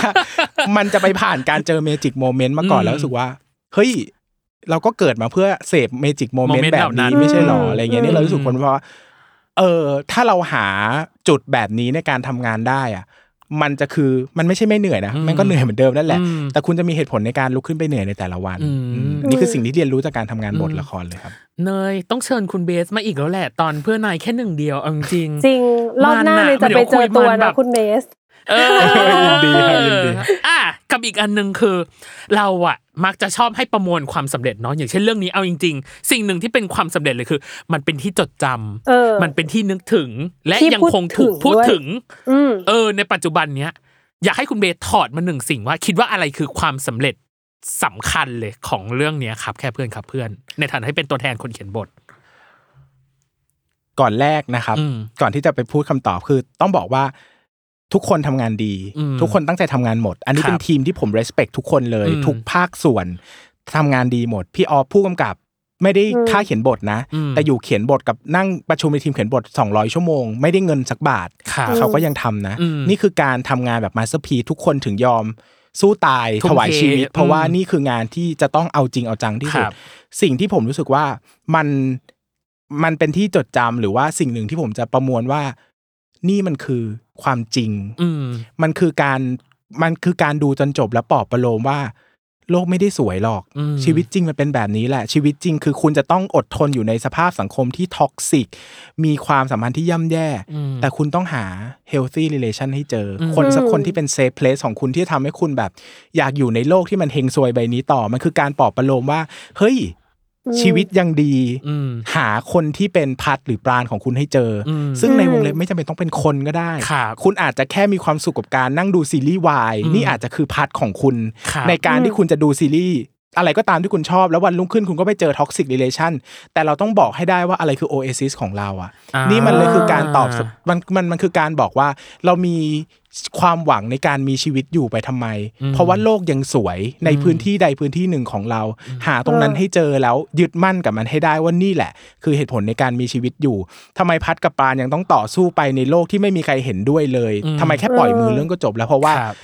มันจะไปผ่านการเจอ magic moment มาก่อนอืมแล้วรู้สึกว่า เฮ้ย เราก็เกิดมาเพื่อเสพเมจิกโมเมน moment ต์แบบนี้เหล่านั้นไม่ใช่หรออืมอะไรเงี้ยนี่เรารู้สึกคนว่าเออถ้าเราหาจุดแบบนี้ในการทำงานได้อะมันจะคือมันไม่ใช่ไม่เหนื่อยนะอืมมันก็เหนื่อยเหมือนเดิมนั่นแหละอืมแต่คุณจะมีเหตุผลในการลุกขึ้นไปเหนื่อยในแต่ละวันอืมอืมนี่คือสิ่งที่เรียนรู้จากการทำงานบทอืมละครเลยครับ เนยต้องเชิญคุณเบสมาอีกแล้วแหละตอนเพื่อนนายแค่หนึ่งเดียวเอาจริงๆจริงรอบหน้ามันเลอะยจะไปเจอตัวเดี๋ยวคุยมันแบนะบคุณเบสเออ ยินดีครับยินดีอะกับอีกอันหนึ่งคือ เราอะมักจะชอบให้ประมวลความสำเร็จเนาะอย่างเช่นเรื่องนี้เอาจริง ๆ สิ่งหนึ่งที่เป็นความสำเร็จเลยคือ มันเป็นที่จดจำเออมันเป็นที่นึกถึง และที่ยังพูดคงถูกถึงพูดด้วยถึงอืมเออ ในปัจจุบันเนี้ยอยากให้คุณเบสถอดมาหนึ่งสิ่งว่า คิดว่าอะไรคือความสำเร็จสำคัญเลยของเรื่องเนี้ยครับ แค่เพื่อนครับเพื่อน ในฐานะที่เป็นตัวแทนคนเขียนบท ก่อนแรกนะครับอืมก่อนที่จะไปพูดคำตอบคือ ต้องบอกว่า ทุกคนทำงานดีอืมทุกคนตั้งใจทำงานหมด อันนี้ครับเป็นทีมที่ผม respect ทุกคนเลยอืมทุกภาคส่วนทำงานดีหมด พี่ออฟผู้กำกับไม่ได้อืมค่าเขียนบทนะอืมแต่อยู่เขียนบทกับนั่งประชุมในทีมเขียนบท 200 ชั่วโมง ไม่ได้เงินสักบาทครับเขาก็ยังทำนะอืมนี่คือการทำงานแบบ masterpiece ทุกคนถึงยอมสู้ตายทุ่มถวายชีวิตเทเพราะว่าอืมนี่คืองานที่จะต้องเอาจริงเอาจังที่สุดครับสิ่งที่ผมรู้สึกว่ามันมันเป็นที่จดจำหรือว่าสิ่งหนึ่งที่ผมจะประมวลว่า นี่มันคือ ความจริง อืมมันคือการมันคือการดูจนจบแล้วปลอบประโลมว่า โลกไม่ได้สวยหรอกอืมชีวิตจริงมันเป็นแบบนี้แหละ ชีวิตจริงคือคุณจะต้องอดทนอยู่ในสภาพสังคมที่ท็อกซิก มีความสัมพันธ์ที่ย่ำแย่อืมแต่คุณต้องหา healthy relation ให้เจออมคนสักคนที่เป็น safe place ของคุณที่จะทำให้คุณแบบ อยากอยู่ในโลกที่มันเฮงซวยใบนี้ต่อ มันคือการปลอบประโลมว่า เฮ้ย ชีวิตยังดีอืมหาคนที่เป็นภัทรหรือปราณของคุณให้เจออืมซึ่งในวงเล็บไม่จำเป็นต้องเป็นคนก็ได้ครับคุณอาจจะแค่มีความสุขกับการนั่งดูซีรีส์วายอืมนี่อาจจะคือภัทรของคุณครับในการที่คุณจะดูซีรีส์ อะไรก็ตามที่คุณชอบ แล้ววันรุ่งขึ้นคุณก็ไปเจอท็อกซิก e ิเลชันแต่เราต้องบอกให้ได้ว่าอะไรคือโอเอซิสของเราอะอ่านี่นี่มันเลยคือการตอบสมันมันมันคือการบอกว่าเรามีความหวังในการมีชีวิตอยู่ไปทำไม เพราะว่าโลกยังสวยในพื้นที่ใดพื้นที่หนึ่งของเรา หาตรงนั้นให้เจอแล้วยึดมั่นกับมันให้ได้ว่านี่แหละ คือเหตุผลในการมีชีวิตอยู่ทำไมพัดกับปานยังต้องต่อสู้ไปในโลกที่ไม่มีใครเห็นด้วยเลยทำไมแค่ปล่อยมือเรื่องก็จบแล้วเพราะว่าครับ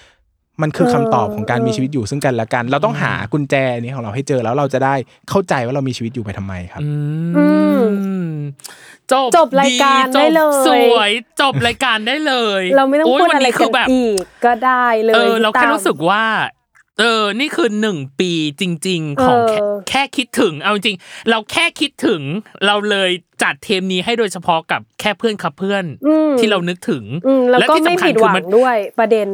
มันคือคำตอบของการมีชีวิตอยู่ซึ่งกันและกัน เราต้องหากุญแจนี้ของเราให้เจอแล้วเราจะได้เข้าใจว่าเรามีชีวิตอยู่ไปทำไมครับอืมจบจบรายการจบได้เลยสวยจบรายการได้เลย เราไม่ต้องโยพูดวันอะไรนี้กัคืนแบบอีกก็ได้เลยเออเราแค่พี่ตั้มรู้สึกว่าเออ นี่คือหนึ่งปีจริง ๆ ของแค่เออแค่คิดถึง เอาจริงๆเราแค่คิดถึง เราเลยจัดเทมนี้ให้โดยเฉพาะกับแค่เพื่อนครับเพื่อนอืมที่เรานึกถึงอืมแล้วก็ที่ไม่สำคัญผิดคืหอวังมันด้วยประเด็น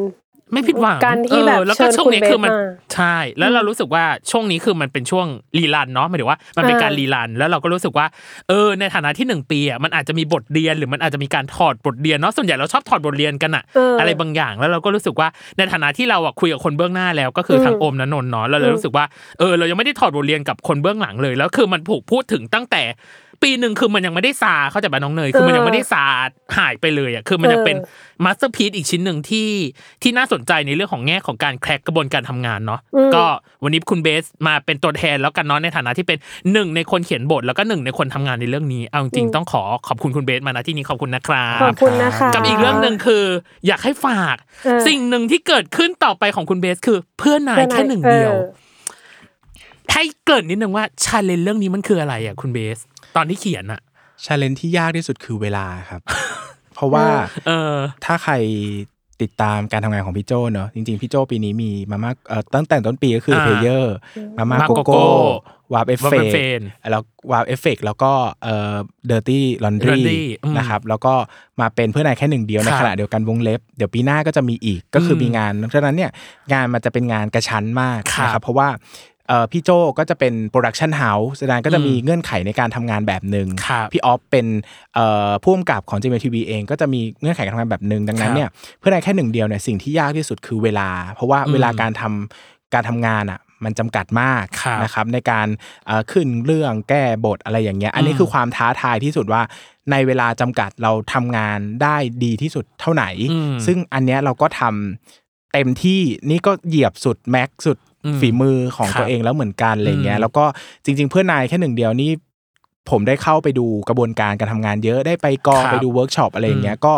ไม่ผิดหวังการที่แบบเออแล้วก็เชิญช่วงคุณนี้เบสคือมันมาใช่ แล้วเรารู้สึกว่าช่วงนี้คือมันเป็นช่วงrerun เนาะหมายถึงว่ามันเป็นเออการ rerun แล้วเราก็รู้สึกว่าเออในฐานะที่หนึ่งปีอะมันอาจจะมีบทเรียนหรือมันอาจจะมีการถอดบทเรียนเนาะส่วนใหญ่เราชอบถอดบทเรียนกันอะเออออะไรบางอย่างแล้วเราก็รู้สึกว่าในฐานะที่เราอะคุยกับคนเบื้องหน้าแล้วก็คือทางโอมและนนท์เนาะเราเลยรู้สึกว่าเออเรายังไม่ได้ถอดบทเรียนกับคนเบื้องหลังเลยแล้วคือมันถูกพูดถึงตั้งแต่ ปีหนึ่งคือมันยังไม่ได้ซาเข้าใจป่ะน้องเนยคือมันยังไม่ได้ซาหายไปเลยอะคือมันยังเป็นเออ masterpiece อีกชิ้นหนึ่งที่ที่น่าสนใจในเรื่องของแง่ของการ crack กระบวนการทำงานเนาะอืมก็วันนี้คุณเบสมาเป็นตัวแทนแล้วกันเนาะในฐานะที่เป็นหนึ่งในคนเขียนบทแล้วก็หนึ่งในคนทำงานในเรื่องนี้เอาจริงๆต้องขอขอบคุณคุณเบสมานะที่นี้ขอบคุณนะครัขอบบคุณนะคะกับอีกเรื่องหนึ่งคือ อยากให้ฝากเออสิ่งหนึ่งที่เกิดขึ้นต่อไปของคุณเบสคือ เพื่อนนายแค่หนึ่งเดียวออให้เกริดนิดนึงว่าชาเลนเรื่องนี้มันคืออะไรอะคุณเบส ตอนที่เขียนอะชาเลนที่ยากที่สุดคือเวลาครับ เพราะว่าเออถ้าใครติดตามการทำงานของพี่โจเนอะจริงๆ พี่โจปีนี้มีมามากเอ่อตั้งแต่ต้นปีก็คืออ่าเพเยอร์มามามาโกโกโก้โก้วาร์ปเอฟ Warp เฟก Effect แล้ววาร์ปเอฟเฟกแล้วก็เอ่อเดอร์ตี้ลอนดรี Laundry อืมนะครับแล้วก็มาเป็นเพื่อนนายแค่หนึ่งเดียวในครับขณะเดียวกันวงเล็บ เดี๋ยวปีหน้าก็จะมีอีกก็คืออมมีงานเพราะฉะนั้นเนี่ยงานมันจะเป็นงานกระชั้นมากครับนะครับเพราะว่าเอ่อ พี่โจก็จะเป็นโปรดักชันเฮาส์แสดงก็จะมีเงื่อนไขในการทำงานแบบหนึ่งครับพี่ออฟเป็นเอ่อผู้กำกับของ JMTV เองก็จะมีเงื่อนไขการทำงานแบบหนึ่งดังนั้นเนี่ยเพื่อนนายแค่หนึ่งเดียวเนี่ยสิ่งที่ยากที่สุดคือเวลา เพราะว่าอืมเวลาการทำการทำงานอะมันจำกัดมากครับนะครับในการเอ่อขึ้นเรื่องแก้บทอะไรอย่างเงี้ยอันนี้อืมคือความท้าทายที่สุดว่าในเวลาจำกัดเราทำงานได้ดีที่สุดเท่าไหนอืมซึ่งอันเนี้ยเราก็ทำเต็มที่นี่ก็เหยียบสุดแม็กสุดอืม ฝีมือของครับตัวเองแล้วเหมือนกันอะไรเงี้อืยมแล้วก็จริง ๆ เพื่อนนายแค่หนึ่งเดียวนี่ผมได้เข้าไปดูกระบวนการการทำงานเยอะได้ไปกองครับไปดูเวิร์กช็อปอะไรอย่างเงี้ยอืมก็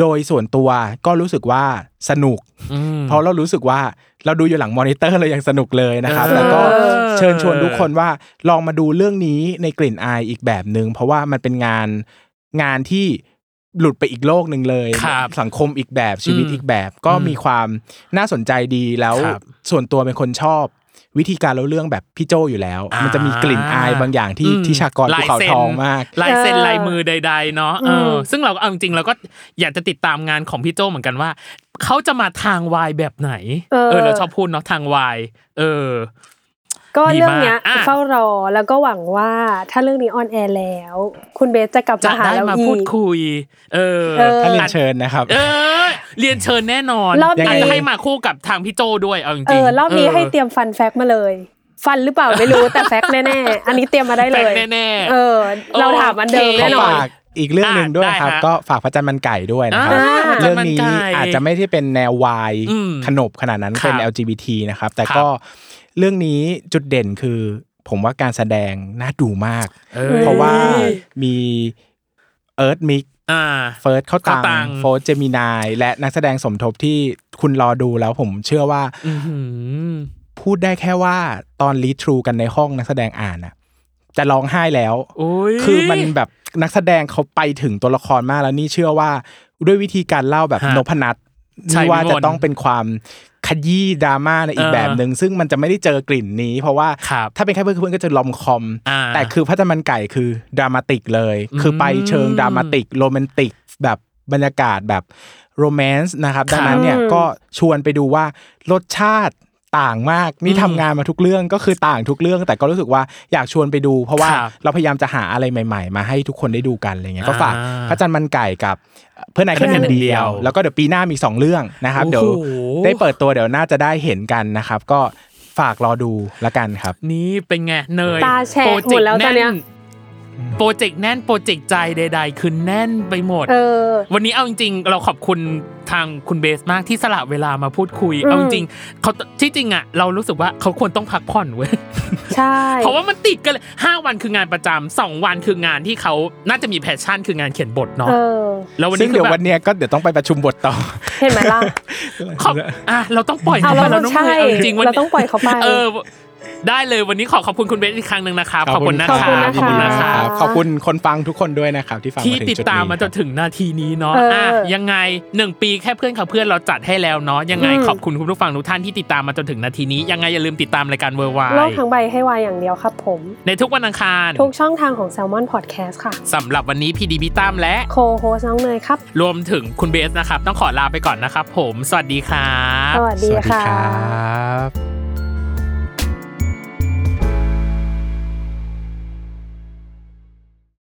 โดยส่วนตัวก็รู้สึกว่าสนุกอืมเพราะเรารู้สึกว่าเราดูอยู่หลังมอนิเตอร์เรายังสนุกเลยนะครับเออแล้วก็เชิญชวนทุกคนว่าลองมาดูเรื่องนี้ในกลิ่นอายอีกแบบหนึ่งเพราะว่ามันเป็นงานงานที่ หลุดไปอีกโลกหนึ่งเลยครับสังคมอีกแบบชีวิตอืมอีกแบบ ก็มีความน่าสนใจดีแล้วครับส่วนตัวเป็นคนชอบวิธีการเล่าเรื่องแบบพี่โจอยู่แล้วอ่ามัมันจะมีกลิ่นอายบางอย่างที่อืมที่ชากรภูเขาลายเซ็นทองมากลายเซ็นเออลายมือใด ๆ เนาะเอออมซึ่งเราก็เอาจริงๆเราก็อยากจะติดตามงานของพี่โจเหมือนกันว่าเขาจะมาทางวายแบบไหน เออ เราชอบพูดเนาะทางวาย เออ ก็ดีเรื่องเนี้ยมากอะเฝ้ารอแล้วก็หวังว่าถ้าเรื่องนี้ออนแอร์แล้ว คุณเบสจะกลับจะมาหาได้เรามาอีพูดกคุยเออเออถ้าเรียนเชิญนะครับ เออ เรียนเชิญแน่นอนรอบนี้อาจจะให้มาคู่กับทางพี่โจด้วยเอาจริงๆเออรอบนี้ให้เตรียมฟันแฟกมาเลยฟันหรือเปล่าไม่รู้แต่แฟกแน่ๆอันนี้เตรียมมาได้เลแฟยกแน่ๆเออ เราถามอันเดิมโอเคแน่นอนฝากอีกเรื่องหนึ่งด้วยอะครับได้ฮะก็ฝากพระจันทร์มันไก่ด้วยนะครับอ่าเรื่องนี้พระจันทร์มันไก่อาจจะไม่ได้เป็นแนววายอืมขนบขนาดนั้นครับเป็น LGBT นะครับ แต่ครับก็ เรื่องนี้จุดเด่นคือผมว่าการแสดงน่าดูมากเออเพราะว่ามีเอิร์ธมิกอ่าเฟิร์สข้าวตังข้าวตังโฟร์ทเจมีไนน์ และนักแสดงสมทบที่คุณรอดูแล้วผมเชื่อว่าอื้อหือพูดได้แค่ว่าตอน read through กันในห้องนักแสดงอ่านอะจะร้องไห้แล้วโอ้ยคือมันแบบนักแสดงเขาไปถึงตัวละครมากแล้วนี่เชื่อว่า ด้วยวิธีการเล่าแบบฮะนพนัทใช่นี่ว่าวิมลจะต้องเป็นความ ขยี้ดราม่าในอีกเออแบบหนึ่งซึ่งมันจะไม่ได้เจอกลิ่นนี้ เพราะว่าครับถ้าเป็นแค่เพื่อนๆเพื่อนก็จะ rom-comอ่าแต่คือพัฒมันไก่คือดรามาติกเลย คือไปเชิงดรามาติกโรแมนติกแบบบรรยากาศแบบโรแมนต์นะครับครับดังนั้นเนี่ยอืมก็ชวนไปดูว่ารสชาติ ต่างมากนี่อืมทำงานมาทุกเรื่องก็คือต่างทุกเรื่อง แต่ก็รู้สึกว่าอยากชวนไปดู เพราะว่าครับเราพยายามจะหาอะไรใหม่ ๆ มาให้ทุกคนได้ดูกันอะไรเงี้ยก็ฝากอ่าพระจันทร์มันไก่กับเพื่อนนายเพื่แค่อนหนายนึ่งเดีเดียยววแล้วก็เดี๋ยวปีหน้ามีสองเรื่องนะครับโอ้โหเดี๋ยวได้เปิดตัวเดี๋ยวน่าจะได้เห็นกันนะครับ ก็ฝากรอดูละกันครับ นี่เป็นไงเนยตาแฉะโปรเจหมกดต์แล้วตอนเนี้ย โปรเจกต์แน่นโปรเจกต์ใจใด ๆ คือแน่นไปหมดเออวันนี้เอาจริง ๆ เราขอบคุณทางคุณเบสมากที่สละเวลามาพูดคุยอืมเอาจริงๆเขาที่จริงอะเรารู้สึกว่าเขาควรต้องพักผ่อนเว้ยใช่เพราะว่ามันติดกันเลยห้าวันคืองานประจำสองวันคืองานที่เขาน่าจะมีแพชชั่นคืองานเขียนบทเนาะเออแล้ววันซึ่นี้งคืเดี๋อยวแบวับนเนี้ยก็เดี๋ยวต้องไปประชุมบทต่อเห็นไหมล่ะขอบอะเราต้องปล่อยอะเขาไปเราเราต้องใช่เอาจริงๆวันเราต้องปล่อยเขาไปเออ ได้เลยวันนี้ขอขอบคุณคุณเบสอีกครั้งหนึ่งนะครับขอบคุณนะขอบคคุณรับนะคะขอบคุณนะคครัรับบขอบคุณคนฟังทุกคนด้วยนะครับ ที่ฟังที่มาถึงติดจุดตามนี้มาจนถึงนาทีนี้เนาะเอออ่อะยังไงหนึ่งปีแค่เพื่อนเขาเพื่อนเราจัดให้แล้วเนาะยังไงอืมขอบคุณคุณผู้ฟังทุกท่านที่ติดตามมาจนถึงนาทีนี้ยังไงอย่าลืมติดตามรายการเวอร์ไวโลกทั้งใบให้วายอย่างเดียวครับผม ในทุกวันอังคารทุกช่องทางของ Salmon Podcast ค่ะสำหรับวันนี้พีดีพีตามและโคโฮสน้องเนยครับรวมถึงคุณเบสนะครับต้องขอลาไปก่อนนะครับผม สวัสดีครับสวัสสดีวัสดีค่ะครับ